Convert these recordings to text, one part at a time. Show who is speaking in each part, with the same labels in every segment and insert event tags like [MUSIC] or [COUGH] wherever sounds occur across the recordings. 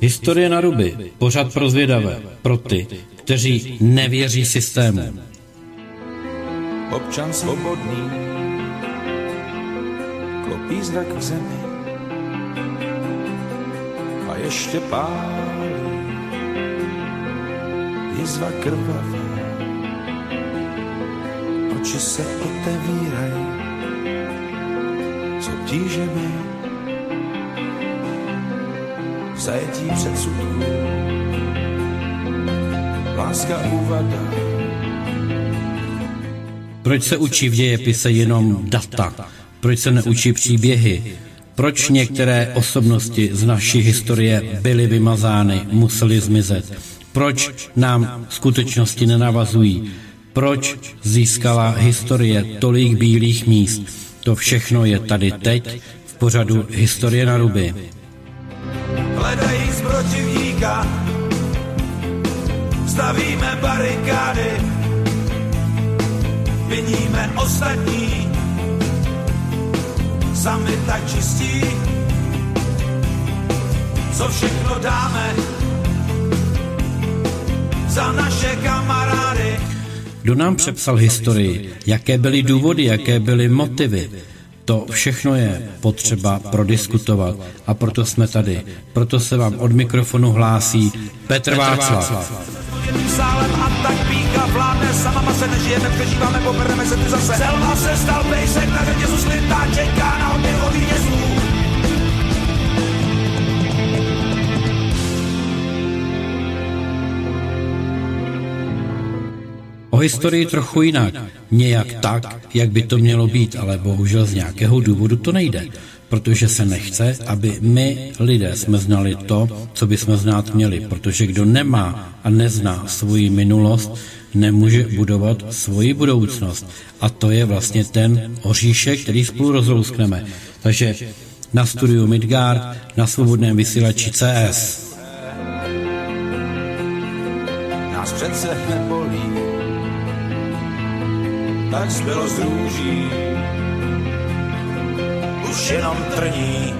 Speaker 1: Historie na ruby, pořad pro zvědavé, pro ty, kteří nevěří systému.
Speaker 2: Občan svobodný, klopí zrak k zemi a ještě pálí jizva krvavá. Oči se otevírají s obtížemi zajetí předsudků. Láska úvada,
Speaker 1: Proč se učí v dějepise jenom data? Proč se neučí příběhy? Proč některé osobnosti z naší historie byly vymazány, musely zmizet? Proč nám skutečnosti nenavazují? Proč získala historie tolik bílých míst? To všechno je tady teď v pořadu Historie na ruby.
Speaker 2: Hledají zprotivníka, stavíme barikády, viníme ostatní, sami tak čistí, co všechno dáme za naše kamarády.
Speaker 1: Kdo nám přepsal historii? Jaké byly důvody, jaké byly motivy? To všechno je potřeba prodiskutovat a proto jsme tady. Proto se vám od mikrofonu hlásí Petr Václav.
Speaker 2: vládne sama se nežijeme, přežíváme, pobereme se tu zase. Selma se stal pejsek na slintá, čeká na odběr
Speaker 1: O historii trochu jinak, nějak tak, jak by to mělo být, ale bohužel z nějakého důvodu to nejde, protože se nechce, aby my lidé jsme znali to, co by jsme znát měli, protože kdo nemá a nezná svoji minulost, nemůže budovat svoji budoucnost. A to je vlastně ten oříšek, který spolu rozlouskneme. Takže na studiu Midgard, na svobodném vysílači CS.
Speaker 2: Nás přece nebolí, tak zbylo z růží, už jenom trní.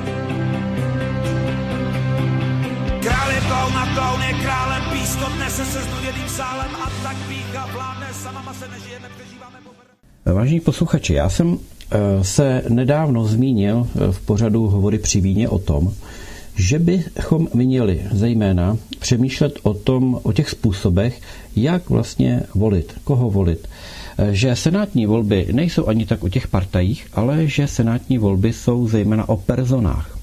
Speaker 2: Král je kloun a kloun je králem, písko nese se znuděným sálem a tak pícha vládne, sama se nežijeme, přežíváme, pobereme.
Speaker 3: Vážení posluchači, já jsem eh, se nedávno zmínil eh, v pořadu Hovory při víně o tom, že bychom měli zejména přemýšlet o tom, o těch způsobech, jak vlastně volit, koho volit. Eh, Že senátní volby nejsou ani tak o těch partajích, ale že senátní volby jsou zejména o personách.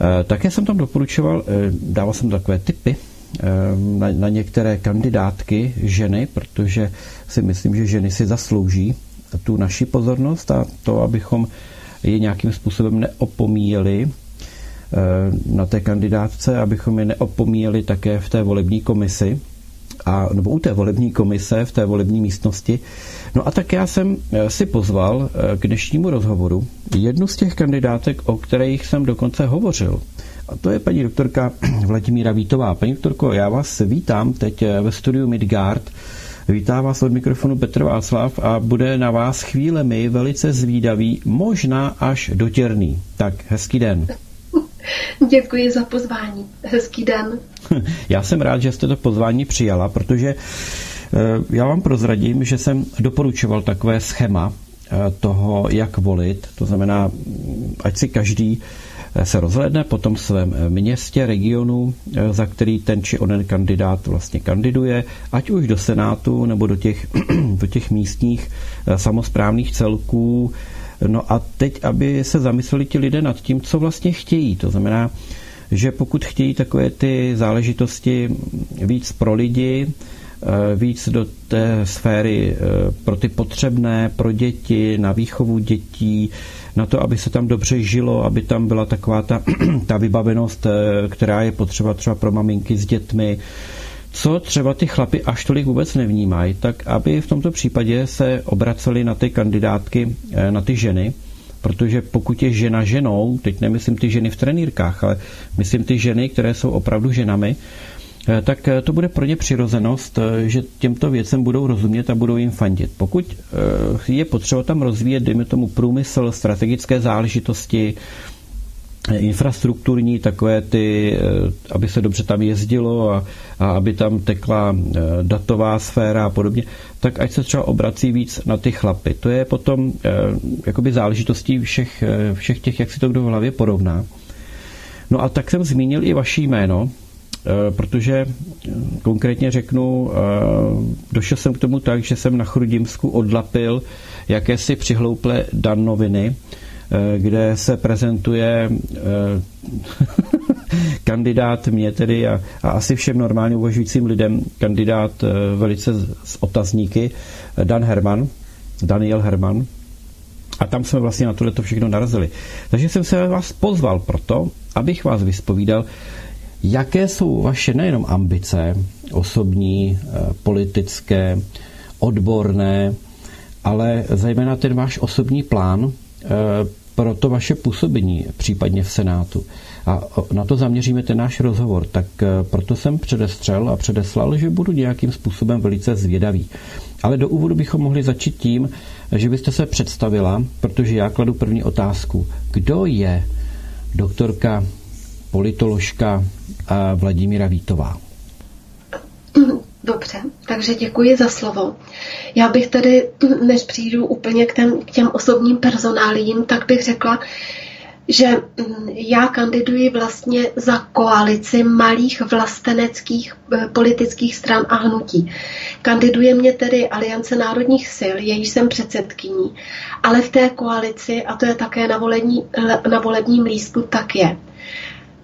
Speaker 3: Eh, Také jsem tam doporučoval, eh, dával jsem takové typy na, na některé kandidátky ženy, protože si myslím, že ženy si zaslouží tu naši pozornost a to, abychom je nějakým způsobem neopomíjeli na té kandidátce, abychom je neopomíjeli také v té volební komisi, a, nebo u té volební komise v té volební místnosti. No a tak já jsem eh, si pozval eh, k dnešnímu rozhovoru jednu z těch kandidátek, o kterých jsem dokonce hovořil. A to je paní doktorka [CLEARS THROAT] Vladimíra Vítová. Paní doktorko, já vás vítám teď eh, ve studiu Midgard. Vítá vás od mikrofonu Petr Václav a bude na vás chvílemi velice zvídavý, možná až dotěrný. Tak, hezký den.
Speaker 4: Děkuji za pozvání. Hezký den. [LAUGHS]
Speaker 3: Já jsem rád, že jste to pozvání přijala, protože eh, já vám prozradím, že jsem doporučoval takové schéma eh, toho, jak volit. To znamená, mm, ať si každý eh, se rozhledne po tom svém městě, regionu, za který ten či onen kandidát vlastně kandiduje, ať už do Senátu nebo do těch, [CLEARS THROAT] do těch místních samozprávných celků. No a teď, aby se zamysleli ti lidé nad tím, co vlastně chtějí. To znamená, že pokud chtějí takové ty záležitosti víc pro lidi, eh, víc do té sféry eh, pro ty potřebné, pro děti, na výchovu dětí, na to, aby se tam dobře žilo, aby tam byla taková ta, [CLEARS THROAT] ta vybavenost, eh, která je potřeba třeba pro maminky s dětmi, co třeba ty chlapy až tolik vůbec nevnímají, tak aby v tomto případě se obraceli na ty kandidátky, na ty ženy, protože pokud je žena ženou, teď nemyslím ty ženy v trenýrkách, ale myslím ty ženy, které jsou opravdu ženami, eh, tak eh, to bude pro ně přirozenost, eh, že těmto věcem budou rozumět a budou jim fandit. Pokud je potřeba tam rozvíjet, dejme tomu, průmysl, strategické záležitosti, infrastrukturní, takové ty, aby se dobře tam jezdilo a, a aby tam tekla datová sféra a podobně, tak ať se třeba obrací víc na ty chlapy. To je potom jakoby záležitostí všech, všech těch, jak si to kdo v hlavě porovná. No a tak jsem zmínil i vaše jméno, Eh, protože eh, konkrétně řeknu, eh, došel jsem k tomu tak, že jsem na Chrudimsku odlapil jakési přihlouplé dan noviny, kde se prezentuje [LAUGHS] kandidát mě tedy a, a asi všem normálně uvažujícím lidem kandidát velice s otazníky Dan Herman, Daniel Herman, a tam jsme vlastně na tohle to všechno narazili. Takže jsem se vás pozval proto, abych vás vyspovídal, Jaké jsou vaše nejenom ambice, osobní, eh, politické, odborné, ale zejména ten váš osobní plán eh, pro to vaše působení, případně v Senátu. A na to zaměříme ten náš rozhovor. Tak eh, proto jsem předestřel a předeslal, že budu nějakým způsobem velice zvědavý. Ale do úvodu bychom mohli začít tím, že byste se představila, protože já kladu první otázku. Kdo je doktorka politoložka Vladimíra Vítová. [COUGHS]
Speaker 4: Dobře, takže děkuji za slovo. Já bych tedy, než přijdu úplně k, těm, k těm osobním personálím, tak bych řekla, že mm, já kandiduji vlastně za koalici malých vlasteneckých eh, politických stran a hnutí. Kandiduje mě tedy Aliance národních sil, jejíž jsem předsedkyní, ale v té koalici, a to je také na, volení, na volebním lístku, tak je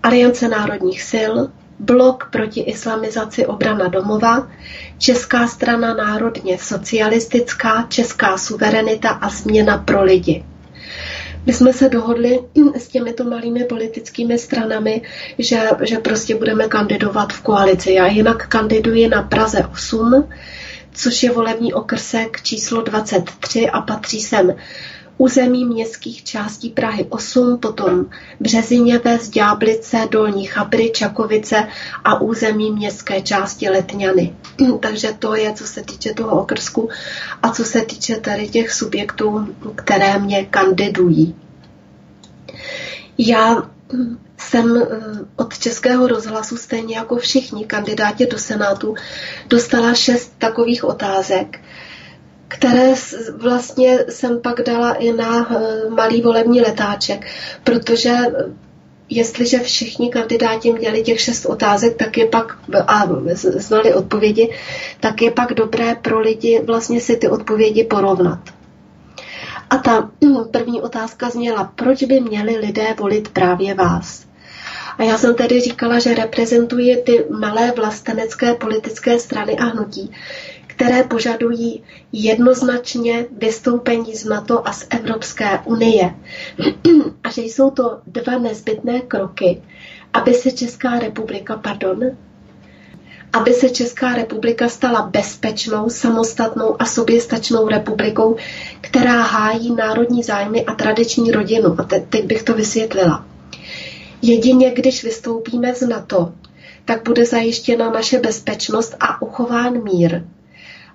Speaker 4: Aliance národních sil, Blok proti islamizaci obrana domova, Česká strana národně socialistická, Česká suverenita a změna pro lidi. My jsme se dohodli s těmito malými politickými stranami, že, že prostě budeme kandidovat v koalici. Já jinak kandiduji na Praze 8, což je volební okrsek číslo 23 a patří sem území městských částí Prahy 8, potom Březiněves, Ďáblice, Dolní Chabry, Čakovice a území městské části Letňany. [CLEARS THROAT] Takže to je, co se týče toho okrsku a co se týče tady těch subjektů, které mě kandidují. Já jsem eh, od Českého rozhlasu, stejně jako všichni kandidáti do Senátu, dostala šest takových otázek, které vlastně jsem pak dala i na eh, malý volební letáček, protože eh, jestliže všichni kandidáti měli těch šest otázek tak je pak, a znali odpovědi, tak je pak dobré pro lidi vlastně si ty odpovědi porovnat. A ta první otázka zněla, proč by měli lidé volit právě vás? A já jsem tedy říkala, že reprezentuji ty malé vlastenecké politické strany a hnutí, které požadují jednoznačně vystoupení z NATO a z Evropské unie. [CLEARS THROAT] A že jsou to dva nezbytné kroky, aby se Česká republika, pardon, aby se Česká republika stala bezpečnou, samostatnou a soběstačnou republikou, která hájí národní zájmy a tradiční rodinu. A te- teď bych to vysvětlila. Jedině když vystoupíme z NATO, tak bude zajištěna naše bezpečnost a uchován mír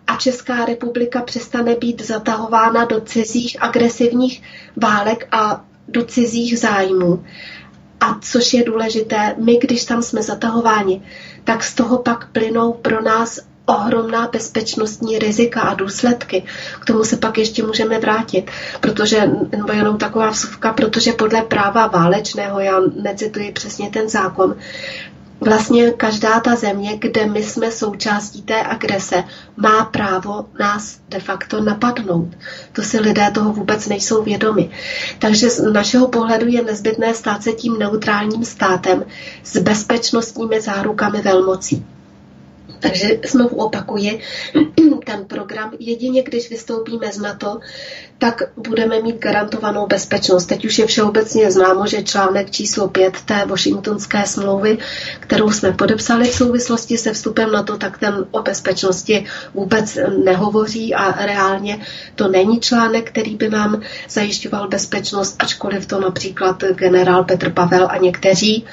Speaker 4: a Česká republika přestane být zatahována do cizích agresivních válek a do cizích zájmů. A což je důležité, my, když tam jsme zatahováni, tak z toho pak plynou pro nás ohromná bezpečnostní rizika a důsledky. K tomu se pak ještě můžeme vrátit, protože, nebo jenom taková vsuvka, protože podle práva válečného, já necituji přesně ten zákon, vlastně každá ta země, kde my jsme součástí té agrese, má právo nás de facto napadnout. To si lidé toho vůbec nejsou vědomi. Takže z našeho pohledu je nezbytné stát se tím neutrálním státem s bezpečnostními zárukami velmocí. Takže znovu opakuji, [CLEARS THROAT] ten program jedině, když vystoupíme z NATO, tak budeme mít garantovanou bezpečnost. Teď už je všeobecně známo, že článek číslo 5 té Washingtonské smlouvy, kterou jsme podepsali v souvislosti se vstupem na to, tak ten o bezpečnosti vůbec nehovoří a reálně to není článek, který by nám zajišťoval bezpečnost, ačkoliv to například generál Petr Pavel a někteří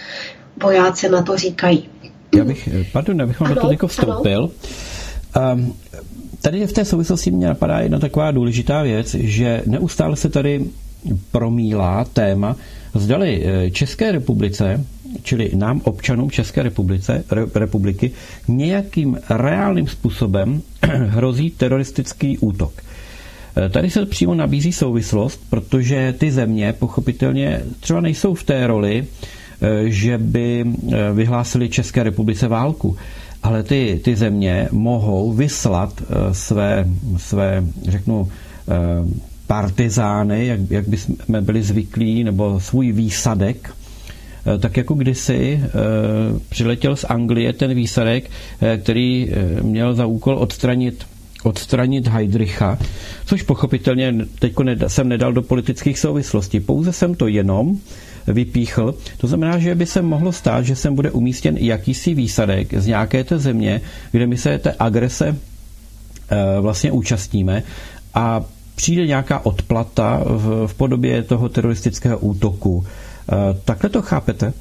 Speaker 4: vojáci na to říkají.
Speaker 3: Já bych, pardon, abych vám do toho vstoupil. Um, tady v té souvislosti mě napadá jedna taková důležitá věc, že neustále se tady promílá téma, zdali České republice čili nám občanům České republice, republiky, nějakým reálným způsobem [CLEARS THROAT] hrozí teroristický útok. E, tady se přímo nabízí souvislost, protože ty země pochopitelně třeba nejsou v té roli, že by e, vyhlásili České republice válku, ale ty, ty země mohou vyslat své, své řeknu, partizány, jak, jak bychom byli zvyklí, nebo svůj výsadek. Eh, tak jako kdysi eh, přiletěl z Anglie ten výsadek, eh, který měl za úkol odstranit odstranit Heidricha, což pochopitelně teď jsem nedal do politických souvislostí. Pouze jsem to jenom vypíchl. To znamená, že by se mohlo stát, že sem bude umístěn jakýsi výsadek z nějaké té země, kde my se té agrese vlastně účastníme a přijde nějaká odplata v, v podobě toho teroristického útoku. Eh, takhle to chápete?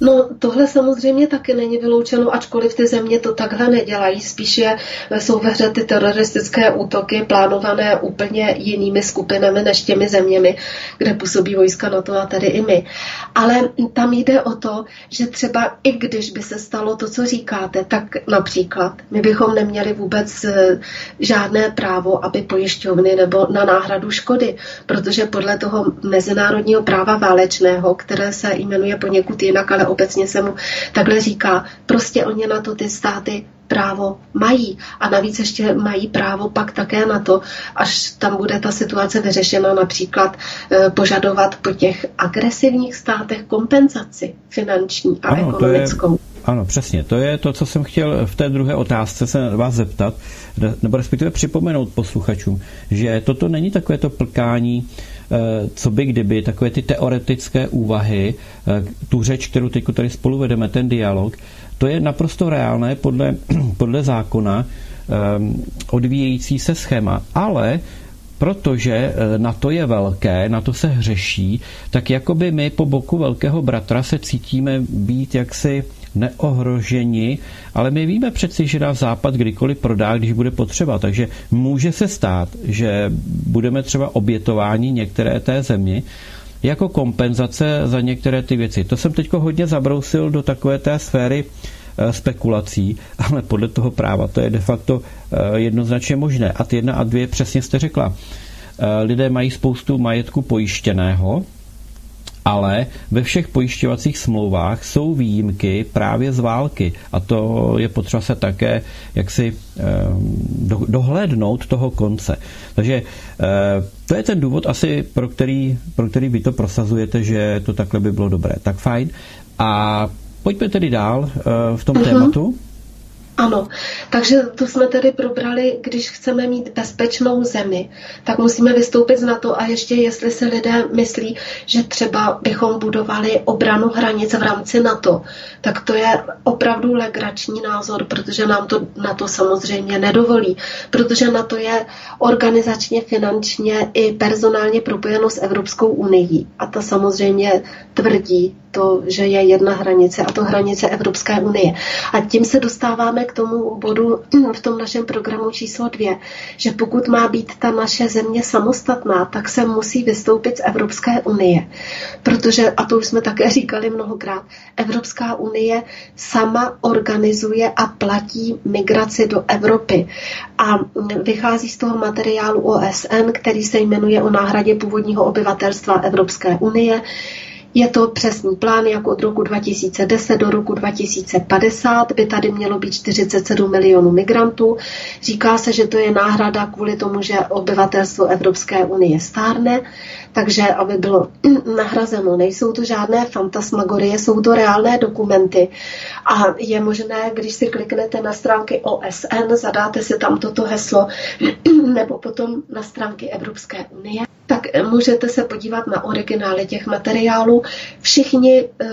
Speaker 4: No, tohle samozřejmě taky není vyloučeno, ačkoliv ty země to takhle nedělají. Spíše jsou ve hře ty teroristické útoky plánované úplně jinými skupinami než těmi zeměmi, kde působí vojska na to a tady i my. Ale tam jde o to, že třeba i když by se stalo to, co říkáte, tak například my bychom neměli vůbec eh, žádné právo, aby pojišťovny nebo na náhradu škody, protože podle toho mezinárodního práva válečného, které se jmenuje poněkud jinak, ale obecně se mu takhle říká. Prostě oni na to ty státy právo mají. A navíc ještě mají právo pak také na to, až tam bude ta situace vyřešena, například e, požadovat po těch agresivních státech kompenzaci finanční a ano, ekonomickou.
Speaker 3: Je, ano, přesně. To je to, co jsem chtěl v té druhé otázce se vás zeptat, nebo respektive připomenout posluchačům, že toto není takové to plkání Eh, co by kdyby, takové ty teoretické úvahy, eh, tu řeč, kterou teď tady spolu vedeme, ten dialog, to je naprosto reálné podle, [CLEARS THROAT] podle zákona ehm, odvíjející se schéma, ale protože eh, na to je velké, na to se hřeší, tak jakoby my po boku velkého bratra se cítíme být jaksi neohroženi, ale my víme přeci, že nás Západ kdykoliv prodá, když bude potřeba. Takže může se stát, že budeme třeba obětováni některé té zemi jako kompenzace za některé ty věci. To jsem teď hodně zabrousil do takové té sféry eh, spekulací, [LAUGHS] ale podle toho práva to je de facto eh, jednoznačně možné. A ty jedna a dvě přesně jste řekla. Eh, lidé mají spoustu majetku pojištěného, ale ve všech pojišťovacích smlouvách jsou výjimky právě z války a to je potřeba se také jaksi eh, dohlédnout toho konce. Takže eh, to je ten důvod asi, pro který, pro který vy to prosazujete, že to takhle by bylo dobré. Tak fajn. A pojďme tedy dál eh, v tom uh-huh. tématu.
Speaker 4: Ano, takže to jsme tedy probrali, když chceme mít bezpečnou zemi, tak musíme vystoupit z NATO a ještě jestli se lidé myslí, že třeba bychom budovali obranu hranic v rámci NATO, tak to je opravdu legrační názor, protože nám to NATO samozřejmě nedovolí, protože NATO je organizačně, finančně i personálně propojeno s Evropskou unii a ta samozřejmě tvrdí, to, že je jedna hranice a to hranice Evropské unie. A tím se dostáváme k tomu bodu [CLEARS THROAT] v tom našem programu číslo dvě, že pokud má být ta naše země samostatná, tak se musí vystoupit z Evropské unie. Protože, a to už jsme také [LAUGHS] říkali mnohokrát, Evropská unie sama organizuje a platí migraci do Evropy. A vychází z toho materiálu OSN, který se jmenuje o náhradě původního obyvatelstva Evropské unie, je to přesný plán, jako od roku 2010 do roku 2050 by tady mělo být 47 milionů migrantů. Říká se, že to je náhrada kvůli tomu, že obyvatelstvo Evropské unie stárne, takže aby bylo [CLEARS THROAT] nahrazeno. Nejsou to žádné fantasmagorie, jsou to reálné dokumenty. A je možné, když si kliknete na stránky OSN, zadáte si tam toto heslo, [CLEARS THROAT] nebo potom na stránky Evropské unie, tak můžete se podívat na originály těch materiálů. Všichni eh,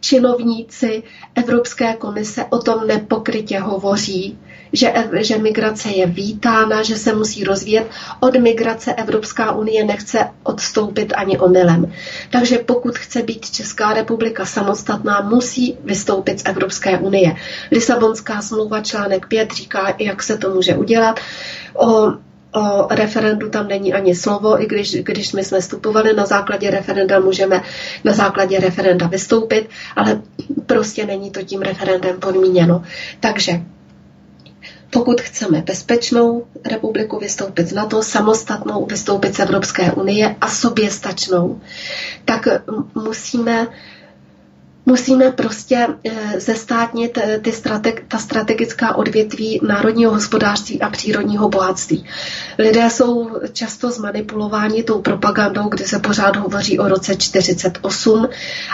Speaker 4: činovníci Evropské komise o tom nepokrytě hovoří, že, že migrace je vítána, že se musí rozvíjet. Od migrace Evropská unie nechce odstoupit ani omylem. Takže pokud chce být Česká republika samostatná, musí vystoupit z Evropské unie. Lisabonská smlouva článek 5 říká, jak se to může udělat. O O referendu tam není ani slovo, i když, když my jsme vstupovali na základě referenda, můžeme na základě referenda vystoupit, ale prostě není to tím referendem podmíněno. Takže pokud chceme bezpečnou republiku vystoupit z NATO, samostatnou vystoupit z Evropské unie a soběstačnou, tak musíme musíme prostě eh, zestátnit eh, ty strateg, ta strategická odvětví národního hospodářství a přírodního bohatství. Lidé jsou často zmanipulováni tou propagandou, kde se pořád hovoří o roce 48,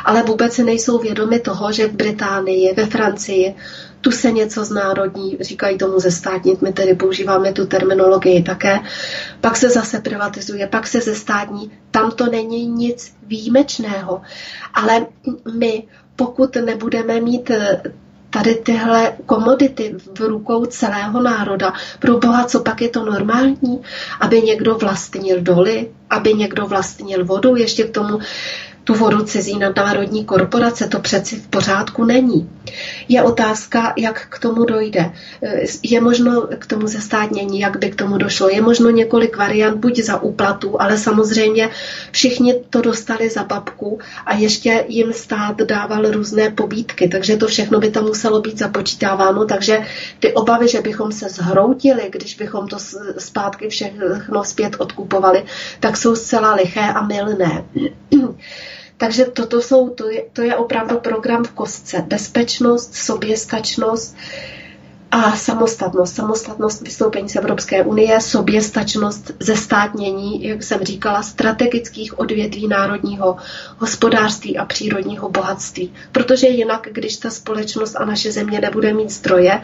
Speaker 4: ale vůbec nejsou vědomi toho, že v Británii, ve Francii, tu se něco znárodní, říkají tomu zestátnit, my tedy používáme tu terminologii také, pak se zase privatizuje, pak se zestátní, tam to není nic výjimečného. Ale my pokud nebudeme mít eh, tady tyhle komodity v rukou celého národa. Pro boha, co pak je to normální? Aby někdo vlastnil doly, aby někdo vlastnil vodu, ještě k tomu tu vodu cizí nadnárodní korporace, to přeci v pořádku není. Je otázka, jak k tomu dojde. Je možno k tomu zestátnění, jak by k tomu došlo. Je možno několik variant, buď za úplatu, ale samozřejmě všichni to dostali za babku a ještě jim stát dával různé pobídky, takže to všechno by tam muselo být započítáváno, takže ty obavy, že bychom se zhroutili, když bychom to zpátky všechno zpět odkupovali, tak jsou zcela liché a milné. Takže toto jsou, to je, to je opravdu program v kostce. Bezpečnost, soběstačnost, a samostatnost, samostatnost vystoupení z Evropské unie, soběstačnost, zestátnění, jak jsem říkala, strategických odvětví národního hospodářství a přírodního bohatství. Protože jinak, když ta společnost a naše země nebude mít zdroje,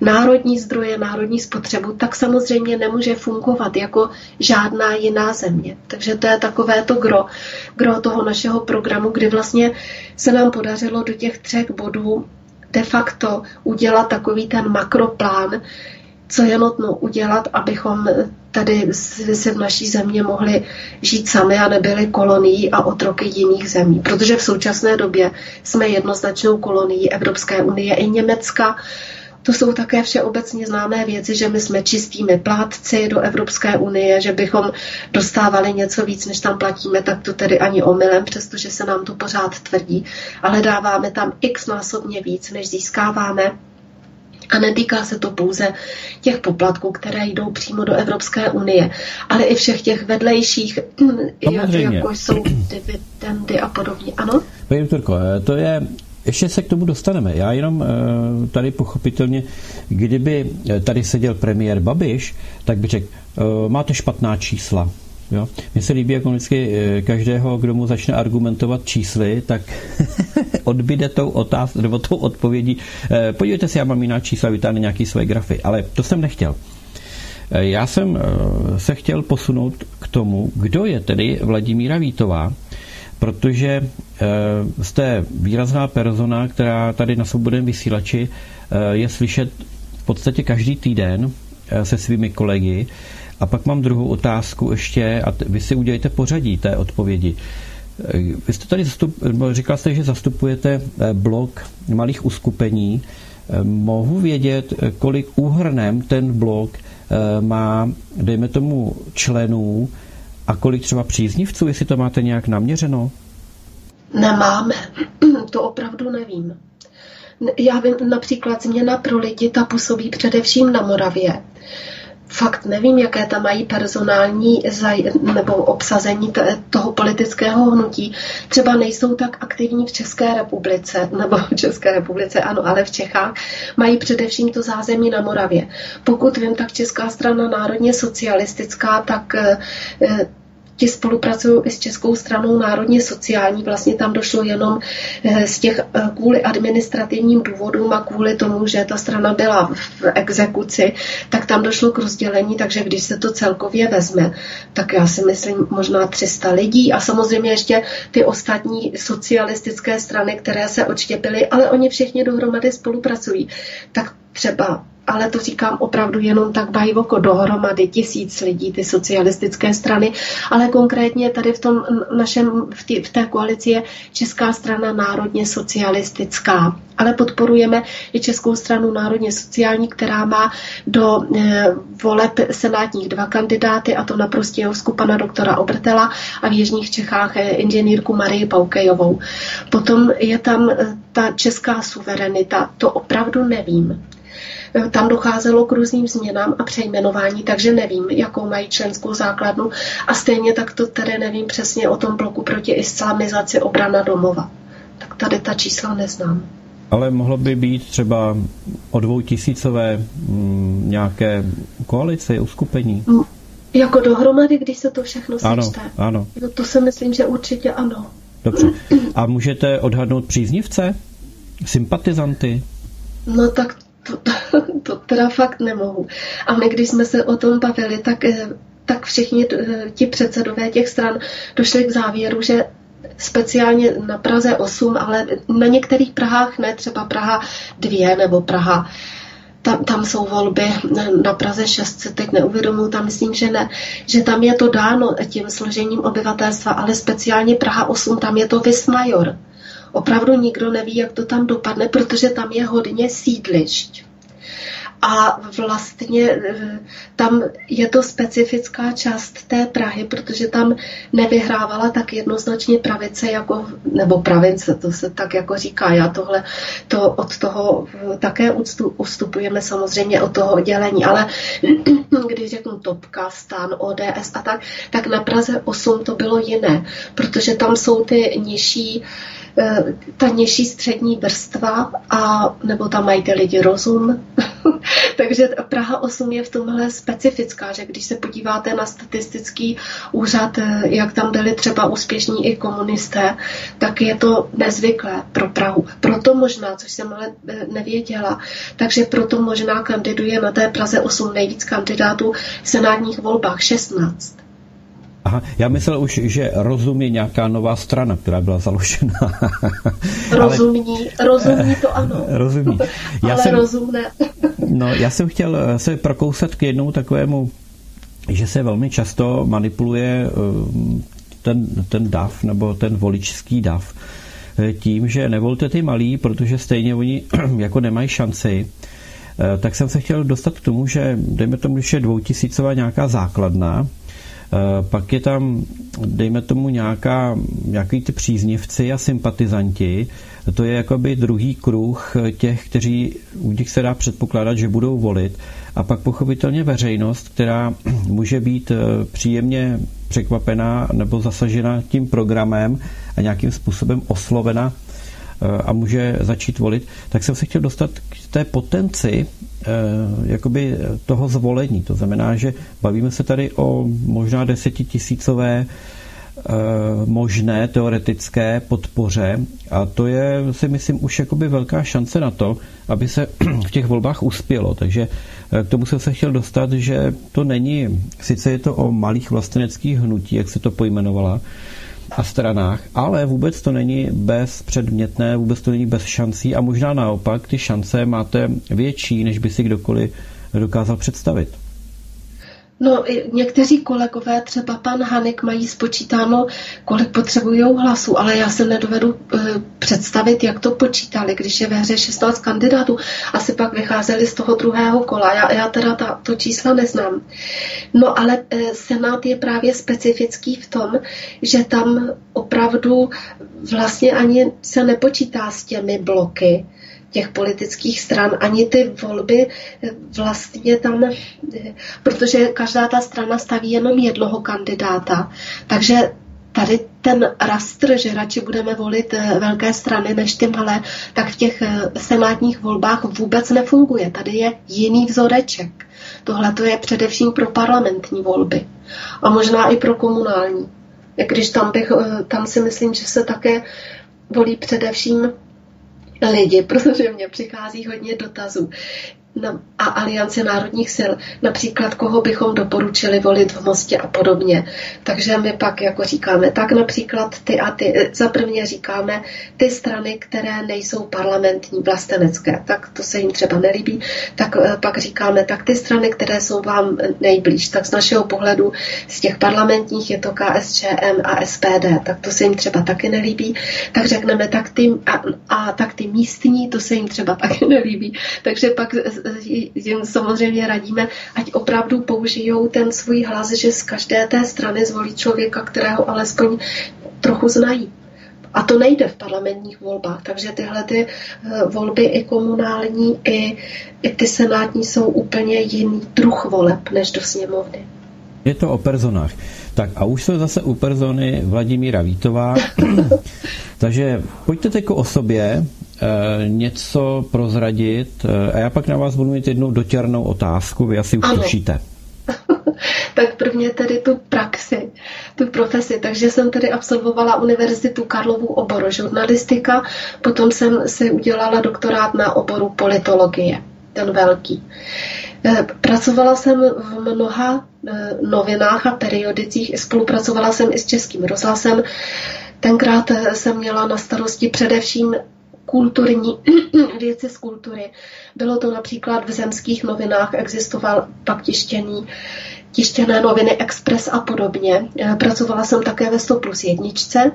Speaker 4: národní zdroje, národní spotřebu, tak samozřejmě nemůže fungovat jako žádná jiná země. Takže to je takové to gro, gro toho našeho programu, kdy vlastně se nám podařilo do těch třech bodů de facto udělat takový ten makroplán, co je nutno udělat, abychom tady se v naší země mohli žít sami a nebyli kolonií a otroky jiných zemí. Protože v současné době jsme jednoznačnou kolonií Evropské unie i Německa, to jsou také všeobecně známé věci, že my jsme čistými plátci do Evropské unie, že bychom dostávali něco víc, než tam platíme, tak to tedy ani omylem, přestože se nám to pořád tvrdí, ale dáváme tam x násobně víc, než získáváme. A netýká se to pouze těch poplatků, které jdou přímo do Evropské unie, ale i všech těch vedlejších, [CLEARS THROAT] jak, jako jsou dividendy a podobně. Ano?
Speaker 3: Paní doktorko, to je ještě se k tomu dostaneme. Já jenom eh, tady pochopitelně, kdyby eh, tady seděl premiér Babiš, tak by řekl, eh, máte špatná čísla. Jo? Mně se líbí, jak on vždycky každého, kdo mu začne argumentovat čísly, tak [LAUGHS] odbyde tou otázkou nebo tou odpovědí. Podívejte se, já mám jiná čísla, vytáhne nějaký své grafy, ale to jsem nechtěl. Já jsem se chtěl posunout k tomu, kdo je tedy Vladimíra Vítová, protože eh, jste výrazná persona, která tady na svobodném vysílači eh, je slyšet v podstatě každý týden eh, se svými kolegy. A pak mám druhou otázku ještě, a vy si udělejte pořadí té odpovědi. Vy jste tady zastup, říkal jste, že zastupujete blok malých uskupení. Mohu vědět, kolik úhrnem ten blok má, dejme tomu, členů a kolik třeba příznivců, jestli to máte nějak naměřeno?
Speaker 4: Nemáme. [CLEARS THROAT] To opravdu nevím. Já vím, například změna pro lidi, ta působí především na Moravě fakt nevím, jaké tam mají personální zaj- nebo obsazení t- toho politického hnutí. Třeba nejsou tak aktivní v České republice, [LAUGHS] nebo v České republice ano, ale v Čechách mají především to zázemí na Moravě. Pokud vím, tak Česká strana národně socialistická, tak eh, ti spolupracují i s Českou stranou národně sociální. Vlastně tam došlo jenom eh, z těch eh, kvůli administrativním důvodům a kvůli tomu, že ta strana byla v exekuci, tak tam došlo k rozdělení, takže když se to celkově vezme, tak já si myslím možná 300 lidí a samozřejmě ještě ty ostatní socialistické strany, které se odštěpily, ale oni všichni dohromady spolupracují. Tak třeba ale to říkám opravdu jenom tak bajvoko dohromady tisíc lidí, ty socialistické strany, ale konkrétně tady v tom našem, v, tý, v té koalici je Česká strana národně socialistická, ale podporujeme i Českou stranu národně sociální, která má do e, voleb senátních dva kandidáty, a to na Prostějovsku pana doktora Obrtela a v Jižních Čechách e, inženýrku Marii Paukejovou. Potom je tam e, ta česká suverenita, to opravdu nevím. Tam docházelo k různým změnám a přejmenování, takže nevím, jakou mají členskou základnu a stejně tak to tedy nevím přesně o tom bloku proti islamizaci obrana domova. Tak tady ta čísla neznám.
Speaker 3: Ale mohlo by být třeba o dvou tisícové m, nějaké koalice, uskupení?
Speaker 4: Jako dohromady, když se to všechno
Speaker 3: ano,
Speaker 4: sečte?
Speaker 3: Ano,
Speaker 4: No to si myslím, že určitě ano.
Speaker 3: Dobře. A můžete odhadnout příznivce? Sympatizanty?
Speaker 4: No tak to, to teda fakt nemohu. A my, když jsme se o tom bavili, tak, eh, tak všichni eh, ti předsedové těch stran došli k závěru, že speciálně na Praze 8, ale na některých Prahách ne, třeba Praha 2 nebo Praha tam, tam jsou volby na Praze 6, se teď neuvědomuji, tam myslím, že ne, že tam je to dáno tím složením obyvatelstva, ale speciálně Praha 8, tam je to Vismajor opravdu nikdo neví, jak to tam dopadne, protože tam je hodně sídlišť. A vlastně eh, tam je to specifická část té Prahy, protože tam nevyhrávala tak jednoznačně pravice jako, nebo pravice, to se tak jako říká. Já tohle, to od toho eh, také ustupujeme samozřejmě od toho oddělení, ale [CLEARS THROAT] když řeknu Topka, Stan, ODS a tak, tak na Praze 8 to bylo jiné, protože tam jsou ty nižší ta nižší střední vrstva a nebo tam mají ty lidi rozum. [LAUGHS] Takže Praha 8 je v tomhle specifická, že když se podíváte na statistický úřad, eh, jak tam byli třeba úspěšní i komunisté, tak je to nezvyklé pro Prahu. Proto možná, což jsem ale eh, nevěděla, takže proto možná kandiduje na té Praze 8 nejvíc kandidátů v senátních volbách 16.
Speaker 3: Aha, já myslel už, že rozum je nějaká nová strana, která byla založena. [LAUGHS]
Speaker 4: Rozumní, Ale... rozumní to ano. [LAUGHS]
Speaker 3: Rozumí.
Speaker 4: Já Ale jsem, rozumné. [LAUGHS]
Speaker 3: no, já jsem chtěl eh, se prokousat k jednomu takovému, že se velmi často manipuluje eh, ten, ten DAF nebo ten voličský DAF eh, tím, že nevolte ty malí, protože stejně oni [CLEARS THROAT] jako nemají šanci tak jsem se chtěl dostat k tomu, že dejme tomu, že je dvoutisícová nějaká základna, pak je tam, dejme tomu, nějaká, nějaký ty příznivci a sympatizanti. To je jakoby druhý kruh těch, kteří, u těch se dá předpokládat, že budou volit. A pak pochopitelně veřejnost, která [CLEARS THROAT] může být eh, příjemně překvapená nebo zasažena tím programem a nějakým způsobem oslovena eh, a může začít volit, tak jsem se chtěl dostat k té potenci Eh, jakoby toho zvolení. To znamená, že bavíme se tady o možná desetitisícové eh, možné teoretické podpoře a to je, si myslím, už jakoby velká šance na to, aby se [CLEARS THROAT] v těch volbách uspělo. Takže eh, k tomu jsem se chtěl dostat, že to není, sice je to o malých vlasteneckých hnutí, jak se to pojmenovala, a stranách, ale vůbec to není bezpředmětné, vůbec to není bez šancí a možná naopak ty šance máte větší, než by si kdokoliv dokázal představit.
Speaker 4: No, někteří kolegové, třeba pan Hanek, mají spočítáno, kolik potřebují hlasů, ale já se nedovedu e, představit, jak to počítali, když je ve hře 16 kandidátů. Asi pak vycházeli z toho druhého kola. Já, já teda ta, to čísla neznám. No, ale e, Senát je právě specifický v tom, že tam opravdu vlastně ani se nepočítá s těmi bloky, těch politických stran, ani ty volby eh, vlastně tam, eh, protože každá ta strana staví jenom jednoho kandidáta, takže tady ten rastr, že radši budeme volit eh, velké strany než ty malé, tak v těch senátních volbách vůbec nefunguje. Tady je jiný vzoreček. Tohle to je především pro parlamentní volby a možná i pro komunální. Když tam, bych, tam si myslím, že se také volí především lidi, [LAUGHS] protože mě přichází hodně dotazů. A Aliance národních sil, například koho bychom doporučili volit v Mostě a podobně. Takže my pak jako říkáme, tak například ty a ty, za prvně říkáme ty strany, které nejsou parlamentní, vlastenecké, tak to se jim třeba nelíbí, tak eh, pak říkáme, tak ty strany, které jsou vám nejblíž, tak z našeho pohledu z těch parlamentních je to KSČM a SPD, tak to se jim třeba taky nelíbí, tak řekneme, tak ty, a, a tak ty místní, to se jim třeba [LAUGHS] taky nelíbí. Takže pak jim samozřejmě radíme, ať opravdu použijou ten svůj hlas, že z každé té strany zvolí člověka, kterého alespoň trochu znají. A to nejde v parlamentních volbách, takže tyhle ty eh, volby i komunální, i, i ty senátní jsou úplně jiný druh voleb než do sněmovny.
Speaker 3: Je to o personách. Tak a už jsme zase u persony Vladimíra Vítová. [COUGHS] Takže pojďte teď o sobě něco prozradit e, a já pak na vás budu mít jednu dotěrnou otázku, vy asi už ano. tušíte. [LAUGHS]
Speaker 4: tak prvně tedy tu praxi, tu profesi. Takže jsem tedy absolvovala univerzitu Karlovu oboru žurnalistika, potom jsem si udělala doktorát na oboru politologie, ten velký. Eh, pracovala jsem v mnoha eh, novinách a periodicích, spolupracovala jsem i s Českým rozhlasem. Tenkrát eh, jsem měla na starosti především kulturní [CLEARS THROAT] věci z kultury. Bylo to například v zemských novinách, existoval pak tištěný, tištěné noviny Express a podobně. Pracovala jsem také ve 100 plus jedničce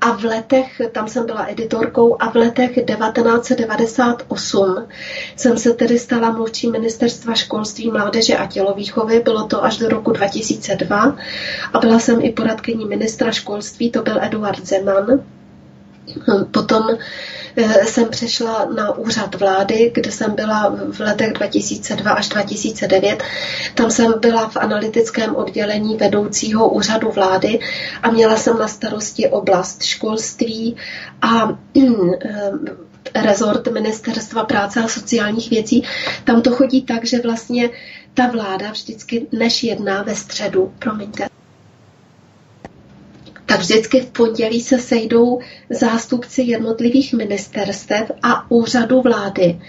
Speaker 4: a v letech, tam jsem byla editorkou a v letech 1998 jsem se tedy stala mluvčí ministerstva školství, mládeže a tělovýchovy, bylo to až do roku 2002 a byla jsem i poradkyní ministra školství, to byl Eduard Zeman. Potom Eh, jsem přešla na úřad vlády, kde jsem byla v letech 2002 až 2009. Tam jsem byla v analytickém oddělení vedoucího úřadu vlády a měla jsem na starosti oblast školství a eh, rezort Ministerstva práce a sociálních věcí. Tam to chodí tak, že vlastně ta vláda vždycky, než jedná ve středu, promiňte, tak vždycky v pondělí se sejdou zástupci jednotlivých ministerstev a úřadu vlády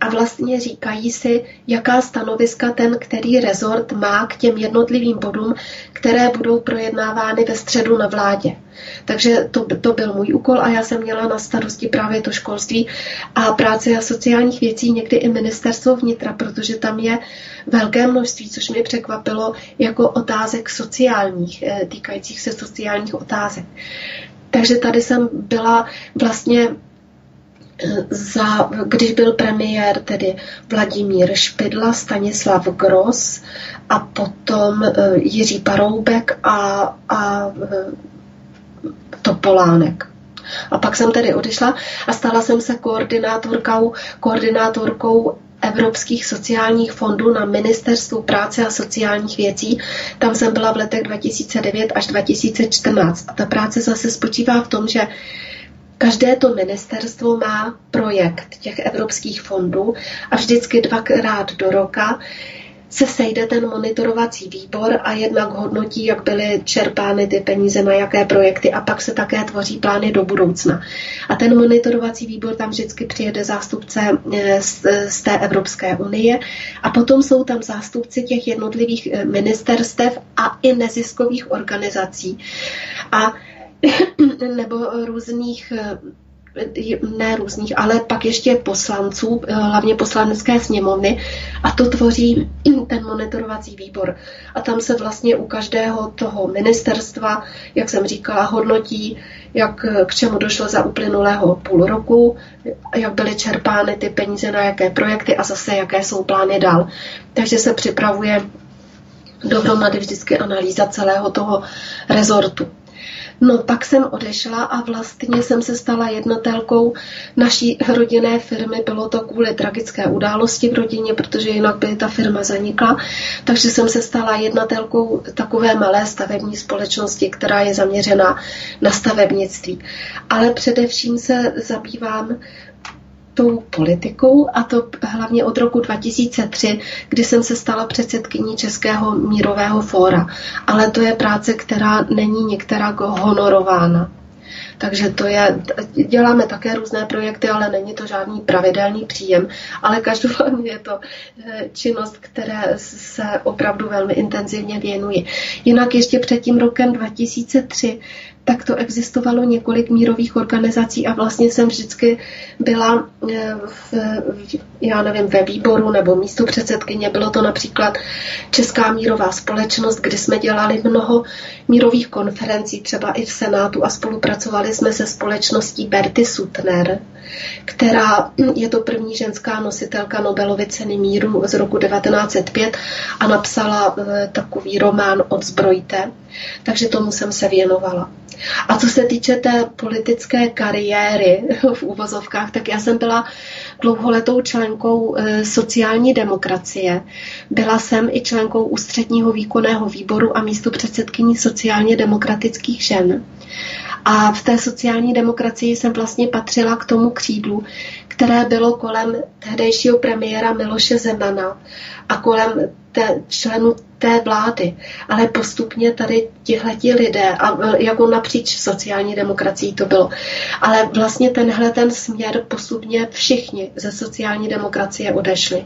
Speaker 4: a vlastně říkají si, jaká stanoviska ten, který rezort má k těm jednotlivým bodům, které budou projednávány ve středu na vládě. Takže to, to byl můj úkol a já jsem měla na starosti právě to školství a práce a sociálních věcí, někdy i ministerstvo vnitra, protože tam je velké množství, což mě překvapilo, jako otázek sociálních, eh, týkajících se sociálních otázek. Takže tady jsem byla vlastně za, když byl premiér tedy Vladimír Špidla, Stanislav Gros a potom eh, Jiří Paroubek a, a eh, Topolánek. A pak jsem tedy odešla a stala jsem se koordinátorkou, koordinátorkou Evropských sociálních fondů na Ministerstvu práce a sociálních věcí. Tam jsem byla v letech 2009 až 2014. A ta práce zase spočívá v tom, že Každé to ministerstvo má projekt těch evropských fondů a vždycky dvakrát do roka se sejde ten monitorovací výbor a jednak hodnotí, jak byly čerpány ty peníze na jaké projekty a pak se také tvoří plány do budoucna. A ten monitorovací výbor tam vždycky přijede zástupce eh, z, z té Evropské unie a potom jsou tam zástupci těch jednotlivých eh, ministerstev a i neziskových organizací. A [COUGHS] nebo různých eh, ne různých, ale pak ještě poslanců, eh, hlavně poslanecké sněmovny a to tvoří [CLEARS THROAT] ten monitorovací výbor. A tam se vlastně u každého toho ministerstva, jak jsem říkala, hodnotí, jak k čemu došlo za uplynulého půl roku, jak byly čerpány ty peníze na jaké projekty a zase jaké jsou plány dál. Takže se připravuje dohromady vždycky analýza celého toho rezortu. No pak jsem odešla a vlastně jsem se stala jednatelkou naší rodinné firmy. Bylo to kvůli tragické události v rodině, protože jinak by ta firma zanikla. Takže jsem se stala jednatelkou takové malé stavební společnosti, která je zaměřená na stavebnictví. Ale především se zabývám tou politikou a to hlavně od roku 2003, kdy jsem se stala předsedkyní Českého mírového fóra. Ale to je práce, která není některá honorována. Takže to je, děláme také různé projekty, ale není to žádný pravidelný příjem, ale každopádně je to eh, činnost, které se opravdu velmi intenzivně věnuji. Jinak ještě před tím rokem 2003 tak to existovalo několik mírových organizací a vlastně jsem vždycky byla eh, v, já nevím, ve výboru nebo místo předsedkyně. Bylo to například Česká mírová společnost, kdy jsme dělali mnoho mírových konferencí, třeba i v Senátu a spolupracovali jsme se společností Berty Sutner, která je to první ženská nositelka Nobelovy ceny míru z roku 1905 a napsala eh, takový román Odzbrojte, takže tomu jsem se věnovala. A co se týče té politické kariéry [LAUGHS] v úvozovkách, tak já jsem byla dlouholetou členkou eh, sociální demokracie. Byla jsem i členkou ústředního výkonného výboru a místo předsedkyní sociálně demokratických žen. A v té sociální demokracii jsem vlastně patřila k tomu křídlu, které bylo kolem tehdejšího premiéra Miloše Zemana a kolem členů té vlády. Ale postupně tady tihleti lidé, a jako napříč sociální demokracií to bylo, ale vlastně tenhle ten směr postupně všichni ze sociální demokracie odešli.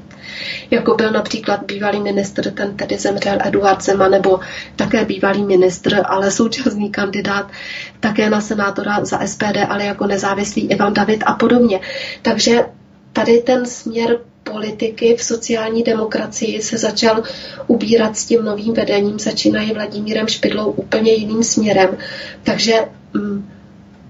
Speaker 4: Jako byl například bývalý ministr, ten tedy zemřel Eduard Zema, nebo také bývalý ministr, ale současný kandidát také na senátora za SPD, ale jako nezávislý Ivan David a podobně. Takže tady ten směr politiky v sociální demokracii se začal ubírat s tím novým vedením, začínají Vladimírem Špidlou úplně jiným směrem. Takže mm,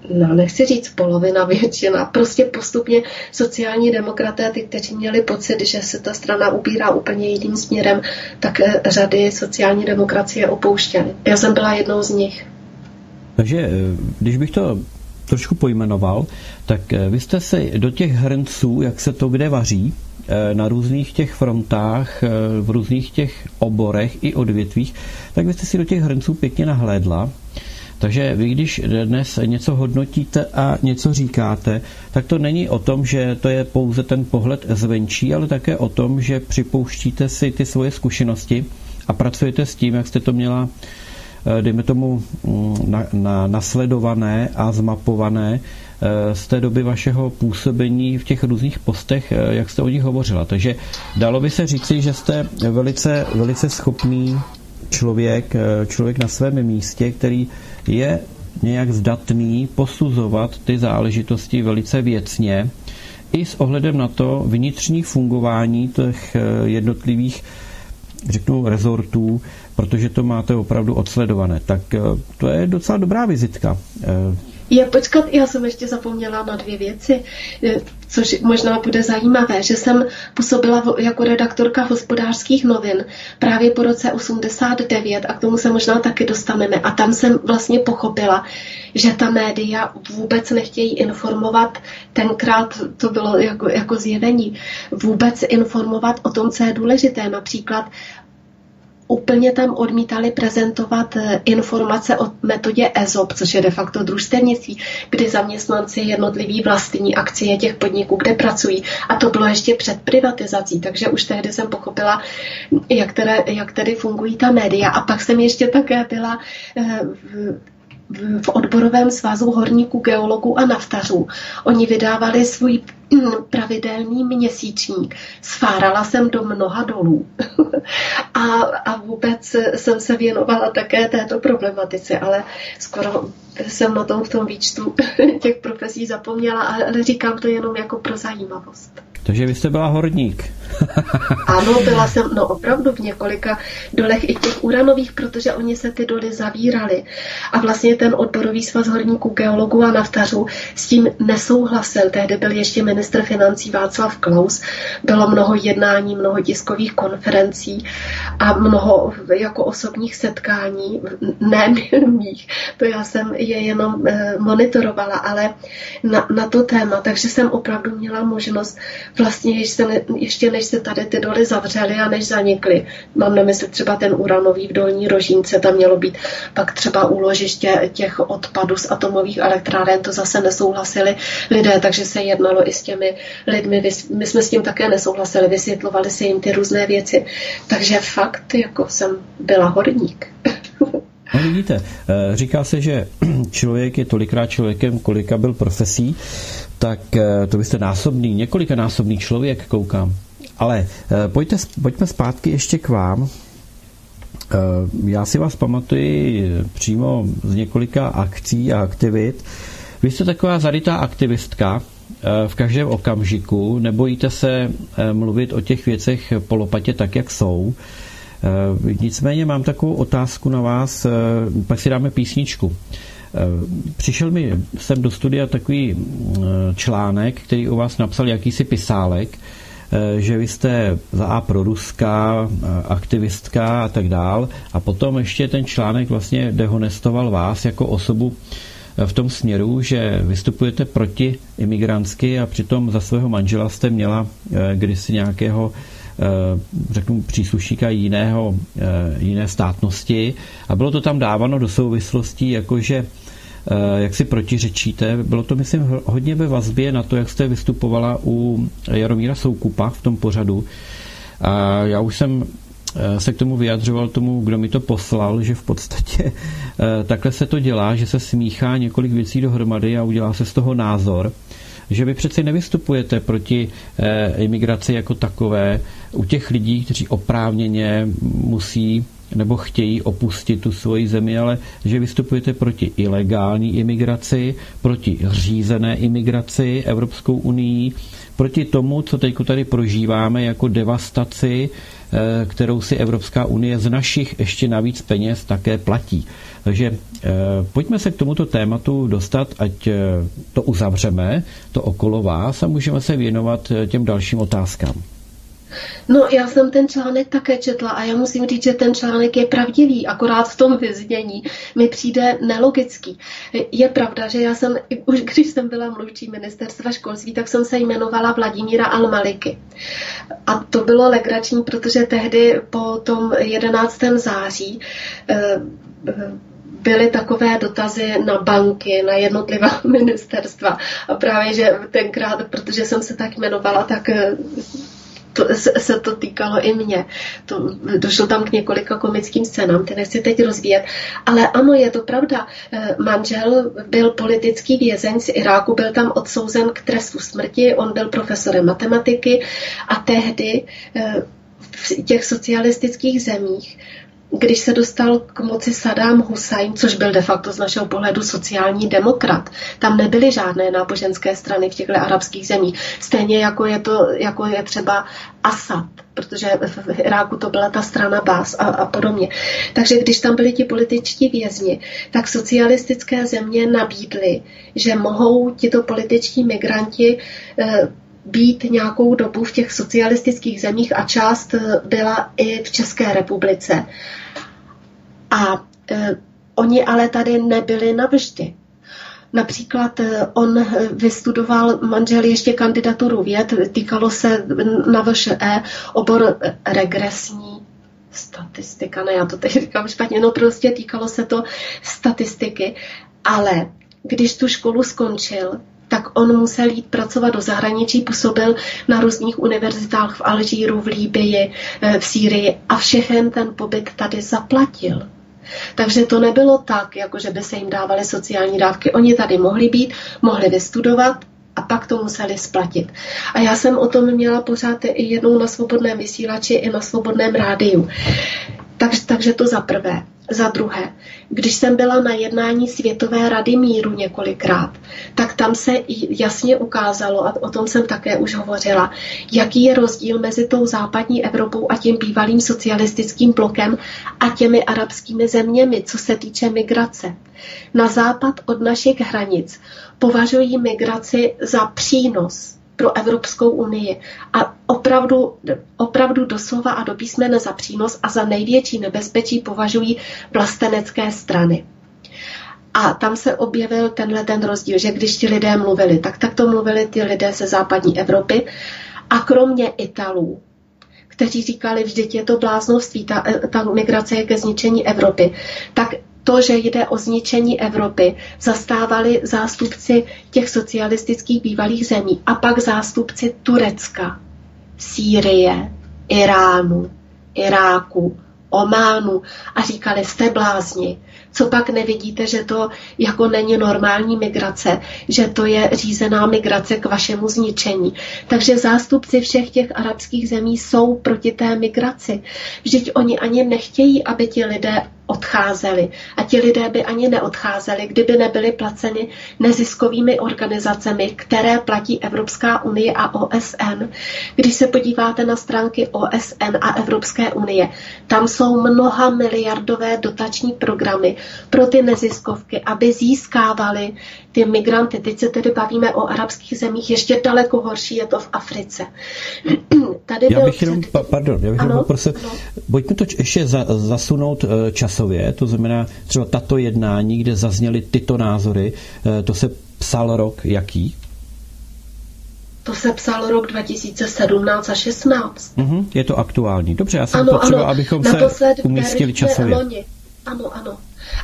Speaker 4: no, nechci říct polovina, většina, prostě postupně sociální demokraté, ty, kteří měli pocit, že se ta strana ubírá úplně jiným směrem, tak eh, řady sociální demokracie opouštěly. Já jsem byla jednou z nich.
Speaker 3: Takže eh, když bych to trošku pojmenoval, tak eh, vy jste si do těch hrnců, jak se to kde vaří, na různých těch frontách, eh, v různých těch oborech i odvětvích, tak vy jste si do těch hrnců pěkně nahlédla. Takže vy, když dnes něco hodnotíte a něco říkáte, tak to není o tom, že to je pouze ten pohled zvenčí, ale také o tom, že připouštíte si ty svoje zkušenosti a pracujete s tím, jak jste to měla, eh, dejme tomu, mm, na, na, nasledované a zmapované Eh, z té doby vašeho působení v těch různých postech, eh, jak jste o nich hovořila. Takže dalo by se říci, že jste velice, velice schopný člověk, eh, člověk na svém místě, který je nějak zdatný posuzovat ty záležitosti velice věcně, i s ohledem na to vnitřní fungování těch jednotlivých řeknu, rezortů, protože to máte opravdu odsledované. Tak to je docela dobrá vizitka.
Speaker 4: Je, počkat, já jsem ještě zapomněla na dvě věci, e, což možná bude zajímavé, že jsem působila jako redaktorka hospodářských novin právě po roce 89 a k tomu se možná taky dostaneme. A tam jsem vlastně pochopila, že ta média vůbec nechtějí informovat, tenkrát to bylo jako, jako zjevení, vůbec informovat o tom, co je důležité, například úplně tam odmítali prezentovat eh, informace o metodě ESOP, což je de facto družstevnictví, kdy zaměstnanci jednotliví vlastní akcie těch podniků, kde pracují. A to bylo ještě před privatizací, takže už tehdy jsem pochopila, jak, tedy, jak tedy fungují ta média. A pak jsem ještě také byla eh, v odborovém svazu horníků, geologů a naftařů. Oni vydávali svůj pravidelný měsíčník. Sfárala jsem do mnoha dolů. [LAUGHS] a, a vůbec jsem se věnovala také této problematice, ale skoro jsem na tom v tom výčtu [LAUGHS] těch profesí zapomněla, ale říkám to jenom jako pro zajímavost.
Speaker 3: Takže vy jste byla horník. [LAUGHS]
Speaker 4: ano, byla jsem, no opravdu v několika dolech i těch uranových, protože oni se ty doly zavírali. A vlastně ten odborový svaz horníků, geologů a naftařů s tím nesouhlasil. Tehdy byl ještě ministr financí Václav Klaus. Bylo mnoho jednání, mnoho tiskových konferencí a mnoho jako osobních setkání, ne [LAUGHS] mých, to já jsem je jenom eh, monitorovala, ale na, na to téma. Takže jsem opravdu měla možnost vlastně ještě, ještě než se tady ty doly zavřely a než zanikly. Mám na mysli třeba ten uranový v Dolní Rožínce, tam mělo být pak třeba úložiště těch odpadů z atomových elektráren, to zase nesouhlasili lidé, takže se jednalo i s těmi lidmi, my jsme s tím také nesouhlasili, vysvětlovali se jim ty různé věci. Takže fakt, jako jsem byla horník. [LAUGHS]
Speaker 3: No vidíte, eh, říká se, že [CLEARS THROAT] člověk je tolikrát člověkem, kolika byl profesí, tak eh, to byste násobný, několika násobný člověk, koukám. Ale eh, pojďte, pojďme zpátky ještě k vám. Já si vás pamatuji přímo z několika akcí a aktivit. Vy jste taková zarytá aktivistka, v každém okamžiku, nebojíte se mluvit o těch věcech polopatě tak, jak jsou. Eh, nicméně mám takovou otázku na vás, eh, pak si dáme písničku. Eh, přišel mi sem do studia takový článek, který u vás napsal jakýsi pisálek, že vy jste za A pro ruská, aktivistka a tak dál. A potom ještě ten článek vlastně dehonestoval vás jako osobu v tom směru, že vystupujete proti imigrantsky a přitom za svého manžela jste měla kdysi nějakého Eh, řeknu, příslušníka jiného, eh, jiné státnosti a bylo to tam dáváno do souvislostí, jakože eh, jak si protiřečíte. Bylo to, myslím, hodně ve vazbě na to, jak jste vystupovala u Jaromíra Soukupa v tom pořadu. A já už jsem se k tomu vyjadřoval tomu, kdo mi to poslal, že v podstatě takhle se to dělá, že se smíchá několik věcí dohromady a udělá se z toho názor že vy přeci nevystupujete proti eh, imigraci jako takové u těch lidí, kteří oprávněně musí nebo chtějí opustit tu svoji zemi, ale že vystupujete proti ilegální imigraci, proti řízené imigraci Evropskou unii, proti tomu, co teď tady prožíváme jako devastaci, eh, kterou si Evropská unie z našich ještě navíc peněz také platí. Takže eh, pojďme se k tomuto tématu dostat, ať eh, to uzavřeme, to okolo vás a můžeme se věnovat těm dalším otázkám.
Speaker 4: No, já jsem ten článek také četla a já musím říct, že ten článek je pravdivý, akorát v tom vyznění mi přijde nelogický. Je pravda, že já jsem, už když jsem byla mluvčí ministerstva školství, tak jsem se jmenovala Vladimíra Almaliky. A to bylo legrační, protože tehdy po tom 11. září eh, byly takové dotazy na banky, na jednotlivá [LAUGHS] ministerstva. A právě, že tenkrát, protože jsem se tak jmenovala, tak eh, to, se to týkalo i mě. To, došlo tam k několika komickým scénám, ty nechci teď rozvíjet. Ale ano, je to pravda. Eh, manžel byl politický vězeň z Iráku, byl tam odsouzen k trestu smrti, on byl profesorem matematiky a tehdy eh, v těch socialistických zemích když se dostal k moci Saddam Hussein, což byl de facto z našeho pohledu sociální demokrat, tam nebyly žádné náboženské strany v těchto arabských zemích. Stejně jako je, to, jako je třeba Assad, protože v Iráku to byla ta strana Bás a, a podobně. Takže když tam byli ti političtí vězni, tak socialistické země nabídly, že mohou tito političtí migranti eh, být nějakou dobu v těch socialistických zemích a část eh, byla i v České republice. A e, oni ale tady nebyli navždy. Například e, on vystudoval manžel ještě kandidaturu věd, týkalo se na VŠE obor regresní statistika, ne, já to teď říkám špatně, no prostě týkalo se to statistiky, ale když tu školu skončil, tak on musel jít pracovat do zahraničí, působil na různých univerzitách v Alžíru, v Líbii, v Sýrii a všechen ten pobyt tady zaplatil. Takže to nebylo tak, jako že by se jim dávaly sociální dávky. Oni tady mohli být, mohli vystudovat a pak to museli splatit. A já jsem o tom měla pořád i jednou na svobodném vysílači, i na svobodném rádiu. Tak, takže to za prvé. Za druhé, když jsem byla na jednání Světové rady míru několikrát, tak tam se jasně ukázalo, a o tom jsem také už hovořila, jaký je rozdíl mezi tou západní Evropou a tím bývalým socialistickým blokem a těmi arabskými zeměmi, co se týče migrace. Na západ od našich hranic považují migraci za přínos pro Evropskou unii a opravdu, opravdu doslova a do písmene za přínos a za největší nebezpečí považují vlastenecké strany. A tam se objevil tenhle ten rozdíl, že když ti lidé mluvili, tak tak to mluvili ty lidé ze západní Evropy a kromě Italů, kteří říkali, vždyť je to bláznovství, ta, ta migrace je ke zničení Evropy, tak to, že jde o zničení Evropy, zastávali zástupci těch socialistických bývalých zemí a pak zástupci Turecka, Sýrie, Iránu, Iráku, Ománu a říkali, jste blázni. Co pak nevidíte, že to jako není normální migrace, že to je řízená migrace k vašemu zničení. Takže zástupci všech těch arabských zemí jsou proti té migraci. Vždyť oni ani nechtějí, aby ti lidé odcházeli. A ti lidé by ani neodcházeli, kdyby nebyli placeni neziskovými organizacemi, které platí Evropská unie a OSN. Když se podíváte na stránky OSN a Evropské unie, tam jsou mnoha miliardové dotační programy pro ty neziskovky, aby získávali ty migranty. Teď se tedy bavíme o arabských zemích, ještě daleko horší je to v Africe. [CLEARS THROAT]
Speaker 3: Tady já bych jenom, před... pardon, já bych ano, jenom poprosil, ano. pojďme to ještě za, zasunout eh, časově, to znamená třeba tato jednání, kde zazněly tyto názory, eh, to se psal rok jaký?
Speaker 4: To se psal rok 2017 a 16.
Speaker 3: Uh-huh, je to aktuální. Dobře, já jsem ano, potřeba, ano. abychom se umístili časově. Loni.
Speaker 4: Ano, ano.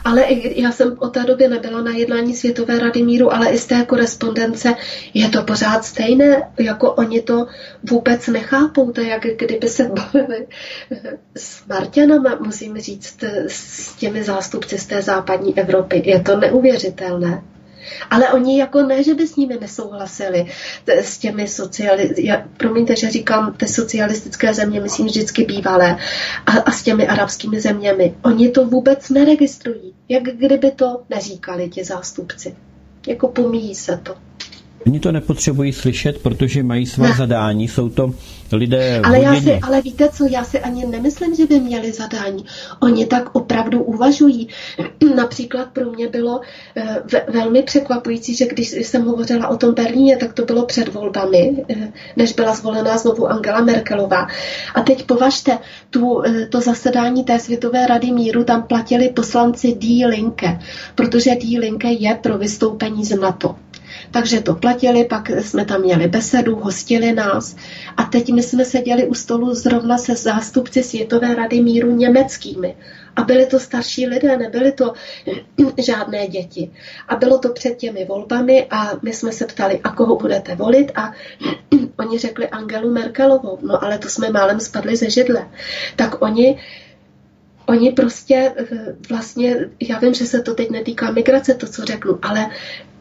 Speaker 4: Ale já jsem o té době nebyla na jednání Světové rady míru, ale i z té korespondence je to pořád stejné, jako oni to vůbec nechápou, to jak kdyby se bavili s Marťanama, musím říct, s těmi zástupci z té západní Evropy. Je to neuvěřitelné. Ale oni jako ne, že by s nimi nesouhlasili, s těmi sociali... Já, promiňte, že říkám ty socialistické země, myslím vždycky bývalé, a, a s těmi arabskými zeměmi. Oni to vůbec neregistrují, jak kdyby to neříkali ti zástupci. Jako pomíjí se to.
Speaker 3: Oni to nepotřebují slyšet, protože mají svá ne. zadání, jsou to lidé
Speaker 4: ale, já si, ale víte co, já si ani nemyslím, že by měli zadání. Oni tak opravdu uvažují. [CLEARS THROAT] Například pro mě bylo eh, velmi překvapující, že když jsem hovořila o tom Berlíně, tak to bylo před volbami, eh, než byla zvolená znovu Angela Merkelová. A teď považte, tu, eh, to zasedání té Světové rady míru, tam platili poslanci Die Linke, protože Die Linke je pro vystoupení z NATO. Takže to platili, pak jsme tam měli besedu, hostili nás a teď my jsme seděli u stolu zrovna se zástupci Světové rady míru německými. A byli to starší lidé, nebyly to [CLEARS THROAT] žádné děti. A bylo to před těmi volbami a my jsme se ptali, a koho budete volit? A [CLEARS THROAT] oni řekli Angelu Merkelovou. No ale to jsme málem spadli ze židle. Tak oni Oni prostě eh, vlastně, já vím, že se to teď netýká migrace, to, co řeknu, ale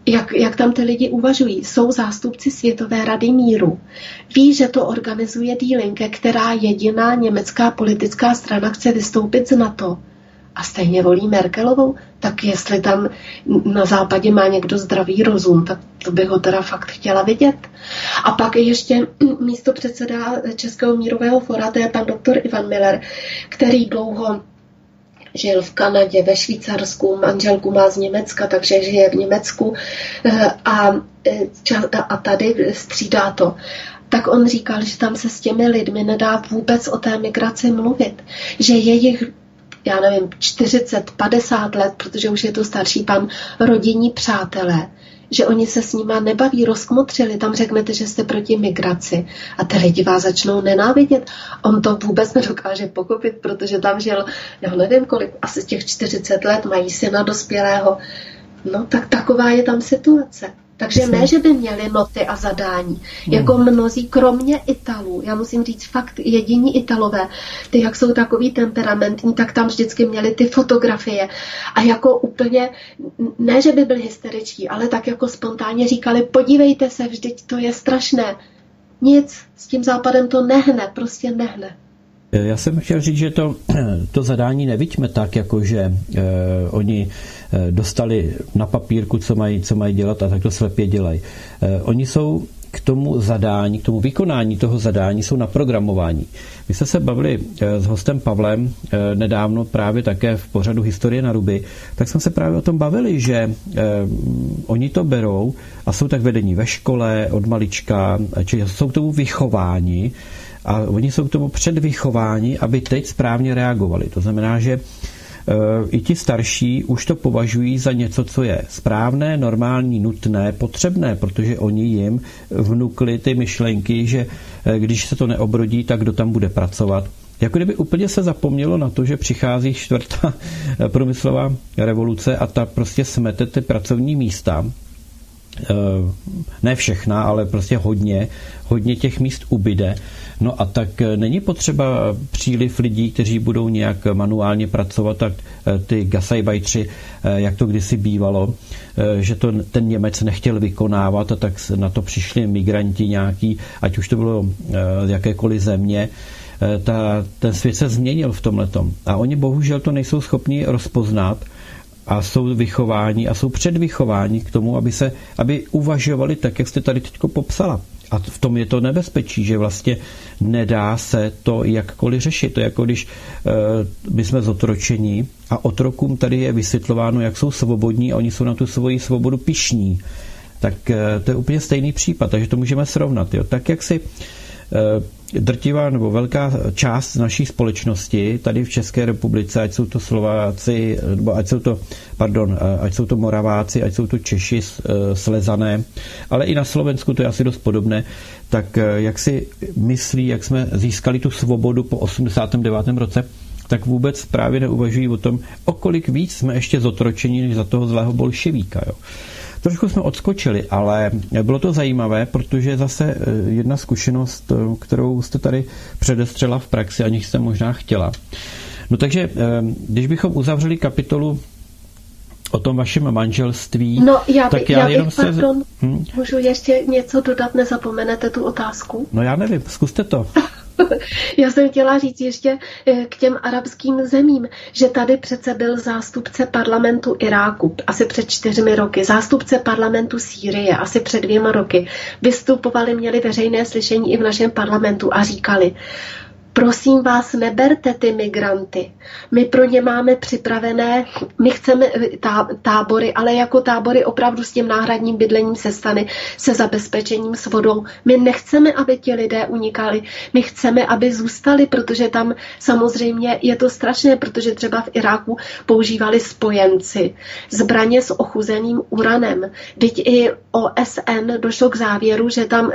Speaker 4: jak, jak tam ty lidi uvažují. Jsou zástupci Světové rady míru. Ví, že to organizuje Dílinke, která jediná německá politická strana chce vystoupit z NATO. A stejně volí Merkelovou, tak jestli tam na západě má někdo zdravý rozum, tak to bych ho teda fakt chtěla vidět. A pak ještě [CLEARS THROAT] místo předseda Českého mírového fora, to je pan doktor Ivan Miller, který dlouho žil v Kanadě, ve Švýcarsku, manželku má z Německa, takže žije v Německu eh, a, eh, a tady střídá to. Tak on říkal, že tam se s těmi lidmi nedá vůbec o té migraci mluvit, že je jich já nevím, 40, 50 let, protože už je to starší pan, rodinní přátelé, že oni se s nima nebaví, rozkmotřili, tam řeknete, že jste proti migraci a ty lidi vás začnou nenávidět. On to vůbec nedokáže pochopit, protože tam žil, já nevím kolik, asi těch 40 let, mají syna dospělého. No tak taková je tam situace. Takže ne, že by měli noty a zadání. Hmm. Jako mnozí, kromě Italů, já musím říct fakt jediní Italové, ty jak jsou takový temperamentní, tak tam vždycky měli ty fotografie. A jako úplně, ne, že by byli hysteričtí, ale tak jako spontánně říkali, podívejte se, vždyť to je strašné. Nic, s tím západem to nehne, prostě nehne.
Speaker 3: Já jsem chtěl říct, že to, [CLEARS THROAT] to zadání neviďme tak, jako že eh, oni eh, dostali na papírku, co mají, co mají dělat a tak to slepě dělají. Eh, oni jsou k tomu zadání, k tomu vykonání toho zadání jsou na programování. My jsme se bavili eh, s hostem Pavlem eh, nedávno právě také v pořadu Historie na ruby, tak jsme se právě o tom bavili, že eh, oni to berou a jsou tak vedení ve škole od malička, či jsou k tomu vychováni a oni jsou k tomu předvychováni, aby teď správně reagovali. To znamená, že e, i ti starší už to považují za něco, co je správné, normální, nutné, potřebné, protože oni jim vnukli ty myšlenky, že e, když se to neobrodí, tak kdo tam bude pracovat. Jako kdyby úplně se zapomnělo na to, že přichází čtvrtá e, průmyslová revoluce a ta prostě smete ty pracovní místa. Ne všechna, ale prostě hodně, hodně těch míst ubyde No a tak eh, není potřeba příliv lidí, kteří budou nějak manuálně pracovat, tak eh, ty gasajbajtři, jak to kdysi bývalo, že to ten Němec nechtěl vykonávat a tak na to přišli migranti nějaký, ať už to bylo z jakékoliv země, ta, ten svět se změnil v tomhletom. A oni bohužel to nejsou schopni rozpoznat a jsou vychováni a jsou předvychováni k tomu, aby, se, aby uvažovali tak, jak jste tady teď popsala. A v tom je to nebezpečí, že vlastně nedá se to jakkoliv řešit. To je jako když e, my jsme zotročení a otrokům tady je vysvětlováno, jak jsou svobodní a oni jsou na tu svoji svobodu pišní. Tak e, to je úplně stejný případ, takže to můžeme srovnat. Jo. Tak jak si e, drtivá nebo velká část naší společnosti tady v České republice, ať jsou to Slováci, nebo ať jsou to, pardon, ať jsou to Moraváci, ať jsou to Češi slezané, ale i na Slovensku to je asi dost podobné, tak jak si myslí, jak jsme získali tu svobodu po 89. roce, tak vůbec právě neuvažují o tom, o kolik víc jsme ještě zotročeni než za toho zlého bolševíka. Jo. Trošku jsme odskočili, ale bylo to zajímavé, protože zase eh, jedna zkušenost, eh, kterou jste tady předestřela v praxi, aniž jste možná chtěla. No takže, eh, když bychom uzavřeli kapitolu o tom vašem manželství.
Speaker 4: No, já, by, tak já, já jenom bych, se... pardon, hm? můžu ještě něco dodat, nezapomenete tu otázku?
Speaker 3: No já nevím, zkuste to. [LAUGHS] [LAUGHS]
Speaker 4: Já jsem chtěla říct ještě eh, k těm arabským zemím, že tady přece byl zástupce parlamentu Iráku asi před čtyřmi roky, zástupce parlamentu Sýrie asi před dvěma roky. Vystupovali, měli veřejné slyšení i v našem parlamentu a říkali, prosím vás, neberte ty migranty. My pro ně máme připravené, my chceme tá, tábory, ale jako tábory opravdu s tím náhradním bydlením se stane, se zabezpečením s vodou. My nechceme, aby ti lidé unikali. My chceme, aby zůstali, protože tam samozřejmě je to strašné, protože třeba v Iráku používali spojenci zbraně s ochuzeným uranem. Teď i OSN došlo k závěru, že tam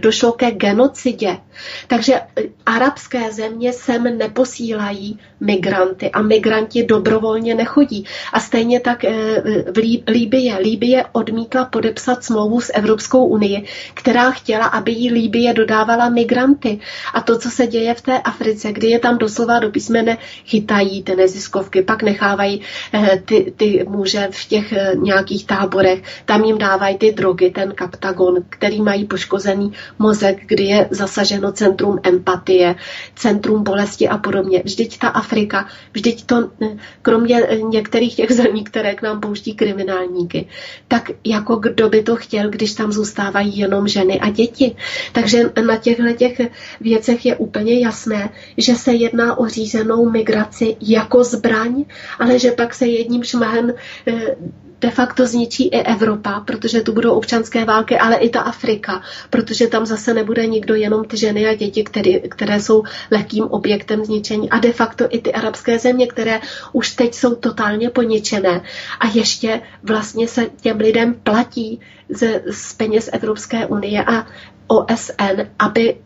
Speaker 4: došlo ke genocidě. Takže arabské arabské země sem neposílají migranty a migranti dobrovolně nechodí. A stejně tak eh, v Líbie. Líbie odmítla podepsat smlouvu s Evropskou unii, která chtěla, aby jí Líbie dodávala migranty. A to, co se děje v té Africe, kdy je tam doslova do písmene chytají ty neziskovky, pak nechávají eh, ty, ty muže v těch eh, nějakých táborech, tam jim dávají ty drogy, ten kaptagon, který mají poškozený mozek, kdy je zasaženo centrum empatie, centrum bolesti a podobně. Vždyť ta Afrika, vždyť to, eh, kromě eh, některých těch [LAUGHS] zemí, které k nám pouští kriminálníky, tak jako kdo by to chtěl, když tam zůstávají jenom ženy a děti. Takže na těchto těch věcech je úplně jasné, že se jedná o řízenou migraci jako zbraň, ale že pak se jedním šmahem eh, de facto zničí i Evropa, protože tu budou občanské války, ale i ta Afrika, protože tam zase nebude nikdo jenom ty ženy a děti, které, které jsou lehkým objektem zničení a de facto i ty arabské země, které už teď jsou totálně poničené a ještě vlastně se těm lidem platí z, z peněz Evropské unie a OSN, aby,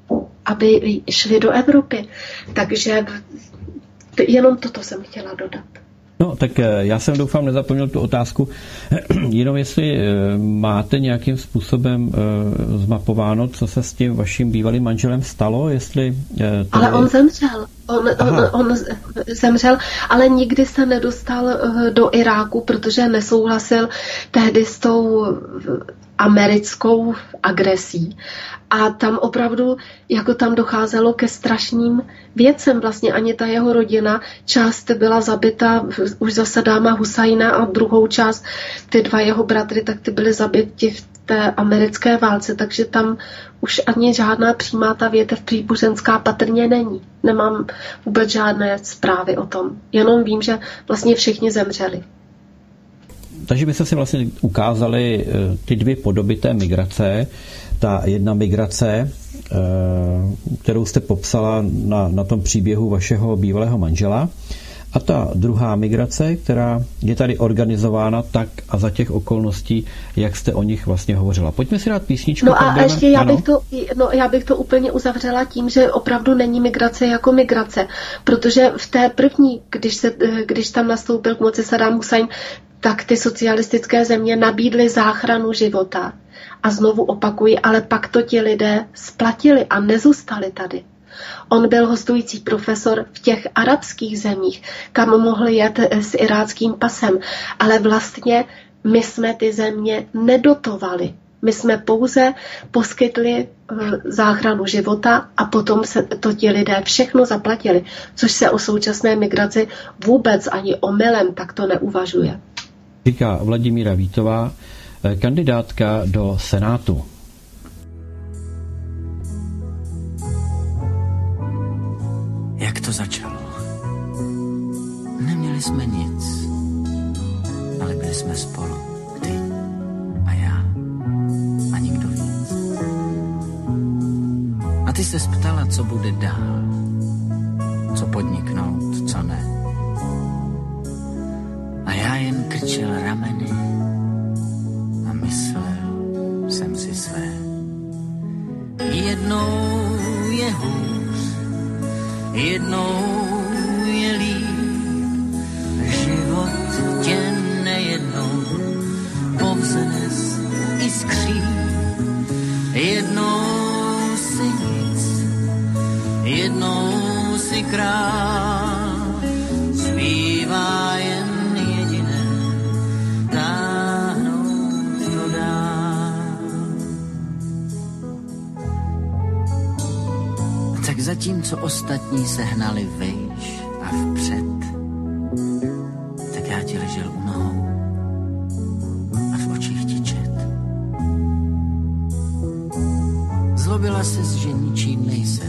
Speaker 4: aby šli do Evropy. Takže jenom toto jsem chtěla dodat.
Speaker 3: No, tak eh, já jsem doufám nezapomněl tu otázku. [CLEARS THROAT] Jenom jestli eh, máte nějakým způsobem eh, zmapováno, co se s tím vaším bývalým manželem stalo, jestli...
Speaker 4: To Ale on zemřel. On, on, on zemřel, ale nikdy se nedostal do Iráku, protože nesouhlasil tehdy s tou americkou agresí. A tam opravdu, jako tam docházelo ke strašným věcem. Vlastně ani ta jeho rodina, část byla zabita už za Sadáma Husajna a druhou část, ty dva jeho bratry, tak ty byly zabiti v té americké válce, takže tam už ani žádná přímá ta větev příbuřenská patrně není. Nemám vůbec žádné zprávy o tom. Jenom vím, že vlastně všichni zemřeli.
Speaker 3: Takže byste si vlastně ukázali eh, ty dvě podoby té migrace. Ta jedna migrace, eh, kterou jste popsala na, na tom příběhu vašeho bývalého manžela, a ta druhá migrace, která je tady organizována tak a za těch okolností, jak jste o nich vlastně hovořila. Pojďme si dát písničku.
Speaker 4: No a ještě já bych, to, no, já bych to úplně uzavřela tím, že opravdu není migrace jako migrace, protože v té první, když, se, když tam nastoupil k moci Saddam Hussein, tak ty socialistické země nabídly záchranu života A znovu opakuji, ale pak to ti lidé splatili a nezůstali tady. On byl hostující profesor v těch arabských zemích, kam mohl jet s iráckým pasem, ale vlastně my jsme ty země nedotovali. My jsme pouze poskytli eh, záchranu života a potom se to ti lidé všechno zaplatili, což se o současné migraci vůbec ani omylem takto neuvažuje.
Speaker 3: Říká Vladimíra Vítová, eh, kandidátka do Senátu.
Speaker 5: Jak to začalo? Neměli jsme nic, ale byli jsme spolu, ty a já a nikdo víc. A ty se ptala, co bude dál, co podniknout, já jen krčil rameny a myslel jsem si své. Jednou je hůř, jednou je líp, život tě nejednou povznes i skří. Jednou si nic, jednou si král, zbývá zatímco ostatní se hnali vejš a vpřed, tak já ti ležel u nohou a v očích ti čet. Zlobila se, že ničím nejsem,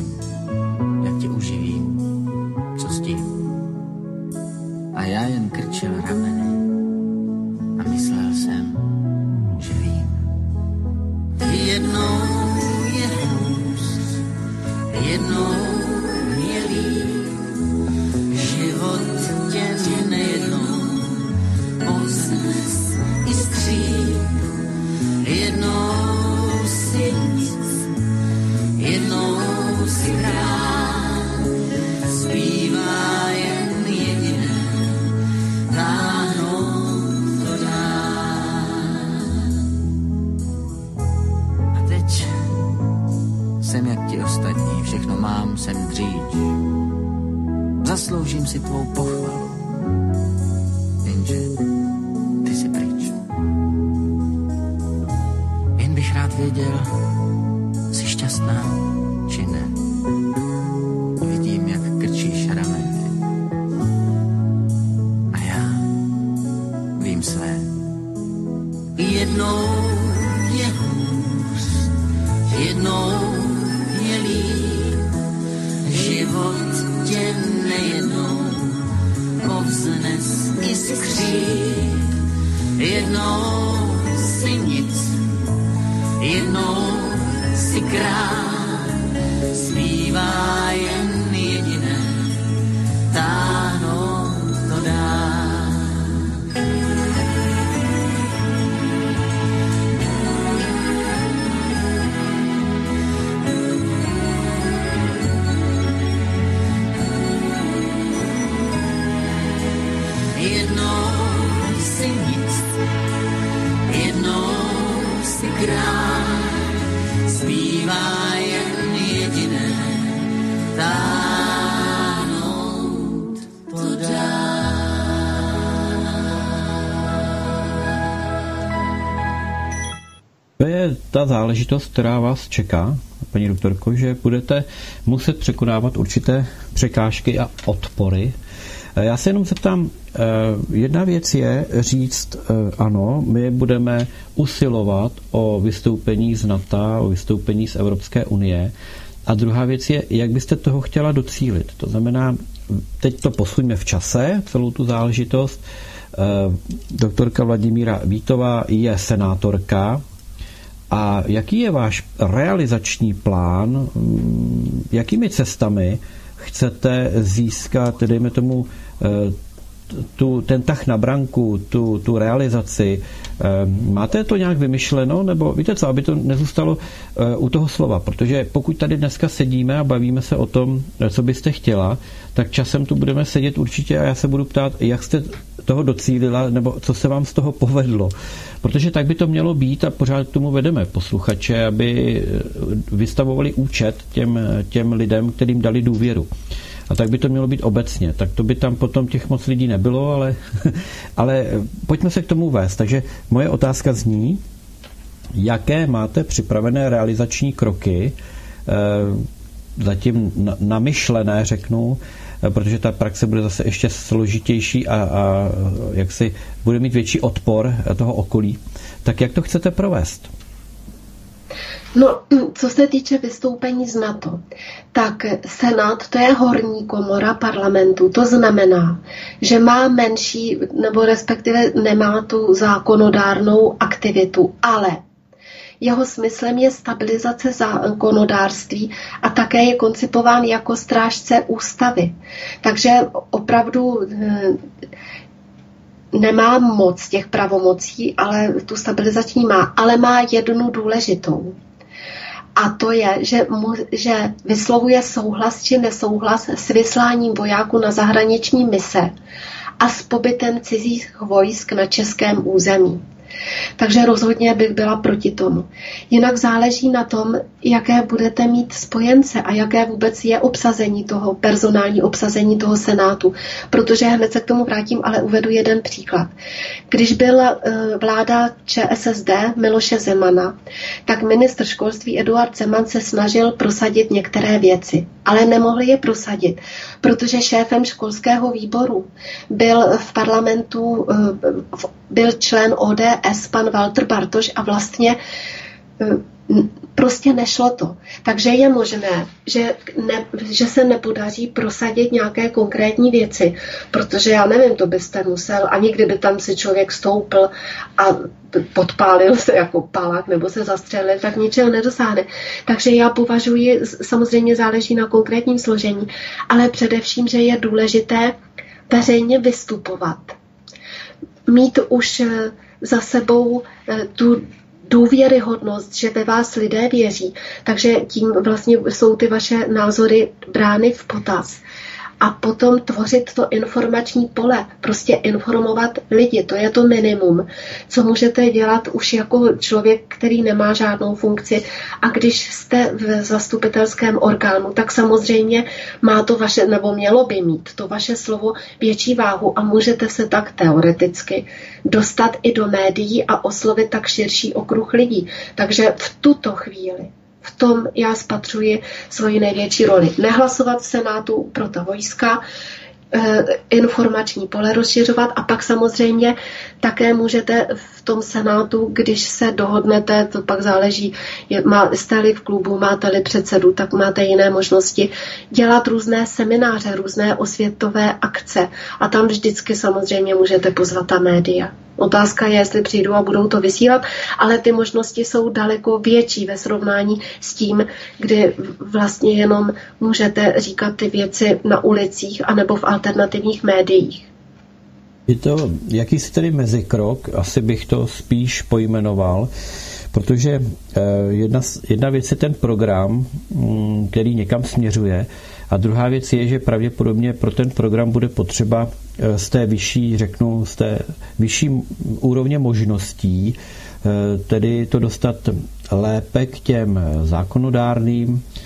Speaker 3: ta záležitost, která vás čeká, paní doktorko, že budete muset překonávat určité překážky a odpory. Eh, Já se jenom zeptám, eh, jedna věc je říct, eh, ano, my budeme usilovat o vystoupení z NATO, o vystoupení z Evropské unie, a druhá věc je, jak byste toho chtěla docílit. To znamená, teď to posuňme v čase, celou tu záležitost. Doktorka Vladimíra Vítová je senátorka, a jaký je váš realizační plán? Jakými cestami chcete získat, dejme tomu, eh, tu, ten tah na branku, tu, tu realizaci? Eh, Máte to nějak vymyšleno? Nebo víte co, aby to nezůstalo eh, u toho slova? Protože pokud tady dneska sedíme a bavíme se o tom, co byste chtěla, tak časem tu budeme sedět určitě a já se budu ptát, jak jste toho docílila, nebo co se vám z toho povedlo. Protože tak by to mělo být a pořád k tomu vedeme posluchače, aby vystavovali účet těm, těm lidem, kterým dali důvěru. A tak by to mělo být obecně. Tak to by tam potom těch moc lidí nebylo, ale, [LAUGHS] ale pojďme se k tomu vést. Takže moje otázka zní, jaké máte připravené realizační kroky, eh, zatím namyšlené, řeknu, eh, protože ta praxe bude zase ještě složitější a, a jak si bude mít větší odpor toho okolí. Tak jak to chcete provést?
Speaker 4: No, co se týče vystoupení z NATO, tak Senát to je horní komora parlamentu. To znamená, že má menší, nebo respektive nemá tu zákonodárnou aktivitu, ale jeho smyslem je stabilizace zákonodárství a také je koncipován jako strážce ústavy. Takže opravdu eh, nemá moc těch pravomocí, ale tu stabilizační má, ale má jednu důležitou. A to je, že, mu, že vyslovuje souhlas či nesouhlas s vysláním vojáků na zahraniční mise a s pobytem cizích vojsk na českém území. Takže rozhodně bych byla proti tomu. Jinak záleží na tom, jaké budete mít spojence a jaké vůbec je obsazení toho, personální obsazení toho senátu. Protože hned se k tomu vrátím, ale uvedu jeden příklad. Když byla eh, vláda ČSSD Miloše Zemana, tak ministr školství Eduard Zeman se snažil prosadit některé věci, ale nemohli je prosadit, protože šéfem školského výboru byl v parlamentu, eh, byl člen ODS pan Walter Bartoš a vlastně eh, prostě nešlo to. Takže je možné, že, ne, že se nepodaří prosadit nějaké konkrétní věci, protože já nevím, to byste musel, ani kdyby tam si člověk stoupil a podpálil se jako palák nebo se zastřelil, tak ničeho nedosáhne. Takže já považuji, samozřejmě záleží na konkrétním složení, ale především, že je důležité veřejně vystupovat. Mít už eh, za sebou eh, tu důvěryhodnost, že ve vás lidé věří. Takže tím vlastně jsou ty vaše názory brány v potaz a potom tvořit to informační pole, prostě informovat lidi, to je to minimum, co můžete dělat už jako člověk, který nemá žádnou funkci a když jste v zastupitelském orgánu, tak samozřejmě má to vaše, nebo mělo by mít to vaše slovo větší váhu a můžete se tak teoreticky dostat i do médií a oslovit tak širší okruh lidí. Takže v tuto chvíli v tom já spatřuji svoji největší roli. Nehlasovat v Senátu pro ta vojska, eh, informační pole rozšiřovat a pak samozřejmě také můžete v tom senátu, když se dohodnete, to pak záleží, jste-li v klubu, máte-li předsedu, tak máte jiné možnosti, dělat různé semináře, různé osvětové akce a tam vždycky samozřejmě můžete pozvat ta média. Otázka je, jestli přijdou a budou to vysílat, ale ty možnosti jsou daleko větší ve srovnání s tím, kdy vlastně jenom můžete říkat ty věci na ulicích anebo v alternativních médiích.
Speaker 3: Je to jakýsi tedy mezikrok, asi bych to spíš pojmenoval, protože eh, jedna, jedna věc je ten program, mm, který někam směřuje, a druhá věc je, že pravděpodobně pro ten program bude potřeba eh, z té vyšší, řeknu, z té vyšší úrovně možností, eh, tedy to dostat lépe k těm zákonodárným, Eh,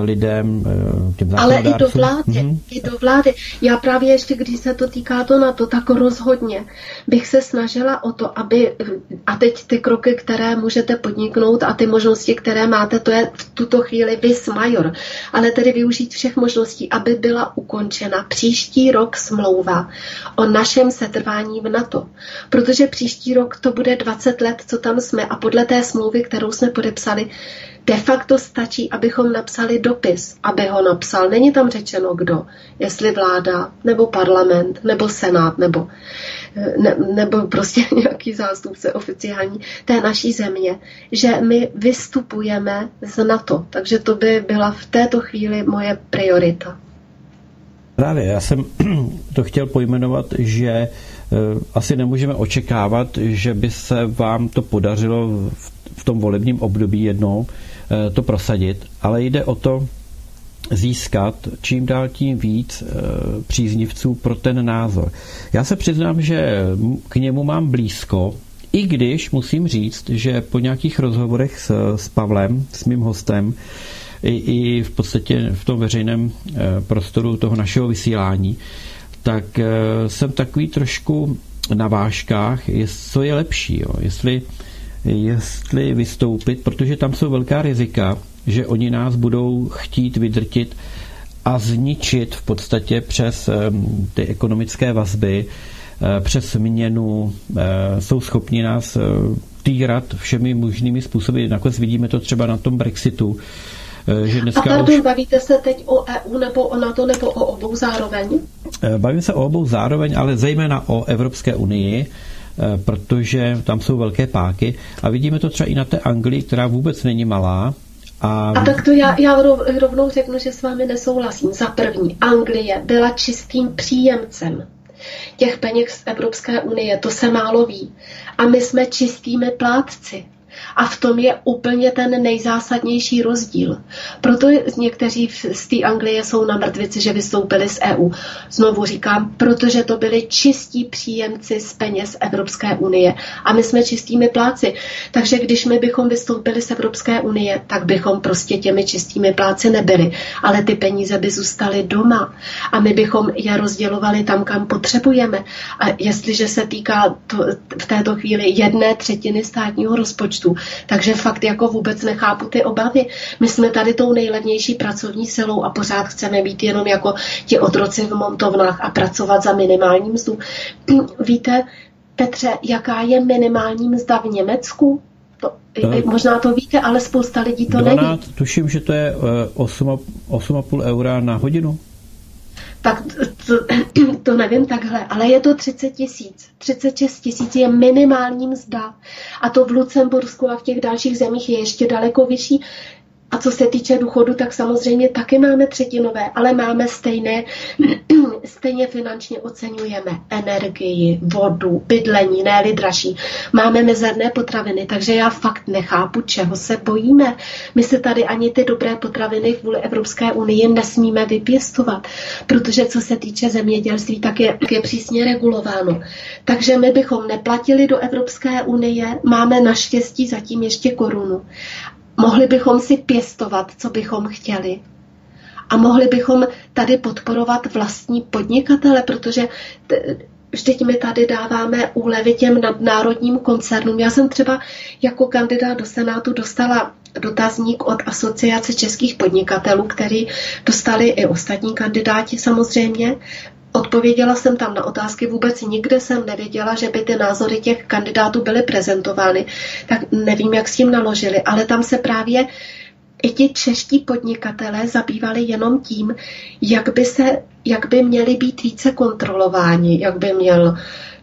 Speaker 3: lidem,
Speaker 4: eh, těm Ale i do vlády, mm-hmm. i do vlády. Já právě ještě, když se to týká to na to, tak rozhodně bych se snažila o to, aby, a teď ty kroky, které můžete podniknout a ty možnosti, které máte, to je v tuto chvíli vis major, ale tedy využít všech možností, aby byla ukončena příští rok smlouva o našem setrvání v NATO. Protože příští rok to bude 20 let, co tam jsme a podle té smlouvy, kterou jsme podepsali, de facto stačí, abychom napsali dopis, aby ho napsal. Není tam řečeno kdo, jestli vláda, nebo parlament, nebo senát, nebo, ne, nebo prostě [LAUGHS] nějaký zástupce oficiální té naší země, že my vystupujeme z NATO. Takže to by byla v této chvíli moje priorita.
Speaker 3: Právě, já jsem [CLEARS THROAT] to chtěl pojmenovat, že eh, asi nemůžeme očekávat, že by se vám to podařilo v tom volebním období jednou, to prosadit, ale jde o to, získat čím dál tím víc příznivců pro ten názor. Já se přiznám, že k němu mám blízko, i když musím říct, že po nějakých rozhovorech s, s Pavlem, s mým hostem, i, i v podstatě v tom veřejném prostoru toho našeho vysílání, tak jsem takový trošku na vážkách, co je lepší. Jo. Jestli, jestli vystoupit, protože tam jsou velká rizika, že oni nás budou chtít vydrtit a zničit v podstatě přes ty ekonomické vazby, eh, přes měnu, eh, jsou schopni nás eh, týrat všemi možnými způsoby. Nakonec vidíme to třeba na tom Brexitu,
Speaker 4: že dneska A pardon, už... bavíte se teď o EU nebo o NATO nebo o obou zároveň?
Speaker 3: Bavíme se o obou zároveň, ale zejména o Evropské unii, protože tam jsou velké páky a vidíme to třeba i na té Anglii, která vůbec není malá,
Speaker 4: a... a tak to já, já rovnou řeknu, že s vámi nesouhlasím. Za první, Anglie byla čistým příjemcem těch peněz z Evropské unie, to se málo ví. A my jsme čistými plátci. A v tom je úplně ten nejzásadnější rozdíl. Proto někteří z té Anglie jsou na mrtvici, že vystoupili z EU. Znovu říkám, protože to byli čistí příjemci z peněz Evropské unie. A my jsme čistými pláci. Takže když my bychom vystoupili z Evropské unie, tak bychom prostě těmi čistými pláci nebyli. Ale ty peníze by zůstaly doma. A my bychom je rozdělovali tam, kam potřebujeme. A jestliže se týká to, v této chvíli jedné třetiny státního rozpočtu, takže fakt jako vůbec nechápu ty obavy. My jsme tady tou nejlevnější pracovní silou a pořád chceme být jenom jako ti otroci v montovnách a pracovat za minimální mzdu. Víte, Petře, jaká je minimální mzda v Německu? To, možná to víte, ale spousta lidí to 12, neví.
Speaker 3: Tuším, že to je 8,5 eh, eura na hodinu
Speaker 4: tak to, [CLEARS THROAT] to nevím takhle, ale je to 30 tisíc. 36 tisíc je minimální mzda. A to v Lucembursku a v těch dalších zemích je ještě daleko vyšší. A co se týče důchodu, tak samozřejmě taky máme třetinové, ale máme stejné, [CLEARS THROAT] stejně finančně oceňujeme energii, vodu, bydlení, ne dražší. Máme mezerné potraviny, takže já fakt nechápu, čeho se bojíme. My se tady ani ty dobré potraviny v vůli Evropské unie nesmíme vypěstovat, protože co se týče zemědělství, tak je, je přísně regulováno. Takže my bychom neplatili do Evropské unie, máme naštěstí zatím ještě korunu. Mohli bychom si pěstovat, co bychom chtěli. A mohli bychom tady podporovat vlastní podnikatele, protože vždyť my tady dáváme úlevy těm nadnárodním koncernům. Já jsem třeba jako kandidát do Senátu dostala dotazník od Asociace českých podnikatelů, který dostali i ostatní kandidáti samozřejmě. Odpověděla jsem tam na otázky, vůbec nikde jsem nevěděla, že by ty názory těch kandidátů byly prezentovány, tak nevím, jak s tím naložili, ale tam se právě i ti čeští podnikatelé zabývali jenom tím, jak by, se, jak by měli být více kontrolováni, jak by měl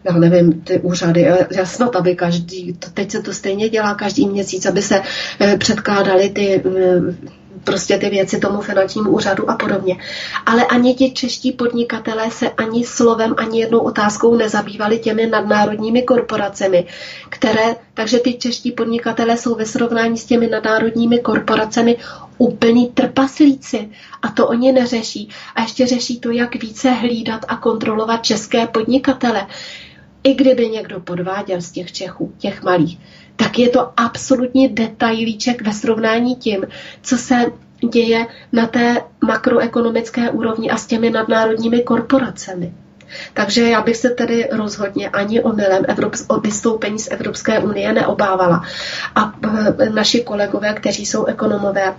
Speaker 4: já nevím, ty úřady, já snad, aby každý, teď se to stejně dělá každý měsíc, aby se eh, předkládaly ty eh, prostě ty věci tomu finančnímu úřadu a podobně. Ale ani ti čeští podnikatelé se ani slovem, ani jednou otázkou nezabývali těmi nadnárodními korporacemi, které, takže ty čeští podnikatelé jsou ve srovnání s těmi nadnárodními korporacemi úplní trpaslíci a to oni neřeší. A ještě řeší to, jak více hlídat a kontrolovat české podnikatele. I kdyby někdo podváděl z těch Čechů, těch malých, tak je to absolutně detailíček ve srovnání tím, co se děje na té makroekonomické úrovni a s těmi nadnárodními korporacemi. Takže já bych se tedy rozhodně ani omylem o vystoupení z Evropské unie neobávala. A e, naši kolegové, kteří jsou ekonomové,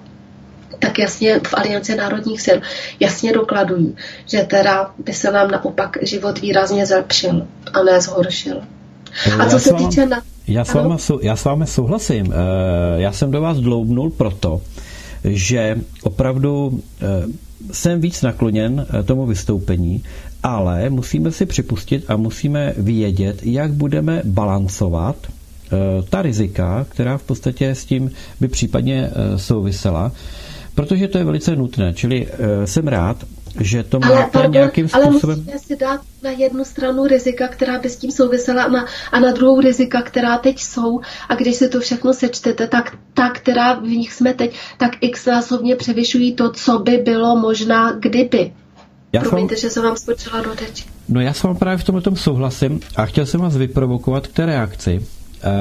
Speaker 4: tak jasně v Alianci národních sil jasně dokladují, že teda by se nám naopak život výrazně zlepšil a ne zhoršil.
Speaker 3: A co se týče na... Já s, váma, já s vámi souhlasím. Eh, já jsem do vás dloubnul proto, že opravdu eh, jsem víc nakloněn eh, tomu vystoupení, ale musíme si připustit a musíme vědět, jak budeme balancovat ta rizika, která v podstatě s tím by případně souvisela, protože to je velice nutné. Čili jsem rád, že to máte ale, pardon, nějakým způsobem...
Speaker 4: Ale musíme si dát na jednu stranu rizika, která by s tím souvisela na, a na druhou rizika, která teď jsou a když si to všechno sečtete, tak ta, která v nich jsme teď, tak x násobně převyšují to, co by bylo možná kdyby. Já Promiňte, jsem... že jsem vám skočila do řeči.
Speaker 3: No já s vámi právě v tomhle tom souhlasím a chtěl jsem vás vyprovokovat k té reakci.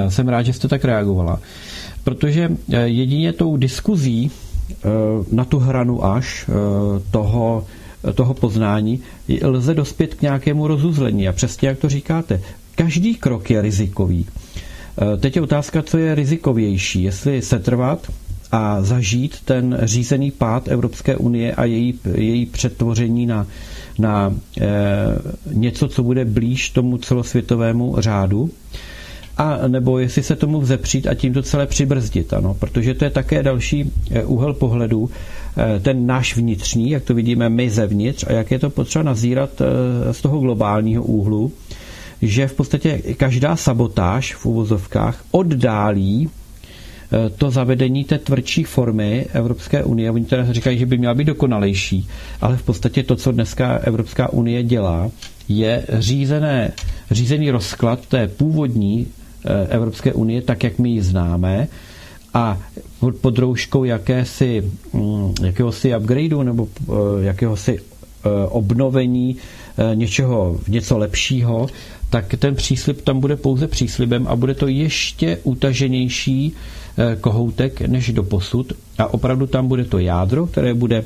Speaker 3: Uh, jsem rád, že jste tak reagovala. Protože uh, jedině tou diskuzí uh, na tu hranu až toho toho poznání, lze dospět k nějakému rozuzlení. A přesně jak to říkáte, každý krok je rizikový. E, teď je otázka, co je rizikovější, jestli setrvat a zažít ten řízený pád Evropské unie a její, její přetvoření na, na e, něco, co bude blíž tomu celosvětovému řádu, a nebo jestli se tomu vzepřít a tím to celé přibrzdit, ano, protože to je také další e, úhel pohledu, Eh, ten náš vnitřní, jak to vidíme my zevnitř a jak je to potřeba nazírat eh, z toho globálního úhlu, že v podstatě každá sabotáž v uvozovkách oddálí eh, to zavedení té tvrdší formy Evropské unie. Oni teda říkají, že by měla být dokonalejší, ale v podstatě to, co dneska Evropská unie dělá, je řízené, řízený rozklad té původní Evropské unie, tak jak my ji známe, a pod rouškou jakési, mm, jakéhosi upgradeu nebo eh, jakéhosi eh, obnovení eh, něčeho, něco lepšího, tak ten příslip tam bude pouze příslibem a bude to ještě utaženější kohoutek než do posud. A opravdu tam bude to jádro, které bude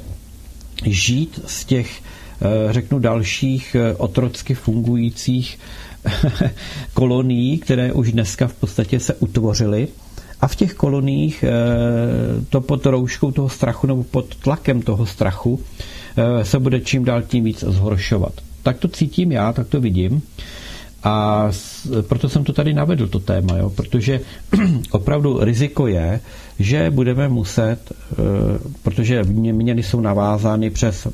Speaker 3: žít z těch, řeknu, dalších otrocky fungujících [LAUGHS] kolonií, které už dneska v podstatě se utvořily a v těch koloniích eh, to pod rouškou toho strachu nebo pod tlakem toho strachu eh, se bude čím dál tím víc zhoršovat. Tak to cítím já, tak to vidím. A proto jsem to tady navedl, to téma, jo? protože [CLEARS THROAT] opravdu riziko je, že budeme muset, eh, protože měny jsou navázány přes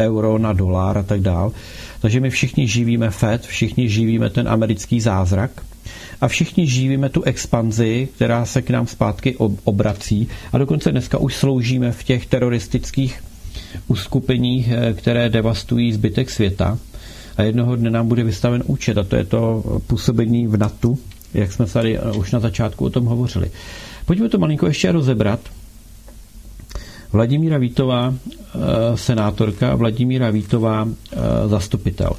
Speaker 3: euro na dolar a tak dál, takže my všichni živíme FED, všichni živíme ten americký zázrak, a všichni živíme tu expanzi, která se k nám zpátky obrací a dokonce dneska už sloužíme v těch teroristických uskupeních, eh, které devastují zbytek světa a jednoho dne nám bude vystaven účet a to je to působení v NATO, jak jsme tady eh, už na začátku o tom hovořili. Pojďme to malinko ještě rozebrat. Vladimíra Vítová, eh, senátorka, Vladimíra Vítová, zastupitel.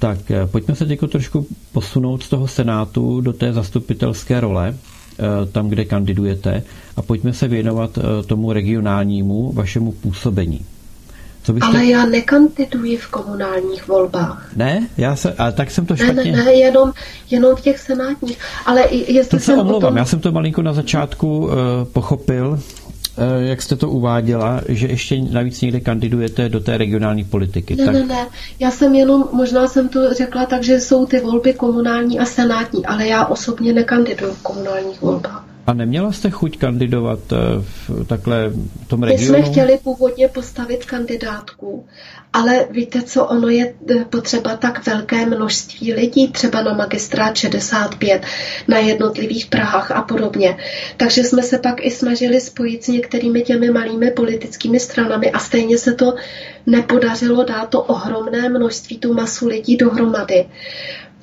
Speaker 3: Tak eh, pojďme se teď trošku posunout z toho Senátu do té zastupitelské role, eh, tam, kde kandidujete, a pojďme se věnovat eh, tomu regionálnímu vašemu působení.
Speaker 4: Co byste... Ale já nekandiduji v komunálních volbách.
Speaker 3: Ne? Já se, ale tak jsem to špatně...
Speaker 4: Ne, ne, ne jenom, jenom v těch senátních. Ale jestli
Speaker 3: to se omlouvám, tom... já jsem to malinko na začátku uh, pochopil, jak jste to uváděla, že ještě navíc někde kandidujete do té regionální politiky.
Speaker 4: Ne,
Speaker 3: tak...
Speaker 4: ne, ne. Já jsem jenom, možná jsem to řekla tak, že jsou ty volby komunální a senátní, ale já osobně nekandiduju v komunálních volbách.
Speaker 3: A neměla jste chuť kandidovat eh, v takhle tom regionu?
Speaker 4: My jsme chtěli původně postavit kandidátku, ale víte co, ono je eh, potřeba tak velké množství lidí, třeba na magistrát 65, na jednotlivých Prahách a podobně. Takže jsme se pak i snažili spojit s některými těmi malými politickými stranami a stejně se to nepodařilo dát to ohromné množství, tu masu lidí dohromady.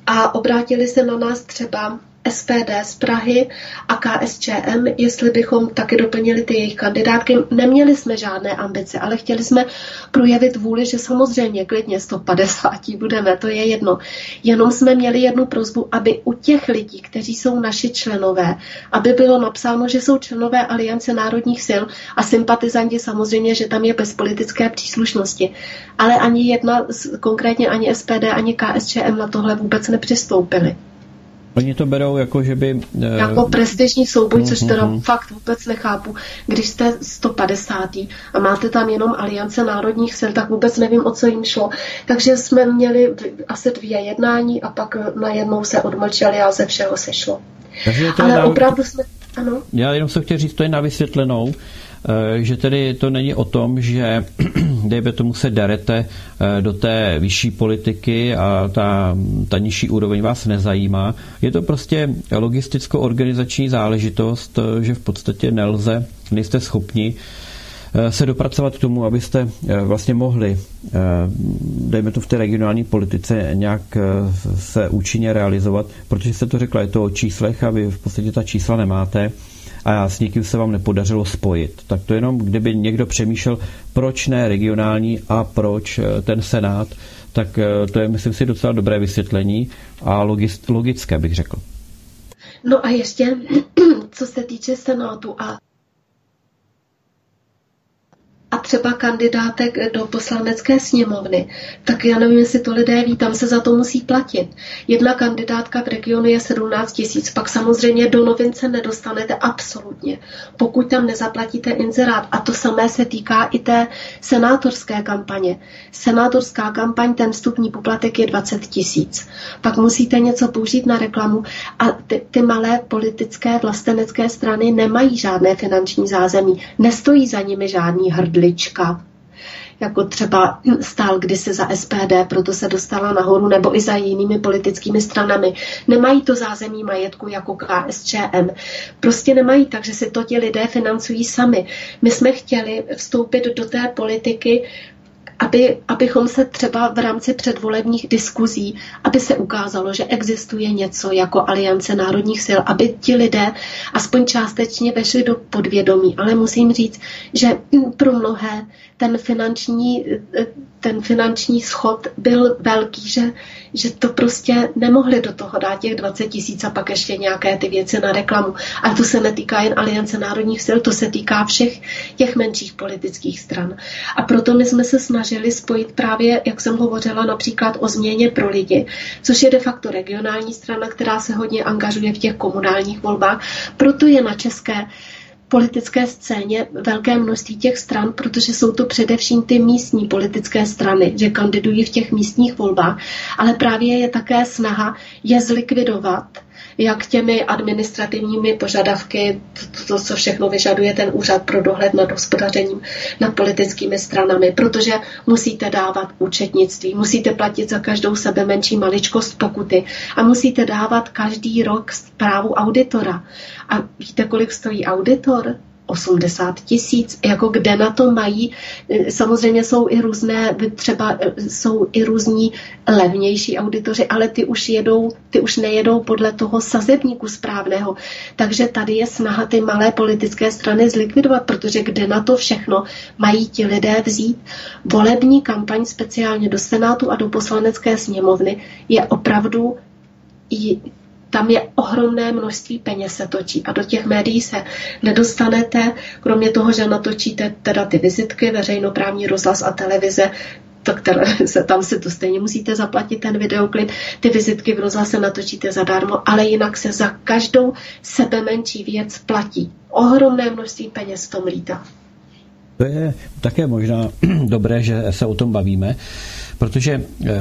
Speaker 4: A obrátili se na nás třeba SPD z Prahy a KSČM, jestli bychom taky doplnili ty jejich kandidátky. Neměli jsme žádné ambice, ale chtěli jsme projevit vůli, že samozřejmě klidně 150 budeme, to je jedno. Jenom jsme měli jednu prozbu, aby u těch lidí, kteří jsou naši členové, aby bylo napsáno, že jsou členové Aliance národních sil a sympatizanti samozřejmě, že tam je bez politické příslušnosti. Ale ani jedna, konkrétně ani SPD, ani KSČM na tohle vůbec nepřistoupili.
Speaker 3: Oni to berou jako, že by...
Speaker 4: Uh... Jako prestižní souboj, což teda uh-huh. fakt vůbec nechápu. Když jste 150. a máte tam jenom aliance národních sil, tak vůbec nevím, o co jim šlo. Takže jsme měli asi dvě jednání a pak najednou se odmlčeli a ze všeho sešlo. Takže to Ale na... opravdu jsme... Ano.
Speaker 3: Já jenom se chtěl říct, to je na vysvětlenou, že tedy to není o tom, že [CLEARS THROAT] dejme tomu se darete eh, do té vyšší politiky a ta, ta nižší úroveň vás nezajímá. Je to prostě logisticko-organizační záležitost, eh, že v podstatě nelze, nejste schopni se dopracovat k tomu, abyste vlastně mohli, dejme to v té regionální politice, nějak se účinně realizovat, protože jste to řekla, je to o číslech a vy v podstatě ta čísla nemáte a s někým se vám nepodařilo spojit. Tak to jenom, kdyby někdo přemýšlel, proč ne regionální a proč ten senát, tak to je, myslím si, docela dobré vysvětlení a logické, bych řekl.
Speaker 4: No a ještě, [CLEARS THROAT] co se týče Senátu a třeba kandidátek do poslanecké sněmovny, tak já nevím, jestli to lidé ví, tam se za to musí platit. Jedna kandidátka v regionu je 17 tisíc, pak samozřejmě do novince nedostanete absolutně, pokud tam nezaplatíte inzerát. A to samé se týká i té senátorské kampaně. Senátorská kampaň, ten vstupní poplatek je 20 tisíc. Pak musíte něco použít na reklamu a ty, ty malé politické vlastenecké strany nemají žádné finanční zázemí, nestojí za nimi žádný hrdl vidlička, jako třeba stál kdysi za SPD, proto se dostala nahoru, nebo i za jinými politickými stranami. Nemají to zázemí majetku jako KSČM. Prostě nemají, takže si to ti lidé financují sami. My jsme chtěli vstoupit do té politiky aby, abychom se třeba v rámci předvolebních diskuzí, aby se ukázalo, že existuje něco jako Aliance národních sil, aby ti lidé aspoň částečně vešli do podvědomí. Ale musím říct, že pro mnohé ten finanční, ten finanční schod byl velký, že, že to prostě nemohli do toho dát těch 20 tisíc a pak ještě nějaké ty věci na reklamu. A to se netýká jen Aliance národních sil, to se týká všech těch menších politických stran. A proto my jsme se snažili spojit právě, jak jsem hovořila, například o změně pro lidi, což je de facto regionální strana, která se hodně angažuje v těch komunálních volbách. Proto je na české politické scéně velké množství těch stran, protože jsou to především ty místní politické strany, že kandidují v těch místních volbách, ale právě je také snaha je zlikvidovat jak těmi administrativními požadavky, to, to, co všechno vyžaduje ten úřad pro dohled nad hospodařením nad politickými stranami, protože musíte dávat účetnictví, musíte platit za každou sebe menší maličkost pokuty a musíte dávat každý rok zprávu auditora. A víte, kolik stojí auditor? 80 tisíc, jako kde na to mají. Samozřejmě jsou i různé, třeba eh, jsou i různí levnější auditoři, ale ty už jedou, ty už nejedou podle toho sazebníku správného. Takže tady je snaha ty malé politické strany zlikvidovat, protože kde na to všechno mají ti lidé vzít. Volební kampaň speciálně do Senátu a do poslanecké sněmovny je opravdu tam je ohromné množství peněz se točí a do těch médií se nedostanete, kromě toho, že natočíte teda ty vizitky, veřejnoprávní rozhlas a televize, tak [LAUGHS] se, tam si to stejně musíte zaplatit ten videoklip, ty vizitky v rozhlase natočíte zadarmo, ale jinak se za každou sebe menší věc platí. Ohromné množství peněz v tom lítá.
Speaker 3: To je také možná [CLEARS THROAT] dobré, že se o tom bavíme, protože eh,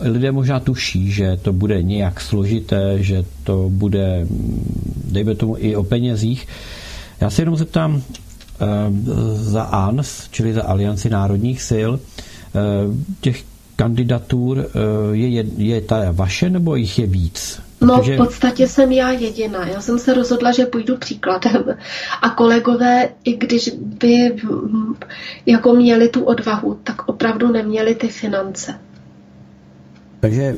Speaker 3: lidé možná tuší, že to bude nějak složité, že to bude, mm, dejme tomu, i o penězích. Já se jenom zeptám, eh, za ANS, čili za Alianci národních sil, eh, těch kandidatur je, je ta vaše nebo jich je víc?
Speaker 4: No, v podstatě jsem já jediná. Já jsem se rozhodla, že půjdu příkladem. A kolegové, i když by jako měli tu odvahu, tak opravdu neměli ty finance.
Speaker 3: Takže e,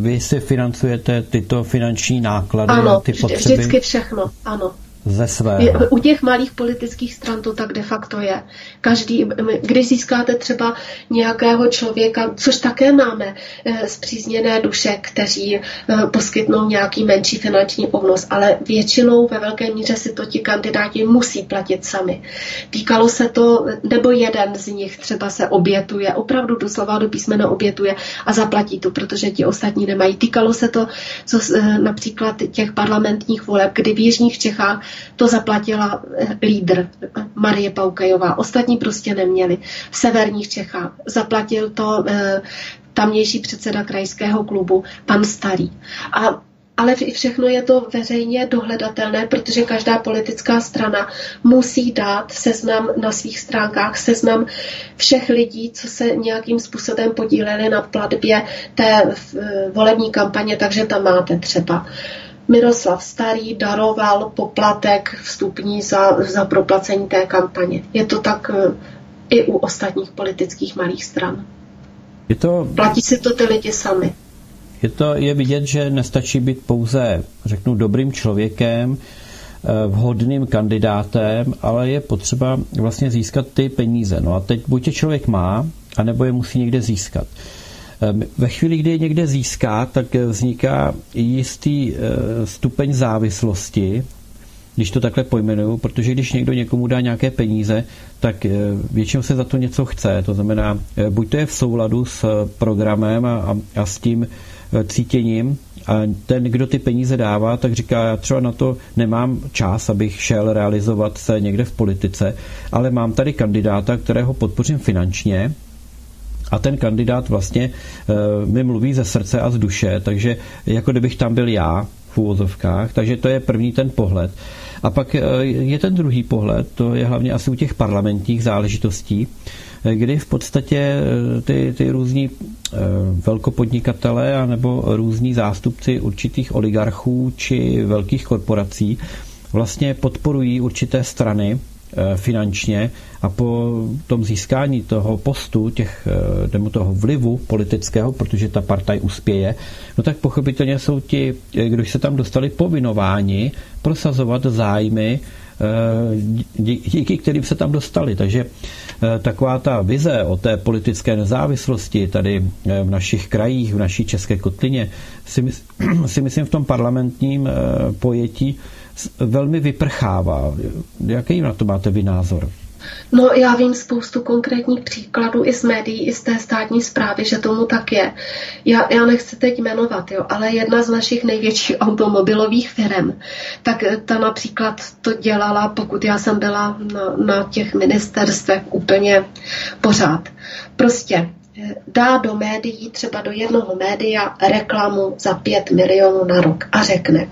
Speaker 3: vy si financujete tyto finanční náklady
Speaker 4: ano,
Speaker 3: a ty potřeby?
Speaker 4: vždycky všechno, ano
Speaker 3: ze svého.
Speaker 4: U těch malých politických stran to tak de facto je. Každý, když získáte třeba nějakého člověka, což také máme zpřízněné eh, duše, kteří eh, poskytnou nějaký menší finanční obnos, ale většinou ve velké míře si to ti kandidáti musí platit sami. Týkalo se to, nebo jeden z nich třeba se obětuje, opravdu doslova do písmena obětuje a zaplatí to, protože ti ostatní nemají. Týkalo se to co, eh, například těch parlamentních voleb, kdy v Jižních Čechách to zaplatila eh, lídr Marie Paukajová. Ostatní prostě neměli. V severních Čechách zaplatil to eh, tamnější předseda krajského klubu, pan Starý. A ale všechno je to veřejně dohledatelné, protože každá politická strana musí dát seznam na svých stránkách, seznam všech lidí, co se nějakým způsobem podíleli na platbě té eh, volební kampaně, takže tam máte třeba Miroslav Starý daroval poplatek vstupní za, za proplacení té kampaně. Je to tak eh, i u ostatních politických malých stran. Je to... Platí si to ty lidi sami.
Speaker 3: Je to je vidět, že nestačí být pouze, řeknu, dobrým člověkem, eh, vhodným kandidátem, ale je potřeba vlastně získat ty peníze. No a teď buď je člověk má, anebo je musí někde získat. Ehm, ve chvíli, kdy je někde získá, tak vzniká jistý eh, stupeň závislosti, když to takhle pojmenuju, protože když někdo někomu dá nějaké peníze, tak eh, většinou se za to něco chce. To znamená, buď to je v souladu s programem a, a, a s tím cítěním, a ten, kdo ty peníze dává, tak říká, já třeba na to nemám čas, abych šel realizovat se někde v politice, ale mám tady kandidáta, kterého podpořím finančně, a ten kandidát vlastně e, mi mluví ze srdce a z duše, takže jako kdybych tam byl já v úvozovkách, takže to je první ten pohled. A pak e, je ten druhý pohled, to je hlavně asi u těch parlamentních záležitostí, kdy v podstatě eh, ty, ty různí eh, velkopodnikatele nebo různí zástupci určitých oligarchů či velkých korporací vlastně podporují určité strany eh, finančně a po tom získání toho postu, těch, nebo toho vlivu politického, protože ta partaj uspěje, no tak pochopitelně jsou ti, kdo se tam dostali povinováni prosazovat zájmy díky kterým se tam dostali. Takže Eh, taková ta vize o té politické nezávislosti tady eh, v našich krajích, v naší české kotlině, si, [CLEARS THROAT] si myslím v tom parlamentním eh, pojetí velmi vyprchává. Jaký na to máte vy názor?
Speaker 4: No já vím spoustu konkrétních příkladů i z médií, i z té státní zprávy, že tomu tak je. Já, já nechci teď jmenovat, jo, ale jedna z našich největších automobilových firm, tak ta například to dělala, pokud já jsem byla na, na těch ministerstvech úplně pořád. Prostě eh, dá do médií, třeba do jednoho média, reklamu za 5 milionů na rok a řekne,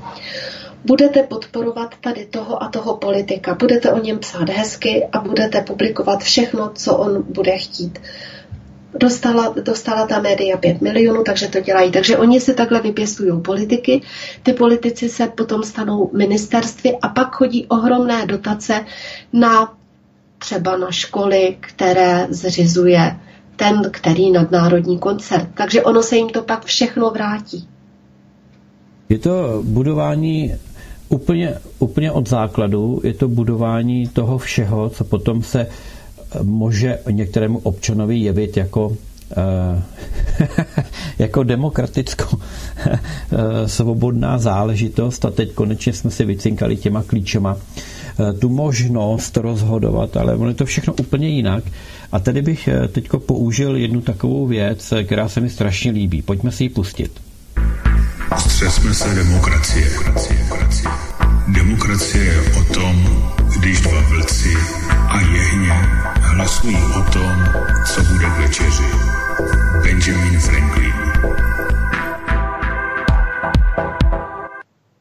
Speaker 4: budete podporovat tady toho a toho politika, budete o něm psát hezky a budete publikovat všechno, co on bude chtít. Dostala, dostala ta média 5 milionů, takže to dělají. Takže oni si takhle vypěstují politiky, ty politici se potom stanou ministerství a pak chodí ohromné dotace na třeba na školy, které zřizuje ten, který nadnárodní koncert. Takže ono se jim to pak všechno vrátí.
Speaker 3: Je to budování úplně, úplně od základu, je to budování toho všeho, co potom se eh, může některému občanovi jevit jako eh, [LAUGHS] jako demokratickou eh, svobodná záležitost a teď konečně jsme si vycinkali těma klíčema tu možnost rozhodovat, ale ono je to všechno úplně jinak. A tady bych teď použil jednu takovou věc, která se mi strašně líbí. Pojďme si ji pustit.
Speaker 6: Střesme se demokracie. Demokracie je o tom, když dva vlci a jehně hlasují o tom, co bude k večeři. Benjamin Franklin.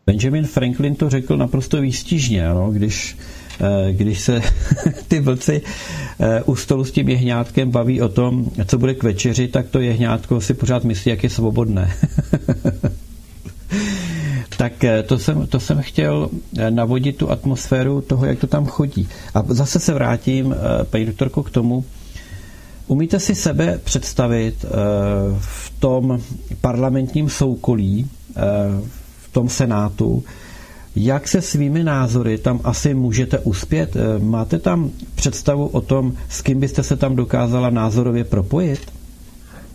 Speaker 3: Benjamin Franklin to řekl naprosto výstižně, ano, když, eh, když se [LAUGHS] ty vlci eh, u stolu s tím jehňátkem baví o tom, co bude k večeři, tak to jehňátko si pořád myslí, jak je svobodné. [LAUGHS] tak eh, to jsem, to jsem chtěl eh, navodit tu atmosféru toho, jak to tam chodí. A zase se vrátím, eh, paní doktorko, k tomu, Umíte si sebe představit v tom parlamentním soukolí, v tom senátu, jak se svými názory tam asi můžete uspět? Máte tam představu o tom, s kým byste se tam dokázala názorově propojit?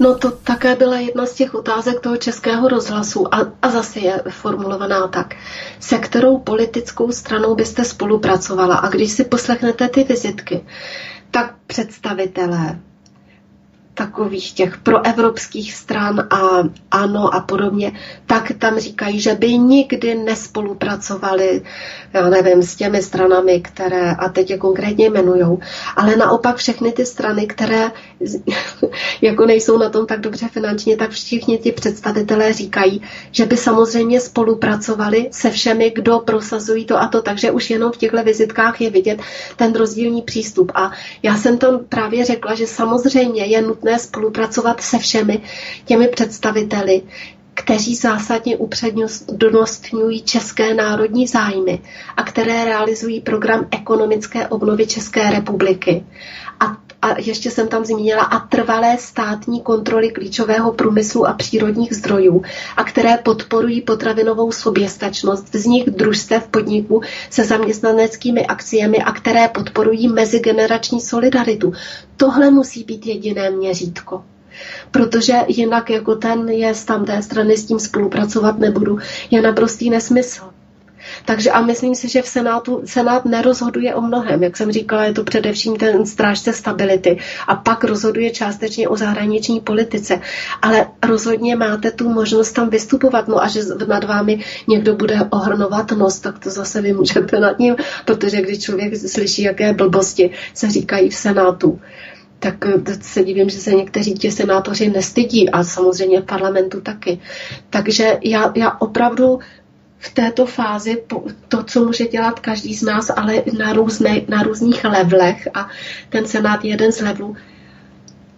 Speaker 4: No to také byla jedna z těch otázek toho českého rozhlasu a, a zase je formulovaná tak. Se kterou politickou stranou byste spolupracovala? A když si poslechnete ty vizitky, tak představitelé takových těch proevropských stran a ano a podobně, tak tam říkají, že by nikdy nespolupracovali, já nevím, s těmi stranami, které, a teď je konkrétně jmenujou, ale naopak všechny ty strany, které [LAUGHS] jako nejsou na tom tak dobře finančně, tak všichni ti představitelé říkají, že by samozřejmě spolupracovali se všemi, kdo prosazují to a to, takže už jenom v těchto vizitkách je vidět ten rozdílný přístup. A já jsem to právě řekla, že samozřejmě je nutné spolupracovat se všemi těmi představiteli, kteří zásadně upřednostňují české národní zájmy a které realizují program ekonomické obnovy České republiky. A a ještě jsem tam zmínila, a trvalé státní kontroly klíčového průmyslu a přírodních zdrojů, a které podporují potravinovou soběstačnost, vznik družstev podniků se zaměstnaneckými akciemi a které podporují mezigenerační solidaritu. Tohle musí být jediné měřítko protože jinak jako ten je z tamté strany s tím spolupracovat nebudu, je naprostý nesmysl. Takže a myslím si, že v Senátu Senát nerozhoduje o mnohem. Jak jsem říkala, je to především ten strážce stability a pak rozhoduje částečně o zahraniční politice. Ale rozhodně máte tu možnost tam vystupovat. No a že nad vámi někdo bude ohrnovat nos, tak to zase vy můžete nad ním, protože když člověk slyší, jaké blbosti se říkají v Senátu, tak se divím, že se někteří ti senátoři nestydí a samozřejmě v parlamentu taky. Takže já, já opravdu v této fázi to, co může dělat každý z nás, ale na, různé, na různých levelech a ten senát je jeden z levelů,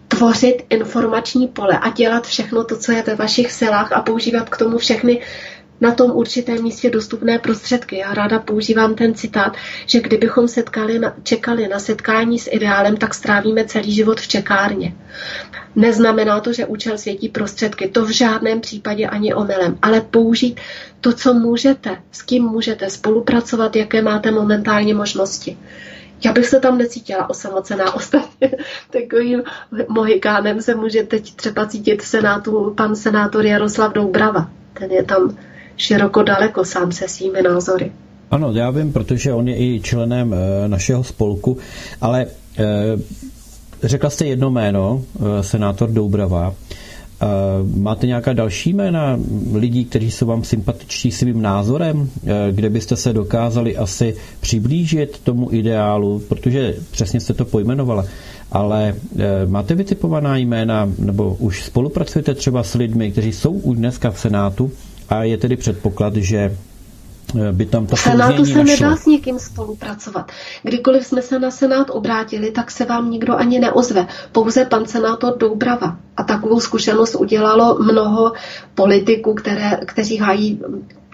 Speaker 4: tvořit informační pole a dělat všechno to, co je ve vašich silách a používat k tomu všechny na tom určitém místě dostupné prostředky. Já ráda používám ten citát, že kdybychom setkali na, čekali na setkání s ideálem, tak strávíme celý život v čekárně. Neznamená to, že účel světí prostředky. To v žádném případě ani omylem. Ale použít to, co můžete, s kým můžete spolupracovat, jaké máte momentálně možnosti. Já bych se tam necítila osamocená [LAUGHS] ostatně. Takovým mohikánem se může teď třeba cítit senátu pan senátor Jaroslav Doubrava. Ten je tam široko daleko sám se svými názory.
Speaker 3: Ano, já vím, protože on je i členem e, našeho spolku, ale e, řekla jste jedno jméno, e, senátor Doubrava. Máte nějaká další jména lidí, kteří jsou vám sympatičtí svým názorem, kde byste se dokázali asi přiblížit tomu ideálu, protože přesně jste to pojmenovala, ale máte vytipovaná jména, nebo už spolupracujete třeba s lidmi, kteří jsou už dneska v Senátu a je tedy předpoklad, že eh, by tam ta
Speaker 4: V Senátu se nedá s někým spolupracovat. Kdykoliv jsme se na Senát obrátili, tak se vám nikdo ani neozve. Pouze pan senátor Doubrava. A takovou zkušenost udělalo mnoho politiků, které, kteří hájí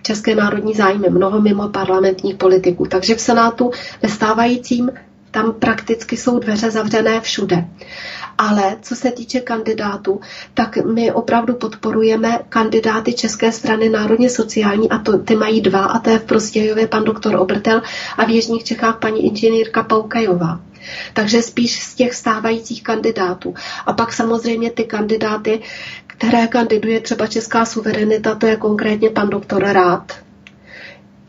Speaker 4: české národní zájmy, mnoho mimo parlamentních politiků. Takže v Senátu ve stávajícím tam prakticky jsou dveře zavřené všude. Ale co se týče kandidátů, tak my opravdu podporujeme kandidáty České strany národně sociální a to, ty mají dva a to je v Prostějově pan doktor Obrtel a v Jižních Čechách paní inženýrka Paukajová. Takže spíš z těch stávajících kandidátů. A pak samozřejmě ty kandidáty, které kandiduje třeba Česká suverenita, to je konkrétně pan doktor Rád,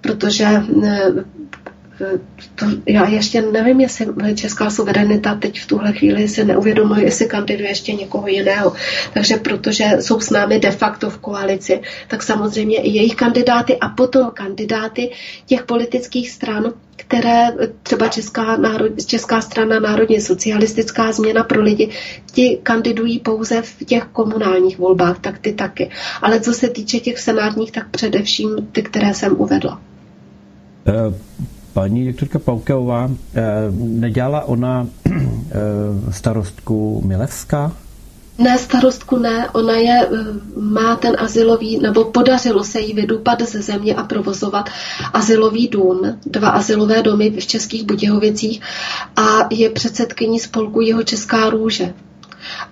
Speaker 4: protože eh, to, já ještě nevím, jestli česká suverenita teď v tuhle chvíli si neuvědomuje, jestli kandiduje ještě někoho jiného. Takže protože jsou s námi de facto v koalici, tak samozřejmě i jejich kandidáty a potom kandidáty těch politických stran, které třeba Česká, národ, Česká strana národně socialistická změna pro lidi, ti kandidují pouze v těch komunálních volbách, tak ty taky. Ale co se týče těch senátních, tak především ty, které jsem uvedla.
Speaker 3: Uh paní doktorka Paukeová, eh, nedělala ona eh, starostku Milevská?
Speaker 4: Ne, starostku ne, ona je, eh, má ten asilový, nebo podařilo se jí vydupat ze země a provozovat asilový dům, dva asilové domy v Českých Budějovicích a je předsedkyní spolku Jeho Česká růže.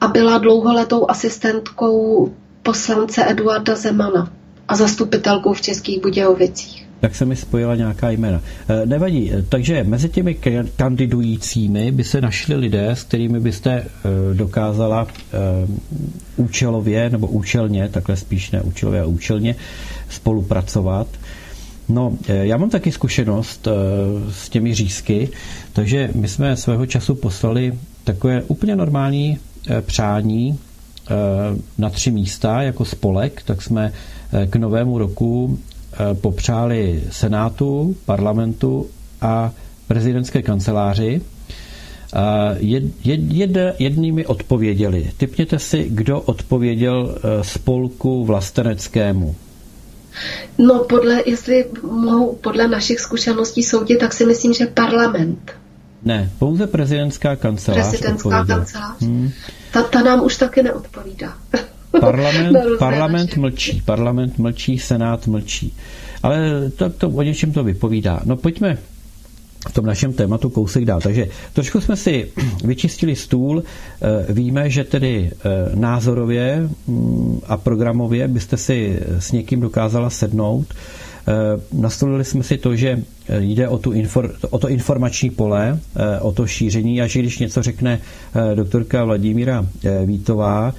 Speaker 4: A byla dlouholetou asistentkou poslance Eduarda Zemana a zastupitelkou v Českých Budějovicích
Speaker 3: tak se mi spojila nějaká jména. Eh, nevadí, takže mezi těmi kandidujícími by se našli lidé, s kterými byste eh, dokázala eh, účelově nebo účelně, takhle spíš ne účelově a účelně, spolupracovat. No, já mám taky zkušenost s těmi řízky, takže my jsme svého času poslali takové úplně normální přání na tři místa jako spolek, tak jsme k novému roku Eh, popřáli Senátu, parlamentu a prezidentské kanceláři. Jed, jed, jednými odpověděli. Typněte si, kdo odpověděl eh, spolku vlasteneckému.
Speaker 4: No, podle, jestli mohu podle našich zkušeností soudit, tak si myslím, že parlament.
Speaker 3: Ne, pouze prezidentská kancelář
Speaker 4: Prezidentská kancelář. Hmm. Ta, ta nám už taky neodpovídá. [LAUGHS]
Speaker 3: Parlament, parlament mlčí, parlament mlčí, senát mlčí. Ale to, to o něčem to vypovídá. No pojďme v tom našem tématu kousek dál. Takže trošku jsme si [CLEARS THROAT] vyčistili stůl. Eh, víme, že tedy eh, názorově mm, a programově byste si s někým dokázala sednout. Eh, nastolili jsme si to, že jde o, tu infor, o to informační pole, o to šíření a že když něco řekne doktorka Vladimíra Vítová,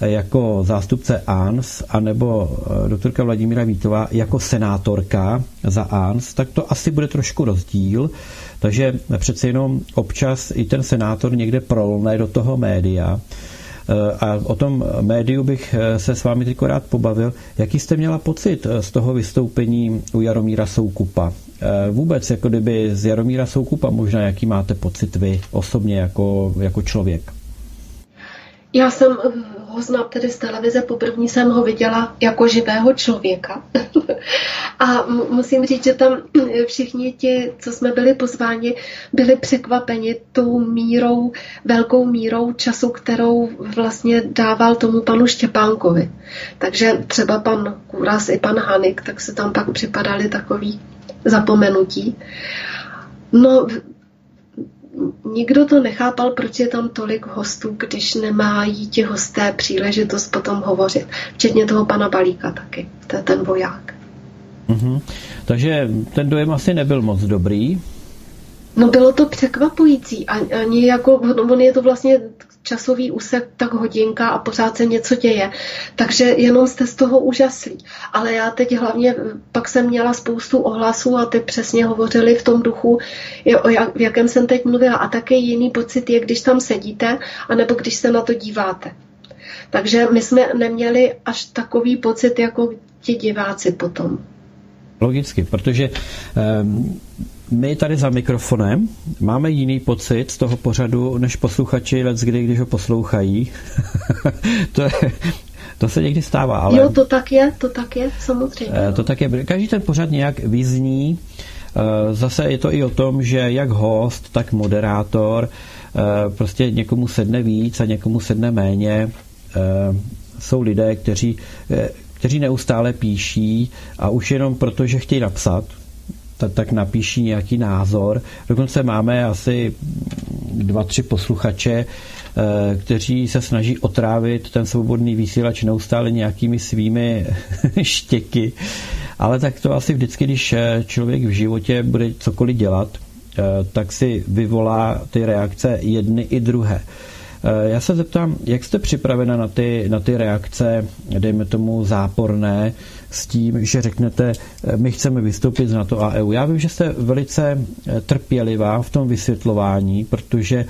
Speaker 3: jako zástupce ANS, anebo doktorka Vladimíra Vítová jako senátorka za ANS, tak to asi bude trošku rozdíl. Takže přece jenom občas i ten senátor někde prolne do toho média. Eh, a o tom médiu bych eh, se s vámi teď rád pobavil. Jaký jste měla pocit eh, z toho vystoupení u Jaromíra Soukupa? Vůbec, jako kdyby z Jaromíra Soukupa možná, jaký máte pocit vy osobně jako, jako člověk?
Speaker 4: Já jsem ho znám tedy z televize, poprvé jsem ho viděla jako živého člověka. [LAUGHS] a musím říct, že tam všichni ti, co jsme byli pozváni, byli překvapeni tou mírou, velkou mírou času, kterou vlastně dával tomu panu Štěpánkovi. Takže třeba pan Kůras i pan Hanik, tak se tam pak připadali takový zapomenutí. No, nikdo to nechápal, proč je tam tolik hostů, když nemají ti hosté příležitost potom hovořit. Včetně toho pana Balíka taky, to je ten voják.
Speaker 3: Mm-hmm. Takže ten dojem asi nebyl moc dobrý.
Speaker 4: No bylo to překvapující. Ani jako, on je to vlastně časový úsek, tak hodinka a pořád se něco děje. Takže jenom jste z toho úžaslí. Ale já teď hlavně, pak jsem měla spoustu ohlasů a ty přesně hovořili v tom duchu, o jak, v jakém jsem teď mluvila. A také jiný pocit je, když tam sedíte, anebo když se na to díváte. Takže my jsme neměli až takový pocit jako ti diváci potom.
Speaker 3: Logicky, protože um, my tady za mikrofonem máme jiný pocit z toho pořadu, než posluchači let kdy, když ho poslouchají. [LAUGHS] to, je, to se někdy stává, ale...
Speaker 4: Jo, to tak je, to tak je, samozřejmě.
Speaker 3: Eh, to tak je. Každý ten pořad nějak vyzní. Eh, zase je to i o tom, že jak host, tak moderátor eh, prostě někomu sedne víc a někomu sedne méně. Jsou lidé, kteří, kteří neustále píší a už jenom proto, že chtějí napsat, tak, tak napíší nějaký názor. Dokonce máme asi dva, tři posluchače, eh, kteří se snaží otrávit ten svobodný vysílač neustále nějakými svými [LAUGHS] štěky. Ale tak to asi vždycky, když eh, člověk v životě bude cokoliv dělat, eh, tak si vyvolá ty reakce jedny i druhé. Já se zeptám, jak jste připravena na ty, na ty reakce, dejme tomu záporné, s tím, že řeknete, eh, my chceme vystoupit z NATO a EU. Já vím, že jste velice eh, trpělivá v tom vysvětlování, protože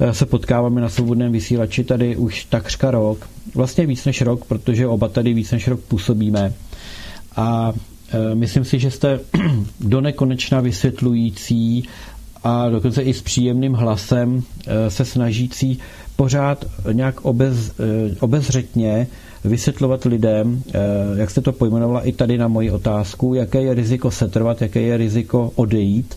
Speaker 3: eh, se potkáváme na svobodném vysílači tady už takřka rok, vlastně víc než rok, protože oba tady víc než rok působíme. A myslím si, že jste [CLEARS THROAT] do nekonečna vysvětlující a dokonce i s příjemným hlasem se snažící pořád nějak obez, obezřetně vysvětlovat lidem, eh, jak jste to pojmenovala i tady na moji otázku, jaké je riziko setrvat, jaké je riziko odejít,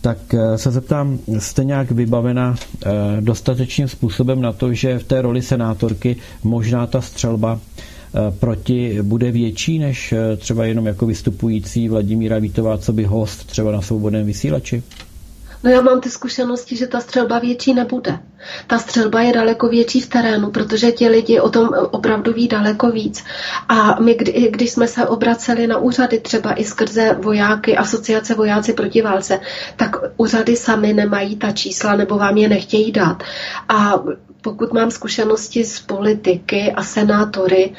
Speaker 3: tak eh, se zeptám, jste nějak vybavena eh, dostatečným způsobem na to, že v té roli senátorky možná ta střelba proti bude větší než třeba jenom jako vystupující Vladimíra Vítová, co by host třeba na svobodném vysílači?
Speaker 4: No já mám ty zkušenosti, že ta střelba větší nebude. Ta střelba je daleko větší v terénu, protože ti lidi o tom opravdu ví daleko víc. A my, kdy, když jsme se obraceli na úřady, třeba i skrze vojáky, asociace vojáci proti válce, tak úřady sami nemají ta čísla nebo vám je nechtějí dát. A pokud mám zkušenosti z politiky a senátory,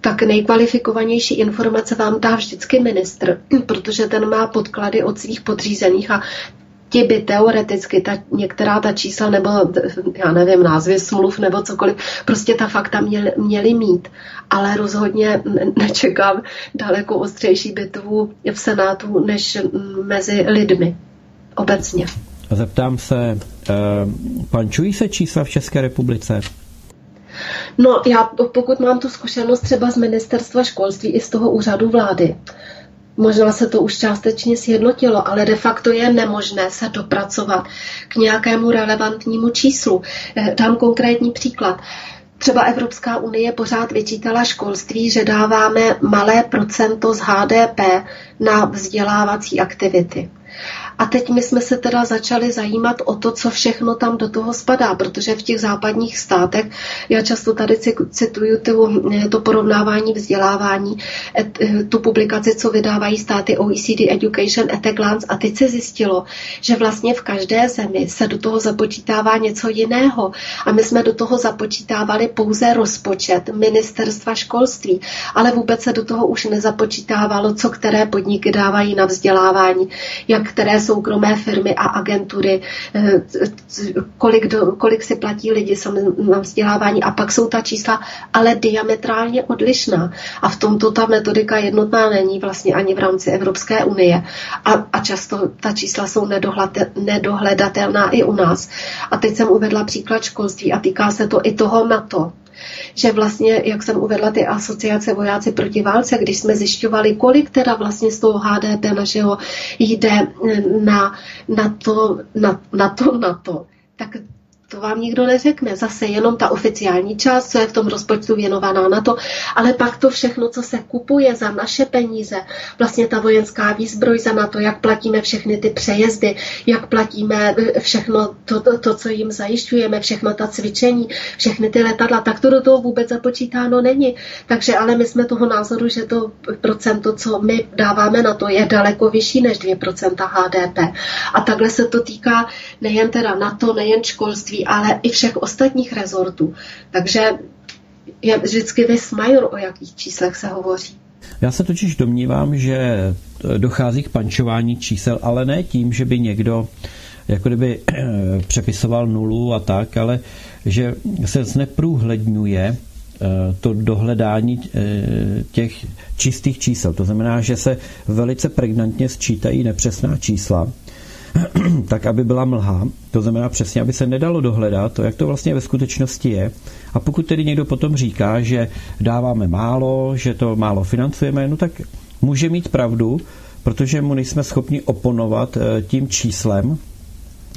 Speaker 4: tak nejkvalifikovanější informace vám dá vždycky ministr, [CLEARS THROAT] protože ten má podklady od svých podřízených a ti by teoreticky ta, některá ta čísla nebo já nevím, názvy smluv nebo cokoliv, prostě ta fakta měli, měli mít. Ale rozhodně nečekám daleko ostřejší bitvu v Senátu než mezi lidmi obecně.
Speaker 3: Zeptám se, uh, pančují se čísla v České republice?
Speaker 4: No, já pokud mám tu zkušenost třeba z ministerstva školství i z toho úřadu vlády, Možná se to už částečně sjednotilo, ale de facto je nemožné se dopracovat k nějakému relevantnímu číslu. Eh, dám konkrétní příklad. třeba Evropská unie pořád vyčítala školství, že dáváme malé procento z HDP na vzdělávací aktivity. A teď my jsme se teda začali zajímat o to, co všechno tam do toho spadá, protože v těch západních státech, já často tady cituju to, to porovnávání vzdělávání, tu publikaci, co vydávají státy OECD Education at a Glance a teď se zjistilo, že vlastně v každé zemi se do toho započítává něco jiného. A my jsme do toho započítávali pouze rozpočet ministerstva školství, ale vůbec se do toho už nezapočítávalo, co které podniky dávají na vzdělávání, jak které soukromé firmy a agentury, eh, kolik, do, kolik si platí lidi na vzdělávání a pak jsou ta čísla ale diametrálně odlišná. A v tomto ta metodika jednotná není vlastně ani v rámci Evropské unie. A, a často ta čísla jsou nedohledatelná i u nás. A teď jsem uvedla příklad školství a týká se to i toho NATO že vlastně, jak jsem uvedla, ty asociace vojáci proti válce, když jsme zjišťovali, kolik teda vlastně z toho HDP našeho jde na, na, to, na, na to, na to, tak to vám nikdo neřekne. Zase jenom ta oficiální část, co je v tom rozpočtu věnovaná na to, ale pak to všechno, co se kupuje za naše peníze, vlastně ta vojenská výzbroj za na to, jak platíme všechny ty přejezdy, jak platíme eh, všechno to, to, to co jim zajišťujeme, všechno ta cvičení, všechny ty letadla, tak to do toho vůbec započítáno není. Takže ale my jsme toho názoru, že to procento, co my dáváme na to, je daleko vyšší než 2% HDP. A takhle se to týká nejen teda na to, nejen školství, ale i všech ostatních rezortů. Takže je vždycky vysmajor, o jakých číslech se hovoří.
Speaker 3: Já se totiž domnívám, že dochází k pančování čísel, ale ne tím, že by někdo jako kdyby eh, přepisoval nulu a tak, ale že se zneprůhledňuje eh, to dohledání eh, těch čistých čísel. To znamená, že se velice pregnantně sčítají nepřesná čísla [CLEARS THROAT] tak aby byla mlha, to znamená přesně, aby se nedalo dohledat to, jak to vlastně ve skutečnosti je. A pokud tedy někdo potom říká, že dáváme málo, že to málo financujeme, no tak může mít pravdu, protože mu nejsme schopni oponovat eh, tím číslem,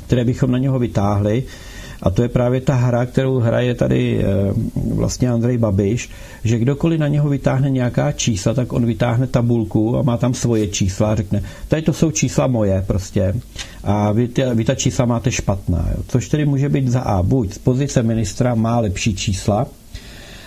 Speaker 3: které bychom na něho vytáhli, a to je právě ta hra, kterou hraje tady eh, vlastně Andrej Babiš, že kdokoliv na něho vytáhne nějaká čísla, tak on vytáhne tabulku a má tam svoje čísla a řekne, tady to jsou čísla moje prostě a vy, ty, vy ta čísla máte špatná. Jo. Což tedy může být za A, buď z pozice ministra má lepší čísla,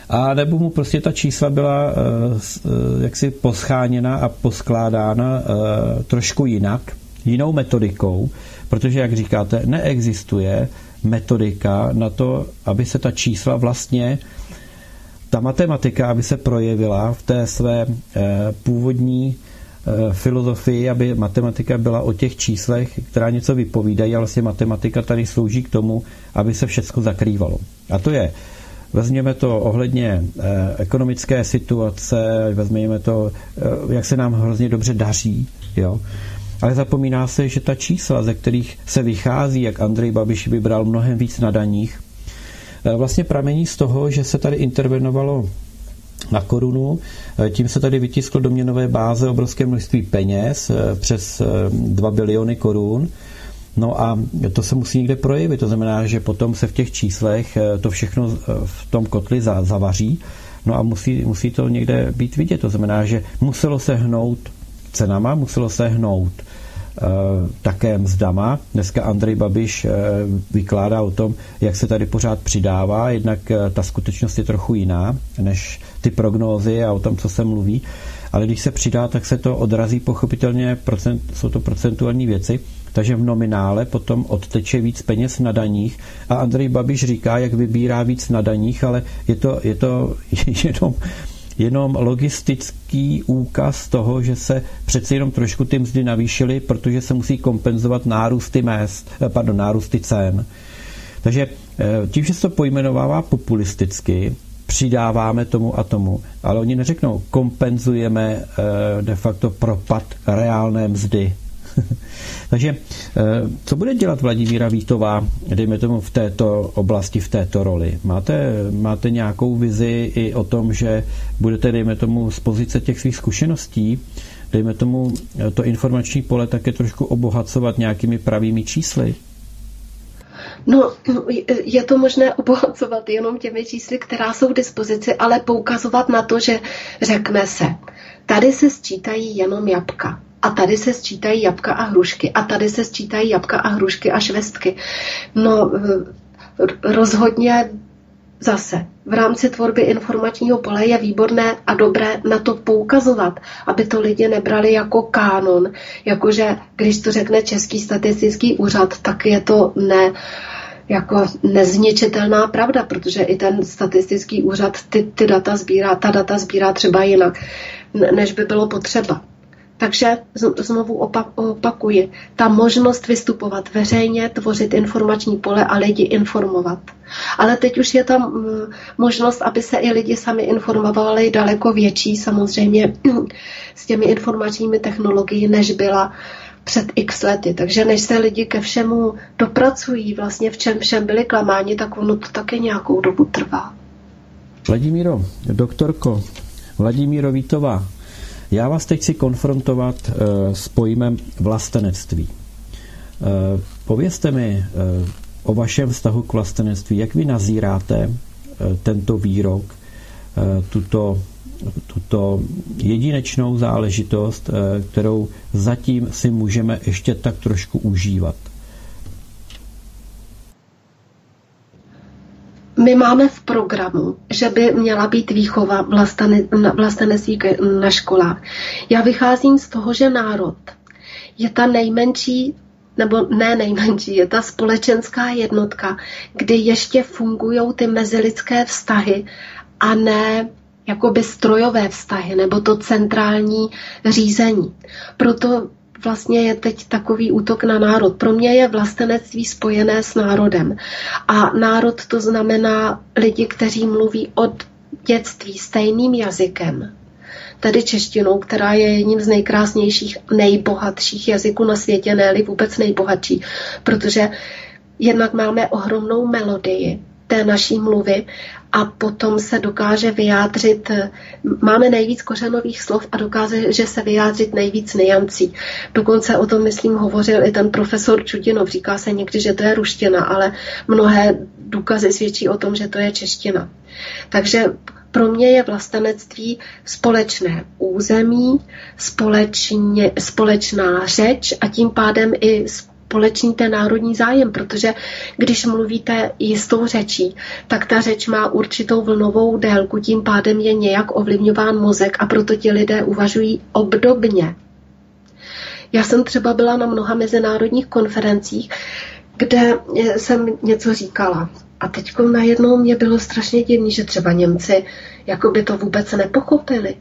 Speaker 3: a nebo mu prostě ta čísla byla uh, jaksi poscháněna a poskládána uh, trošku jinak, jinou metodikou, protože, jak říkáte, neexistuje metodika na to, aby se ta čísla vlastně, ta matematika, aby se projevila v té své eh, původní eh, filozofii, aby matematika byla o těch číslech, která něco vypovídají, ale vlastně matematika tady slouží k tomu, aby se všechno zakrývalo. A to je, vezměme to ohledně eh, ekonomické situace, vezměme to, jak se nám hrozně dobře daří, jo, ale zapomíná se, že ta čísla, ze kterých se vychází, jak Andrej Babiš vybral mnohem víc na daních, eh, vlastně pramení z toho, že se tady intervenovalo na korunu. Eh, tím se tady vytisklo do měnové báze obrovské množství peněz, eh, přes 2 biliony korun. No a to se musí někde projevit. To znamená, že potom se v těch číslech to všechno v tom kotli zavaří. No a musí, musí to někde být vidět. To znamená, že muselo se hnout cenama, muselo se hnout také mzdama. Dneska Andrej Babiš eh, vykládá o tom, jak se tady pořád přidává, jednak eh, ta skutečnost je trochu jiná než ty prognózy a o tom, co se mluví, ale když se přidá, tak se to odrazí pochopitelně, procent, jsou to procentuální věci, takže v nominále potom odteče víc peněz na daních. A Andrej Babiš říká, jak vybírá víc na daních, ale je to, je to [LAUGHS] jenom jenom logistický úkaz toho, že se přeci jenom trošku ty mzdy navýšily, protože se musí kompenzovat nárůsty mest, eh, pardon, nárůsty cen. Takže eh, tím, že se to pojmenovává populisticky, přidáváme tomu a tomu, ale oni neřeknou, kompenzujeme eh, de facto propad reálné mzdy [LAUGHS] Takže eh, co bude dělat Vladimíra Vítová, dejme tomu v této oblasti, v této roli? Máte, máte nějakou vizi i o tom, že budete, dejme tomu, z pozice těch svých zkušeností, dejme tomu, to informační pole také trošku obohacovat nějakými pravými čísly?
Speaker 4: No, je to možné obohacovat jenom těmi čísly, která jsou k dispozici, ale poukazovat na to, že řekne se, tady se sčítají jenom jabka. A tady se sčítají jabka a hrušky. A tady se sčítají jabka a hrušky a švestky. No, rozhodně Zase, v rámci tvorby informačního pole je výborné a dobré na to poukazovat, aby to lidi nebrali jako kánon, jakože když to řekne Český statistický úřad, tak je to ne, jako nezničitelná pravda, protože i ten statistický úřad ty, ty data sbírá, ta data sbírá třeba jinak, než by bylo potřeba. Takže znovu opakuji, ta možnost vystupovat veřejně, tvořit informační pole a lidi informovat. Ale teď už je tam možnost, aby se i lidi sami informovali daleko větší samozřejmě [CLEARS THROAT] s těmi informačními technologií, než byla před x lety. Takže než se lidi ke všemu dopracují, vlastně v čem všem byli klamáni, tak ono to také nějakou dobu trvá.
Speaker 3: Vladimíro, doktorko, Vladimíro Vítová, já vás teď chci konfrontovat uh, s pojmem vlastenectví. Uh, povězte mi uh, o vašem vztahu k vlastenectví, jak vy nazíráte tento výrok, tuto, tuto jedinečnou záležitost, kterou zatím si můžeme ještě tak trošku užívat.
Speaker 4: My máme v programu, že by měla být výchova vlastenectví na školách. Já vycházím z toho, že národ je ta nejmenší nebo ne nejmenší, je ta společenská jednotka, kdy ještě fungují ty mezilidské vztahy a ne jakoby strojové vztahy nebo to centrální řízení. Proto vlastně je teď takový útok na národ. Pro mě je vlastenectví spojené s národem. A národ to znamená lidi, kteří mluví od dětství stejným jazykem, tedy češtinou, která je jedním z nejkrásnějších, nejbohatších jazyků na světě, ne vůbec nejbohatší, protože jednak máme ohromnou melodii té naší mluvy a potom se dokáže vyjádřit, máme nejvíc kořenových slov a dokáže že se vyjádřit nejvíc niancí. Dokonce o tom, myslím, hovořil i ten profesor Čudinov. Říká se někdy, že to je ruština, ale mnohé důkazy svědčí o tom, že to je čeština. Takže pro mě je vlastenectví společné území, společně, společná řeč a tím pádem i společný ten národní zájem, protože když mluvíte jistou řečí, tak ta řeč má určitou vlnovou délku, tím pádem je nějak ovlivňován mozek a proto ti lidé uvažují obdobně. Já jsem třeba byla na mnoha mezinárodních konferencích, kde jsem něco říkala. A teď najednou mě bylo strašně divný, že třeba Němci jako by to vůbec nepochopili.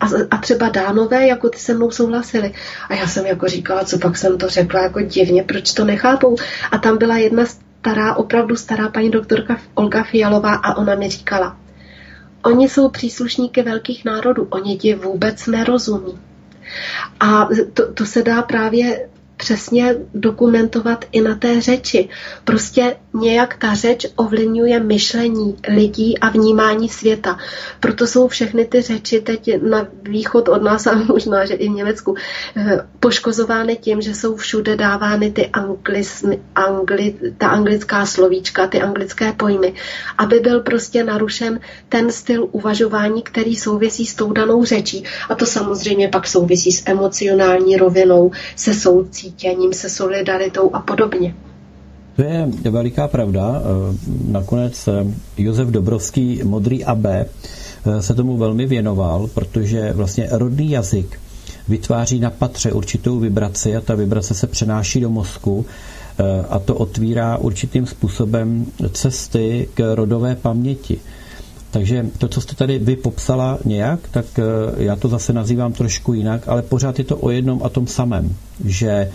Speaker 4: A, a třeba dánové, jako ty se mnou souhlasili. A já jsem jako říkala, co pak jsem to řekla, jako divně, proč to nechápou. A tam byla jedna stará, opravdu stará paní doktorka Olga Fialová a ona mi říkala, oni jsou příslušníky velkých národů, oni ti vůbec nerozumí. A to, to se dá právě přesně dokumentovat i na té řeči. Prostě nějak ta řeč ovlivňuje myšlení lidí a vnímání světa. Proto jsou všechny ty řeči teď na východ od nás a [LAUGHS] možná, že i v Německu eh, poškozovány tím, že jsou všude dávány ty anglismy, angli, ta anglická slovíčka, ty anglické pojmy, aby byl prostě narušen ten styl uvažování, který souvisí s tou danou řečí. A to samozřejmě pak souvisí s emocionální rovinou, se soucí cítěním, se solidaritou a podobně.
Speaker 3: To je veliká pravda. Eh, nakonec eh, Josef Dobrovský, Modrý AB, eh, se tomu velmi věnoval, protože vlastně rodný jazyk vytváří na patře určitou vibraci a ta vibrace se přenáší do mozku a to otvírá určitým způsobem cesty k rodové paměti. Takže to, co jste tady vy popsala nějak, tak eh, já to zase nazývám trošku jinak, ale pořád je to o jednom a tom samém, že eh,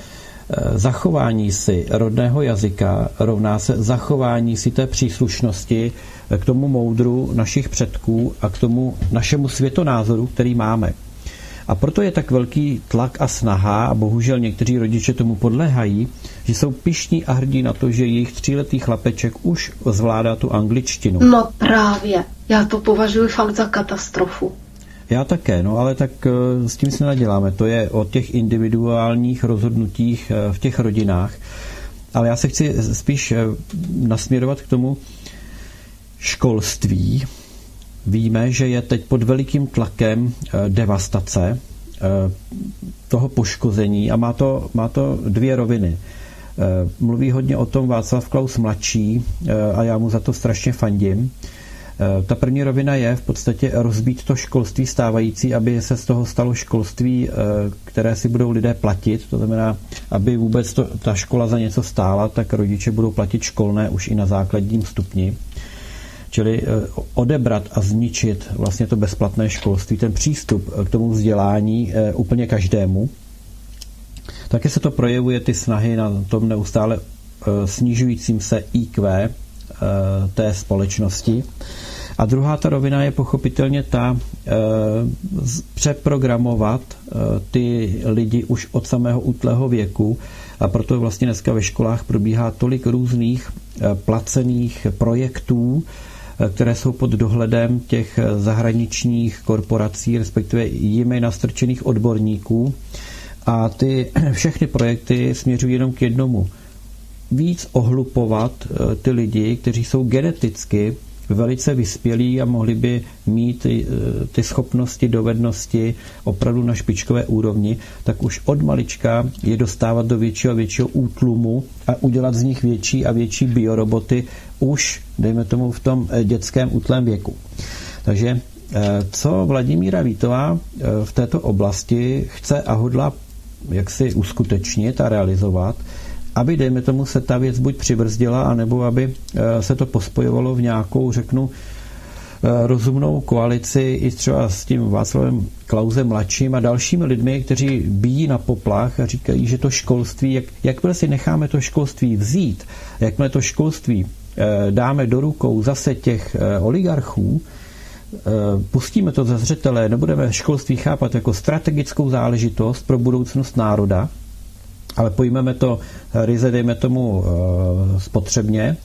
Speaker 3: zachování si rodného jazyka rovná se zachování si té příslušnosti eh, k tomu moudru našich předků a k tomu našemu světonázoru, který máme. A proto je tak velký tlak a snaha, a bohužel někteří rodiče tomu podléhají, že jsou pišní a hrdí na to, že jejich tříletý chlapeček už zvládá tu angličtinu.
Speaker 4: No právě. Já to považuji fakt za katastrofu.
Speaker 3: Já také, no ale tak eh, s tím si neděláme. To je o těch individuálních rozhodnutích eh, v těch rodinách. ale já se chci spíš nasměrovat k tomu školství. Víme, že je teď pod velikým tlakem devastace toho poškození a má to, má to dvě roviny. Mluví hodně o tom Václav Klaus mladší a já mu za to strašně fandím. Eh, ta první rovina je v podstatě rozbít to školství stávající, aby se z toho stalo školství, eh, které si budou lidé platit. To znamená, aby vůbec to, ta škola za něco stála, tak rodiče budou platit školné už i na základním stupni. Čili eh, odebrat a zničit vlastně to bezplatné školství, ten přístup k tomu vzdělání úplně každému. Také se to projevuje ty snahy na tom neustále snižujícím se IQ té společnosti. A druhá ta rovina je pochopitelně ta e, přeprogramovat ty lidi už od samého útlého věku a proto vlastně dneska ve školách probíhá tolik různých placených projektů, které jsou pod dohledem těch zahraničních korporací, respektive jimi nastrčených odborníků. A ty [CLEARS THROAT] všechny projekty směřují jenom k jednomu. Víc ohlupovat ty lidi, kteří jsou geneticky velice vyspělí a mohli by mít eh, ty schopnosti, dovednosti opravdu na špičkové úrovni, tak už od malička je dostávat do většího a většího útlumu a udělat z nich větší a větší bioroboty už, dejme tomu, v tom eh, dětském útlém věku. Takže eh, co Vladimíra Vítová v této oblasti chce a hodla jak si uskutečnit a realizovat, aby, dejme tomu, se ta věc buď přibrzdila, anebo aby eh, se to pospojovalo v nějakou, řeknu, eh, rozumnou koalici i třeba s tím Václavem Klausem mladším a dalšími lidmi, kteří bíjí na poplach a říkají, že to školství, jak, jakmile si necháme to školství vzít, jakmile to školství eh, dáme do rukou zase těch oligarchů, pustíme to za zřetele, nebudeme školství chápat jako strategickou záležitost pro budoucnost národa, ale pojmeme to ryze, dejme tomu eh, spotřebně,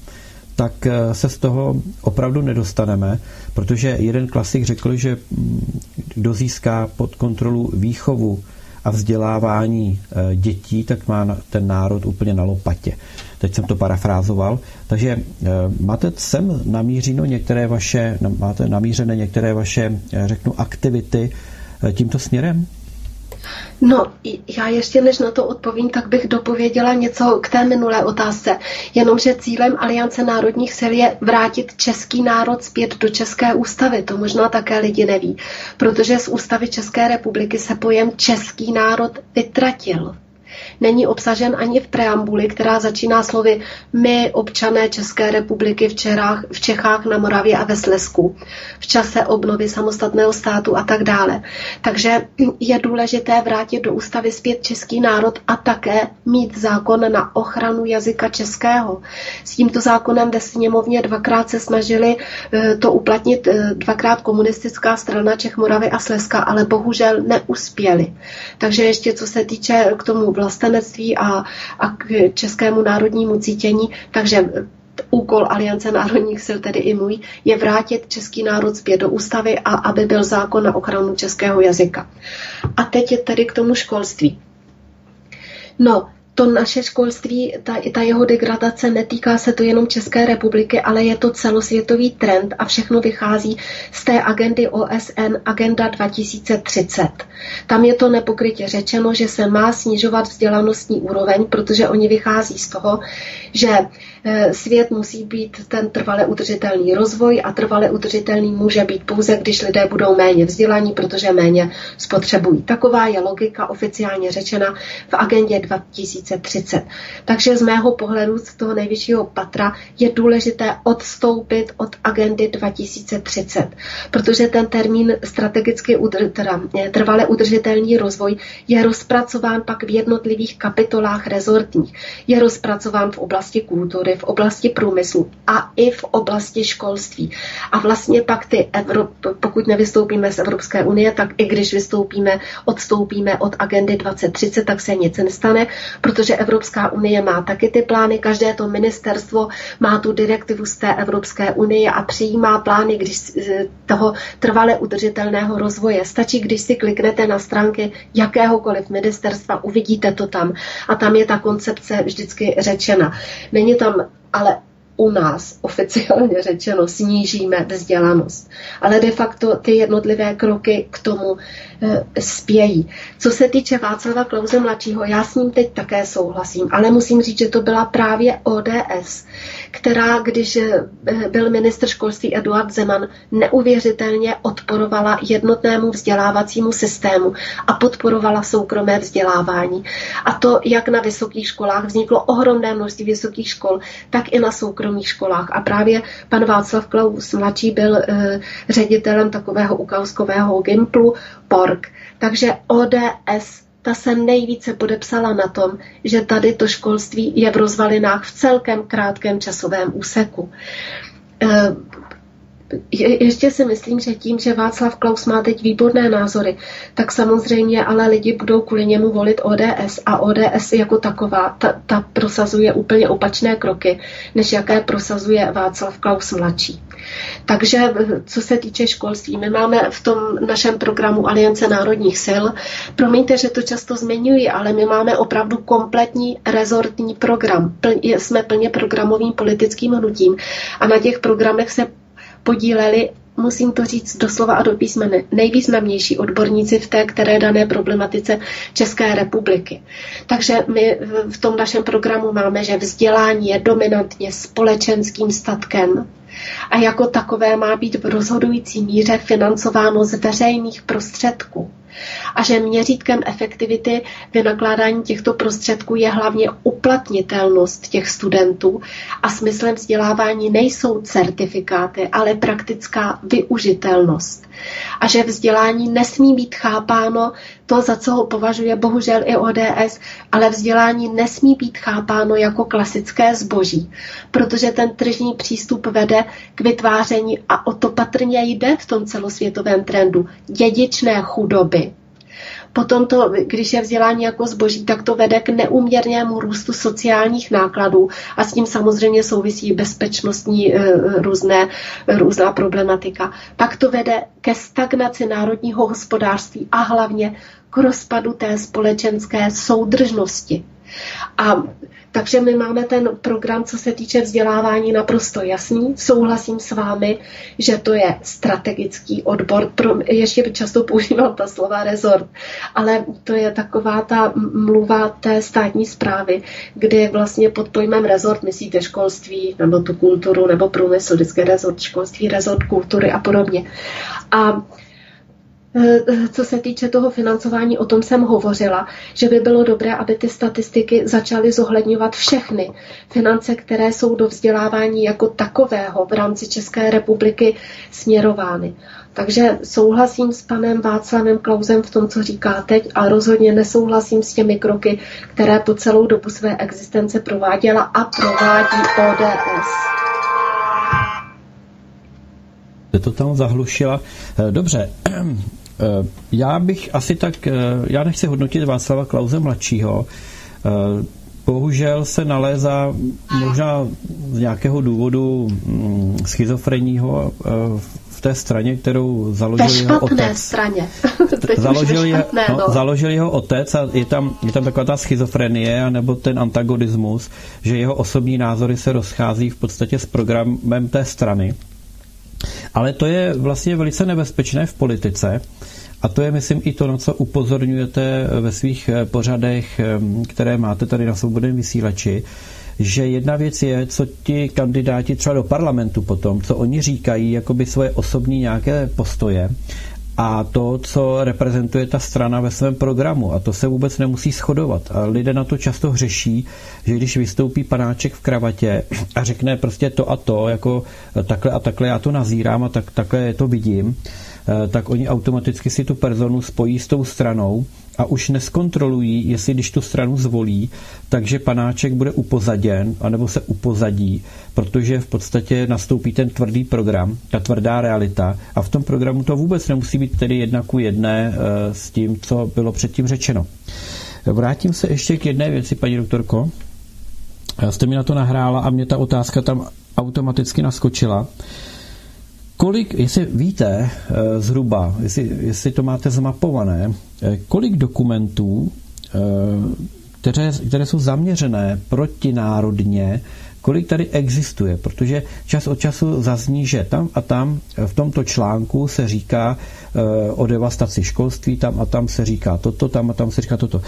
Speaker 3: tak eh, se z toho opravdu nedostaneme, protože jeden klasik řekl, že mm, kdo získá pod kontrolu výchovu a vzdělávání eh, dětí, tak má ten národ úplně na lopatě. Teď jsem to parafrázoval. Takže máte sem namířeno některé vaše, máte namířené některé vaše, řeknu, aktivity tímto směrem?
Speaker 4: No, já ještě než na to odpovím, tak bych dopověděla něco k té minulé otázce. Jenomže cílem Aliance národních sil je vrátit český národ zpět do České ústavy. To možná také lidi neví, protože z ústavy České republiky se pojem český národ vytratil není obsažen ani v preambuli, která začíná slovy my, občané České republiky v, Čerách, v Čechách, na Moravě a ve Slesku, v čase obnovy samostatného státu a tak dále. Takže je důležité vrátit do ústavy zpět český národ a také mít zákon na ochranu jazyka českého. S tímto zákonem ve sněmovně dvakrát se snažili eh, to uplatnit eh, dvakrát komunistická strana Čech, Moravy a Slezska, ale bohužel neuspěli. Takže ještě co se týče k tomu vlastenectví a, a k českému národnímu cítění. Takže úkol Aliance národních sil, tedy i můj, je vrátit český národ zpět do ústavy a aby byl zákon na ochranu českého jazyka. A teď je tedy k tomu školství. No, to naše školství, ta, ta jeho degradace, netýká se to jenom České republiky, ale je to celosvětový trend a všechno vychází z té agendy OSN Agenda 2030. Tam je to nepokrytě řečeno, že se má snižovat vzdělanostní úroveň, protože oni vychází z toho, že svět musí být ten trvale udržitelný rozvoj a trvale udržitelný může být pouze, když lidé budou méně vzdělaní, protože méně spotřebují. Taková je logika oficiálně řečena v agendě 2030. Takže z mého pohledu z toho nejvyššího patra je důležité odstoupit od agendy 2030, protože ten termín strategicky udr, teda, eh, trvale udržitelný rozvoj je rozpracován pak v jednotlivých kapitolách rezortních. Je rozpracován v oblasti kultury, v oblasti průmyslu a i v oblasti školství. A vlastně pak ty, Evrop, pokud nevystoupíme z Evropské unie, tak i když vystoupíme, odstoupíme od agendy 2030, tak se nic nestane, protože Evropská unie má taky ty plány, každé to ministerstvo má tu direktivu z té Evropské unie a přijímá plány když toho trvale udržitelného rozvoje. Stačí, když si kliknete na stránky jakéhokoliv ministerstva, uvidíte to tam. A tam je ta koncepce vždycky řečena. Není tam ale u nás oficiálně řečeno snížíme vzdělanost. Ale de facto ty jednotlivé kroky k tomu spějí. Co se týče Václava Klauze mladšího, já s ním teď také souhlasím, ale musím říct, že to byla právě ODS, která, když eh, byl ministr školství Eduard Zeman, neuvěřitelně odporovala jednotnému vzdělávacímu systému a podporovala soukromé vzdělávání. A to jak na vysokých školách vzniklo ohromné množství vysokých škol, tak i na soukromých školách. A právě pan Václav Klaus mladší byl uh, ředitelem takového ukauskového gimplu PORK. Takže ODS ta se nejvíce podepsala na tom, že tady to školství je v rozvalinách v celkem krátkém časovém úseku. Eh, je, ještě si myslím, že tím, že Václav Klaus má teď výborné názory, tak samozřejmě ale lidi budou kvůli němu volit ODS a ODS jako taková, ta, ta prosazuje úplně opačné kroky, než jaké prosazuje Václav Klaus mladší. Takže co se týče školství, my máme v tom našem programu Aliance národních sil, promiňte, že to často zmiňuji, ale my máme opravdu kompletní rezortní program. Jsme plně programovým politickým hnutím a na těch programech se podíleli musím to říct doslova a do písmene, nejvýznamnější odborníci v té které dané problematice České republiky. Takže my v tom našem programu máme, že vzdělání je dominantně společenským statkem a jako takové má být v rozhodující míře financováno z veřejných prostředků a že měřítkem efektivity vynakládání těchto prostředků je hlavně uplatnitelnost těch studentů a smyslem vzdělávání nejsou certifikáty, ale praktická využitelnost. A že vzdělání nesmí být chápáno to, za co ho považuje bohužel i ODS, ale vzdělání nesmí být chápáno jako klasické zboží, protože ten tržní přístup vede k vytváření a o to patrně jde v tom celosvětovém trendu dědičné chudoby, Potom to, když je vzdělání jako zboží, tak to vede k neuměrnému růstu sociálních nákladů a s tím samozřejmě souvisí bezpečnostní eh, různé, různá problematika. Pak to vede ke stagnaci národního hospodářství a hlavně k rozpadu té společenské soudržnosti. A takže my máme ten program, co se týče vzdělávání, naprosto jasný. Souhlasím s vámi, že to je strategický odbor. Pro, ještě často používám ta slova rezort, ale to je taková ta mluva té státní zprávy, kdy vlastně pod pojmem rezort myslíte školství, nebo tu kulturu, nebo průmysl, vždycky rezort školství, rezort kultury a podobně. A co se týče toho financování, o tom jsem hovořila, že by bylo dobré, aby ty statistiky začaly zohledňovat všechny finance, které jsou do vzdělávání jako takového v rámci České republiky směrovány. Takže souhlasím s panem Václavem Klausem v tom, co říká teď, a rozhodně nesouhlasím s těmi kroky, které po celou dobu své existence prováděla a provádí ODS.
Speaker 3: to tam zahlušila. Eh, dobře, Eh, [CLEARS THROAT] já bych asi tak, eh, já nechci hodnotit Václava Klauze mladšího, eh, bohužel se nalézá možná z nějakého důvodu mm, schizofrenního v té straně, kterou založil jeho otec.
Speaker 4: straně. [LAUGHS]
Speaker 3: založil, je, no, no. založil jeho otec a je tam, je tam taková ta schizofrenie nebo ten antagonismus, že jeho osobní názory se rozchází v podstatě s programem té strany. Ale to je vlastně velice nebezpečné v politice. A to je, myslím, i to, na co upozorňujete ve svých eh, pořadech, které máte tady na svobodném vysílači, že jedna věc je, co ti kandidáti třeba do parlamentu potom, co oni říkají, jakoby svoje osobní nějaké postoje, a to, co reprezentuje ta strana ve svém programu. A to se vůbec nemusí shodovat. A lidé na to často hřeší, že když vystoupí panáček v kravatě a řekne prostě to a to, jako takhle a takhle já to nazírám a tak, takhle to vidím, tak oni automaticky si tu personu spojí s tou stranou a už neskontrolují, jestli když tu stranu zvolí, takže panáček bude upozaděn, anebo se upozadí, protože v podstatě nastoupí ten tvrdý program, ta tvrdá realita a v tom programu to vůbec nemusí být tedy jedna ku jedné eh, s tím, co bylo předtím řečeno. Vrátím se ještě k jedné věci, paní doktorko. Jste mi na to nahrála a mě ta otázka tam automaticky naskočila. Kolik, jestli víte eh, zhruba, jestli, jestli to máte zmapované, eh, kolik dokumentů, eh, které, které jsou zaměřené protinárodně, kolik tady existuje, protože čas od času zazní, že tam a tam v tomto článku se říká o devastaci školství, tam a tam se říká toto, tam a tam se říká toto.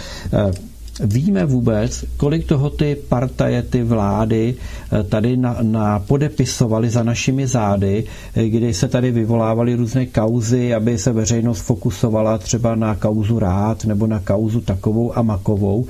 Speaker 3: Víme vůbec, kolik toho ty partaje, ty vlády eh, tady na, na podepisovali za našimi zády, eh, kdy se tady vyvolávaly různé kauzy, aby se veřejnost fokusovala třeba na kauzu rád nebo na kauzu takovou a makovou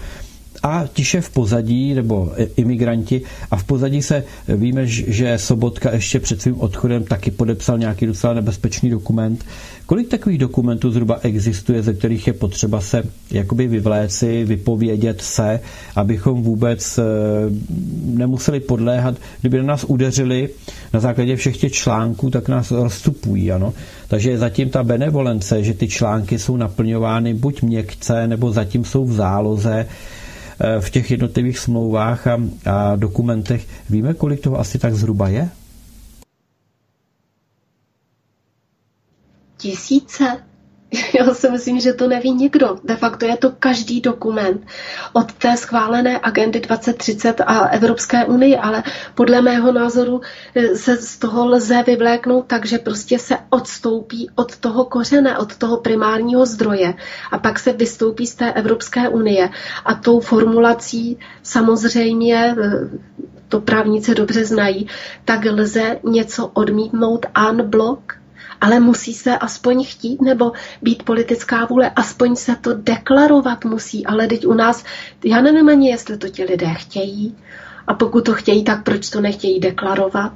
Speaker 3: a tiše v pozadí, nebo imigranti, a v pozadí se víme, že Sobotka ještě před svým odchodem taky podepsal nějaký docela nebezpečný dokument. Kolik takových dokumentů zhruba existuje, ze kterých je potřeba se jakoby vyvléci, vypovědět se, abychom vůbec eh, nemuseli podléhat, kdyby na nás udeřili na základě všech těch článků, tak nás rozstupují, ano. Takže zatím ta benevolence, že ty články jsou naplňovány buď měkce, nebo zatím jsou v záloze, Eh, v těch jednotlivých smlouvách a, a dokumentech. Víme, kolik toho asi tak zhruba je?
Speaker 4: Tisíce. [LAUGHS] Já si myslím, že to neví nikdo. De facto je to každý dokument od té schválené agendy 2030 a Evropské unie, ale podle mého názoru eh, se z toho lze vyvléknout tak, že prostě se odstoupí od toho kořene, od toho primárního zdroje a pak se vystoupí z té Evropské unie a tou formulací samozřejmě eh, to právníci dobře znají, tak lze něco odmítnout en bloc ale musí se aspoň chtít nebo být politická vůle, aspoň se to deklarovat musí, ale teď u nás, já nevím ani, jestli to ti lidé chtějí a pokud to chtějí, tak proč to nechtějí deklarovat?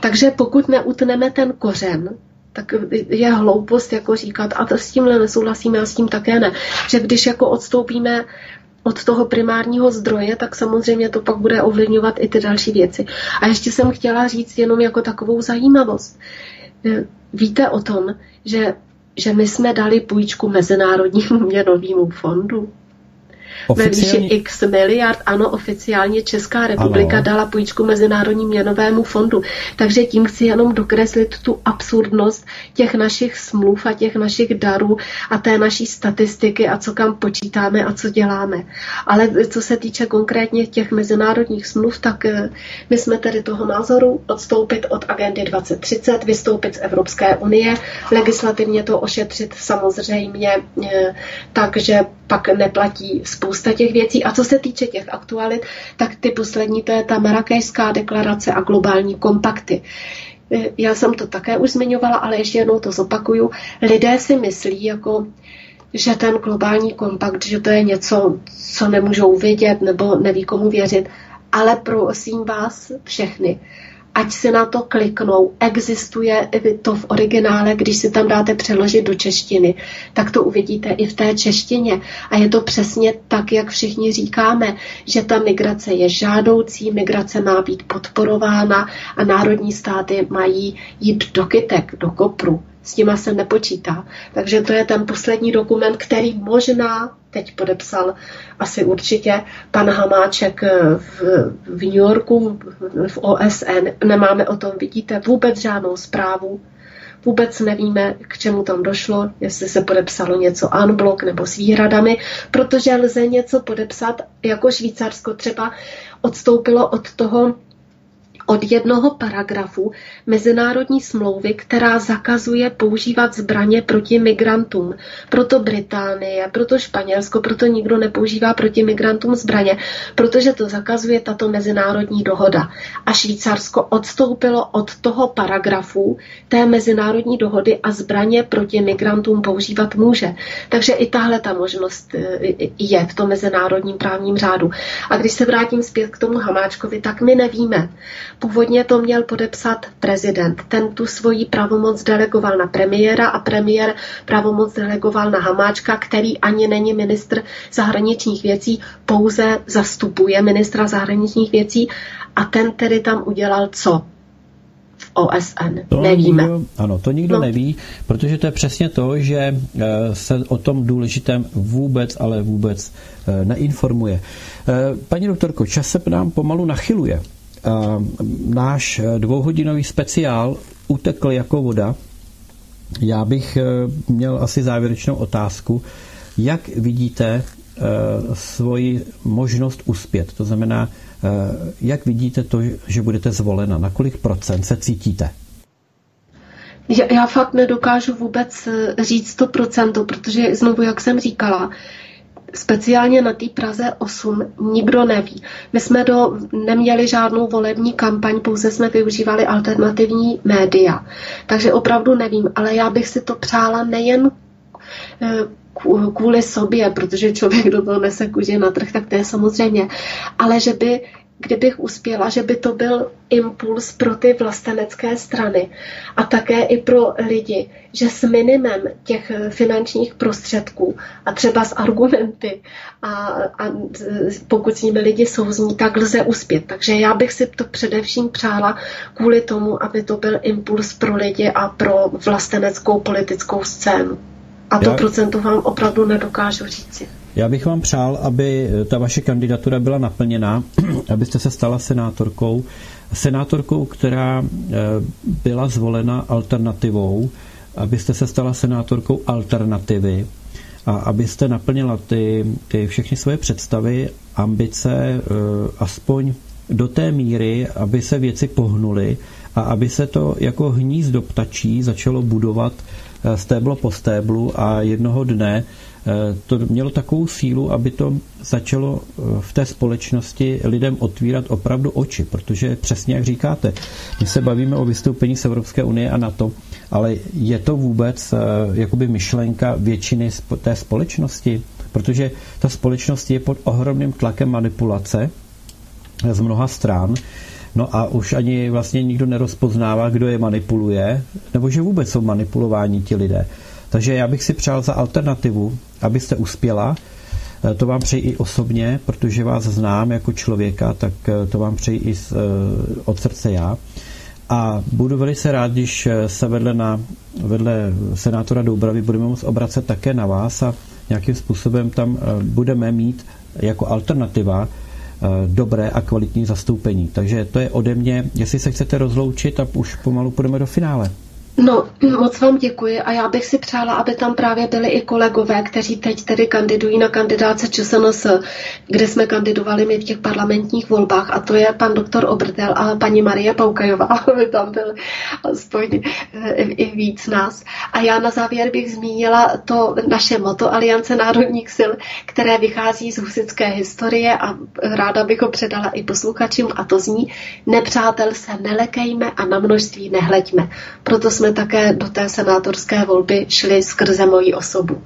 Speaker 4: Takže pokud neutneme ten kořen, tak je hloupost jako říkat, a to s tímhle nesouhlasíme a s tím také ne, že když jako odstoupíme od toho primárního zdroje, tak samozřejmě to pak bude ovlivňovat i ty další věci. A ještě jsem chtěla říct jenom jako takovou zajímavost, Víte o tom, že, že my jsme dali půjčku Mezinárodnímu měnovému fondu? Oficiálně... ve výši x miliard. Ano, oficiálně Česká republika ano. dala půjčku Mezinárodní měnovému fondu. Takže tím chci jenom dokreslit tu absurdnost těch našich smluv a těch našich darů a té naší statistiky a co kam počítáme a co děláme. Ale co se týče konkrétně těch mezinárodních smluv, tak eh, my jsme tedy toho názoru odstoupit od agendy 2030, vystoupit z Evropské unie, legislativně to ošetřit samozřejmě eh, takže pak neplatí spousta těch věcí. A co se týče těch aktualit, tak ty poslední, to je ta Marrakešská deklarace a globální kompakty. Já jsem to také už zmiňovala, ale ještě jednou to zopakuju. Lidé si myslí, jako, že ten globální kompakt, že to je něco, co nemůžou vidět nebo neví komu věřit. Ale prosím vás všechny, ať si na to kliknou. Existuje to v originále, když si tam dáte přeložit do češtiny, tak to uvidíte i v té češtině. A je to přesně tak, jak všichni říkáme, že ta migrace je žádoucí, migrace má být podporována a národní státy mají jít do kytek, do kopru s nima se nepočítá. Takže to je ten poslední dokument, který možná teď podepsal asi určitě pan Hamáček v, v New Yorku, v OSN. Nemáme o tom, vidíte, vůbec žádnou zprávu. Vůbec nevíme, k čemu tam došlo, jestli se podepsalo něco unblock nebo s výhradami, protože lze něco podepsat, jako Švýcarsko třeba odstoupilo od toho od jednoho paragrafu mezinárodní smlouvy, která zakazuje používat zbraně proti migrantům. Proto Británie, proto Španělsko, proto nikdo nepoužívá proti migrantům zbraně, protože to zakazuje tato mezinárodní dohoda. A Švýcarsko odstoupilo od toho paragrafu té mezinárodní dohody a zbraně proti migrantům používat může. Takže i tahle ta možnost e, je v tom mezinárodním právním řádu. A když se vrátím zpět k tomu Hamáčkovi, tak my nevíme, Původně to měl podepsat prezident. Ten tu svoji pravomoc delegoval na premiéra a premiér pravomoc delegoval na Hamáčka, který ani není ministr zahraničních věcí, pouze zastupuje ministra zahraničních věcí a ten tedy tam udělal co? v OSN. To Nevíme.
Speaker 3: Nikdo, ano, to nikdo no. neví, protože to je přesně to, že eh, se o tom důležitém vůbec, ale vůbec eh, neinformuje. Eh, paní doktorko, čas se nám pomalu nachyluje. Náš dvouhodinový speciál utekl jako voda. Já bych měl asi závěrečnou otázku. Jak vidíte svoji možnost uspět? To znamená, Eh, jak vidíte to, že budete zvolena? Na kolik procent se cítíte?
Speaker 4: Já, já fakt nedokážu vůbec eh, říct to procento, protože znovu, jak jsem říkala, speciálně na té Praze 8 nikdo neví. My jsme do, neměli žádnou volební kampaň, pouze jsme využívali alternativní média. Takže opravdu nevím, ale já bych si to přála nejen eh, kvůli sobě, protože člověk do toho nese kůži na trh, tak to je samozřejmě. Ale že by, kdybych uspěla, že by to byl impuls pro ty vlastenecké strany a také i pro lidi, že s minimem těch finančních prostředků a třeba s argumenty a, a pokud s nimi lidi souzní, tak lze uspět. Takže já bych si to především přála kvůli tomu, aby to byl impuls pro lidi a pro vlasteneckou politickou scénu. A to Já... procento vám opravdu nedokážu říci.
Speaker 3: Já bych vám přál, aby ta vaše kandidatura byla naplněna, [CLEARS THROAT] abyste se stala senátorkou. Senátorkou, která eh, byla zvolena alternativou, abyste se stala senátorkou alternativy a abyste naplnila ty, ty všechny svoje představy, ambice, eh, aspoň do té míry, aby se věci pohnuly a aby se to jako hnízdo ptačí začalo budovat Eh, stéblo po stéblu a jednoho dne eh, to mělo takovou sílu, aby to začalo eh, v té společnosti lidem otvírat opravdu oči, protože přesně jak říkáte, my se bavíme o vystoupení z Evropské unie a NATO, ale je to vůbec jakoby myšlenka většiny té společnosti, protože ta společnost je pod ohromným tlakem manipulace z mnoha stran No a už ani vlastně nikdo nerozpoznává, kdo je manipuluje, nebo že vůbec jsou manipulováni ti lidé. Takže já bych si přál za alternativu, abyste uspěla. Eh, to vám přeji i osobně, protože vás znám jako člověka, tak eh, to vám přeji i eh, od srdce já. A budu velice rád, když se vedle, na, vedle senátora Doubravy budeme moct obracet také na vás a nějakým způsobem tam budeme mít jako alternativa dobré a kvalitní zastoupení. Takže to je ode mě. Jestli se chcete rozloučit a už pomalu půjdeme do finále.
Speaker 4: No, moc vám děkuji a já bych si přála, aby tam právě byli i kolegové, kteří teď tedy kandidují na kandidáce ČSNS, kde jsme kandidovali my v těch parlamentních volbách a to je pan doktor Obrtel a paní Marie Paukajová, [LAUGHS] aby tam byli aspoň eh, i víc nás. A já na závěr bych zmínila to naše moto Aliance národních sil, které vychází z husické historie a ráda bych ho předala i posluchačům a to zní nepřátel se nelekejme a na množství nehleďme. Proto jsme jsme také do té senátorské volby šli skrze moji osobu.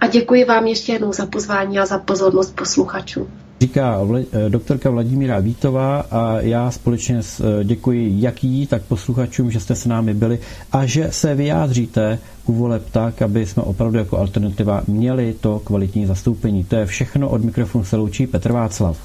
Speaker 4: A děkuji vám ještě jednou za pozvání a za pozornost posluchačů.
Speaker 3: Říká eh, doktorka Vladimíra Vítová a já společně eh, děkuji jak jí, tak posluchačům, že jste s námi byli a že se vyjádříte u voleb tak, aby jsme opravdu jako alternativa měli to kvalitní zastoupení. To je všechno od mikrofonu se loučí Petr Václav.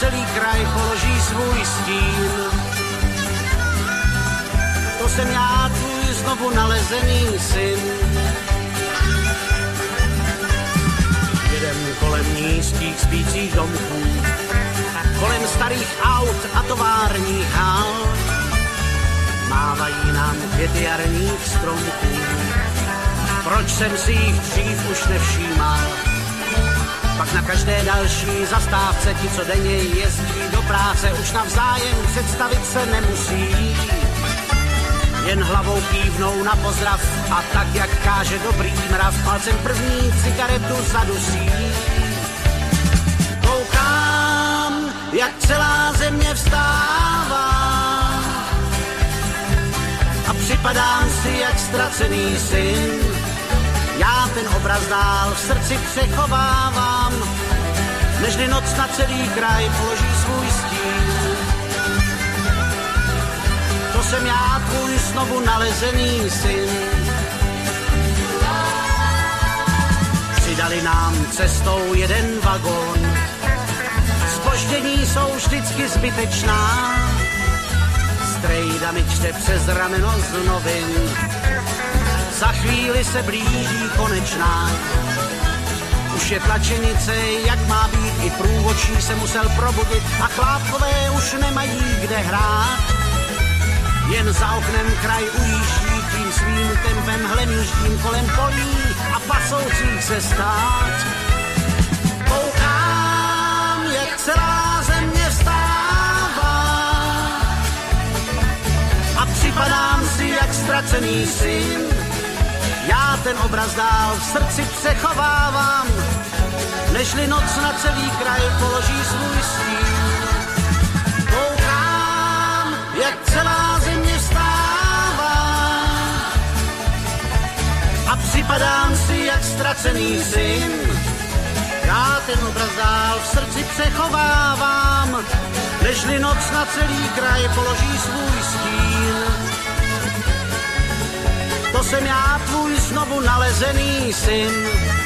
Speaker 7: Celý kraj položí svůj stín. To jsem já, tvůj znovu nalezený syn. Jedem kolem nízkých spících domků, kolem starých aut a továrních hal. Mávají nám květy jarních stromků, proč jsem si jich dřív už nevšímal? Pak na každé další zastávce ti, co denně jezdí do práce, už navzájem představit se nemusí. Jen hlavou kývnou na pozdrav a tak, jak káže dobrý mrav, palcem první cigaretu zadusí. Koukám, jak celá země vstává a připadám si jak ztracený syn já ten obraz dál v srdci přechovávám, nežli noc na celý kraj položí svůj stín. To jsem já, tvůj znovu nalezený syn. Přidali nám cestou jeden vagón, spoždění jsou vždycky zbytečná. Strejda mi čte přes rameno z novin, za chvíli se blíží konečná. Už je tlačenice, jak má být, i průvočí se musel probudit a chlápkové už nemají kde hrát. Jen za oknem kraj ujíždí tím svým tempem hlemíždím kolem polí a pasoucích se stát. Koukám, jak celá země vstává a připadám si jak ztracený syn já ten obraz dál v srdci přechovávám, nežli noc na celý kraj položí svůj stín. Koukám, jak celá země vstává a připadám si jak ztracený syn. Já ten obraz dál v srdci přechovávám, nežli noc na celý kraj položí svůj stín to jsem já, tvůj znovu nalezený syn.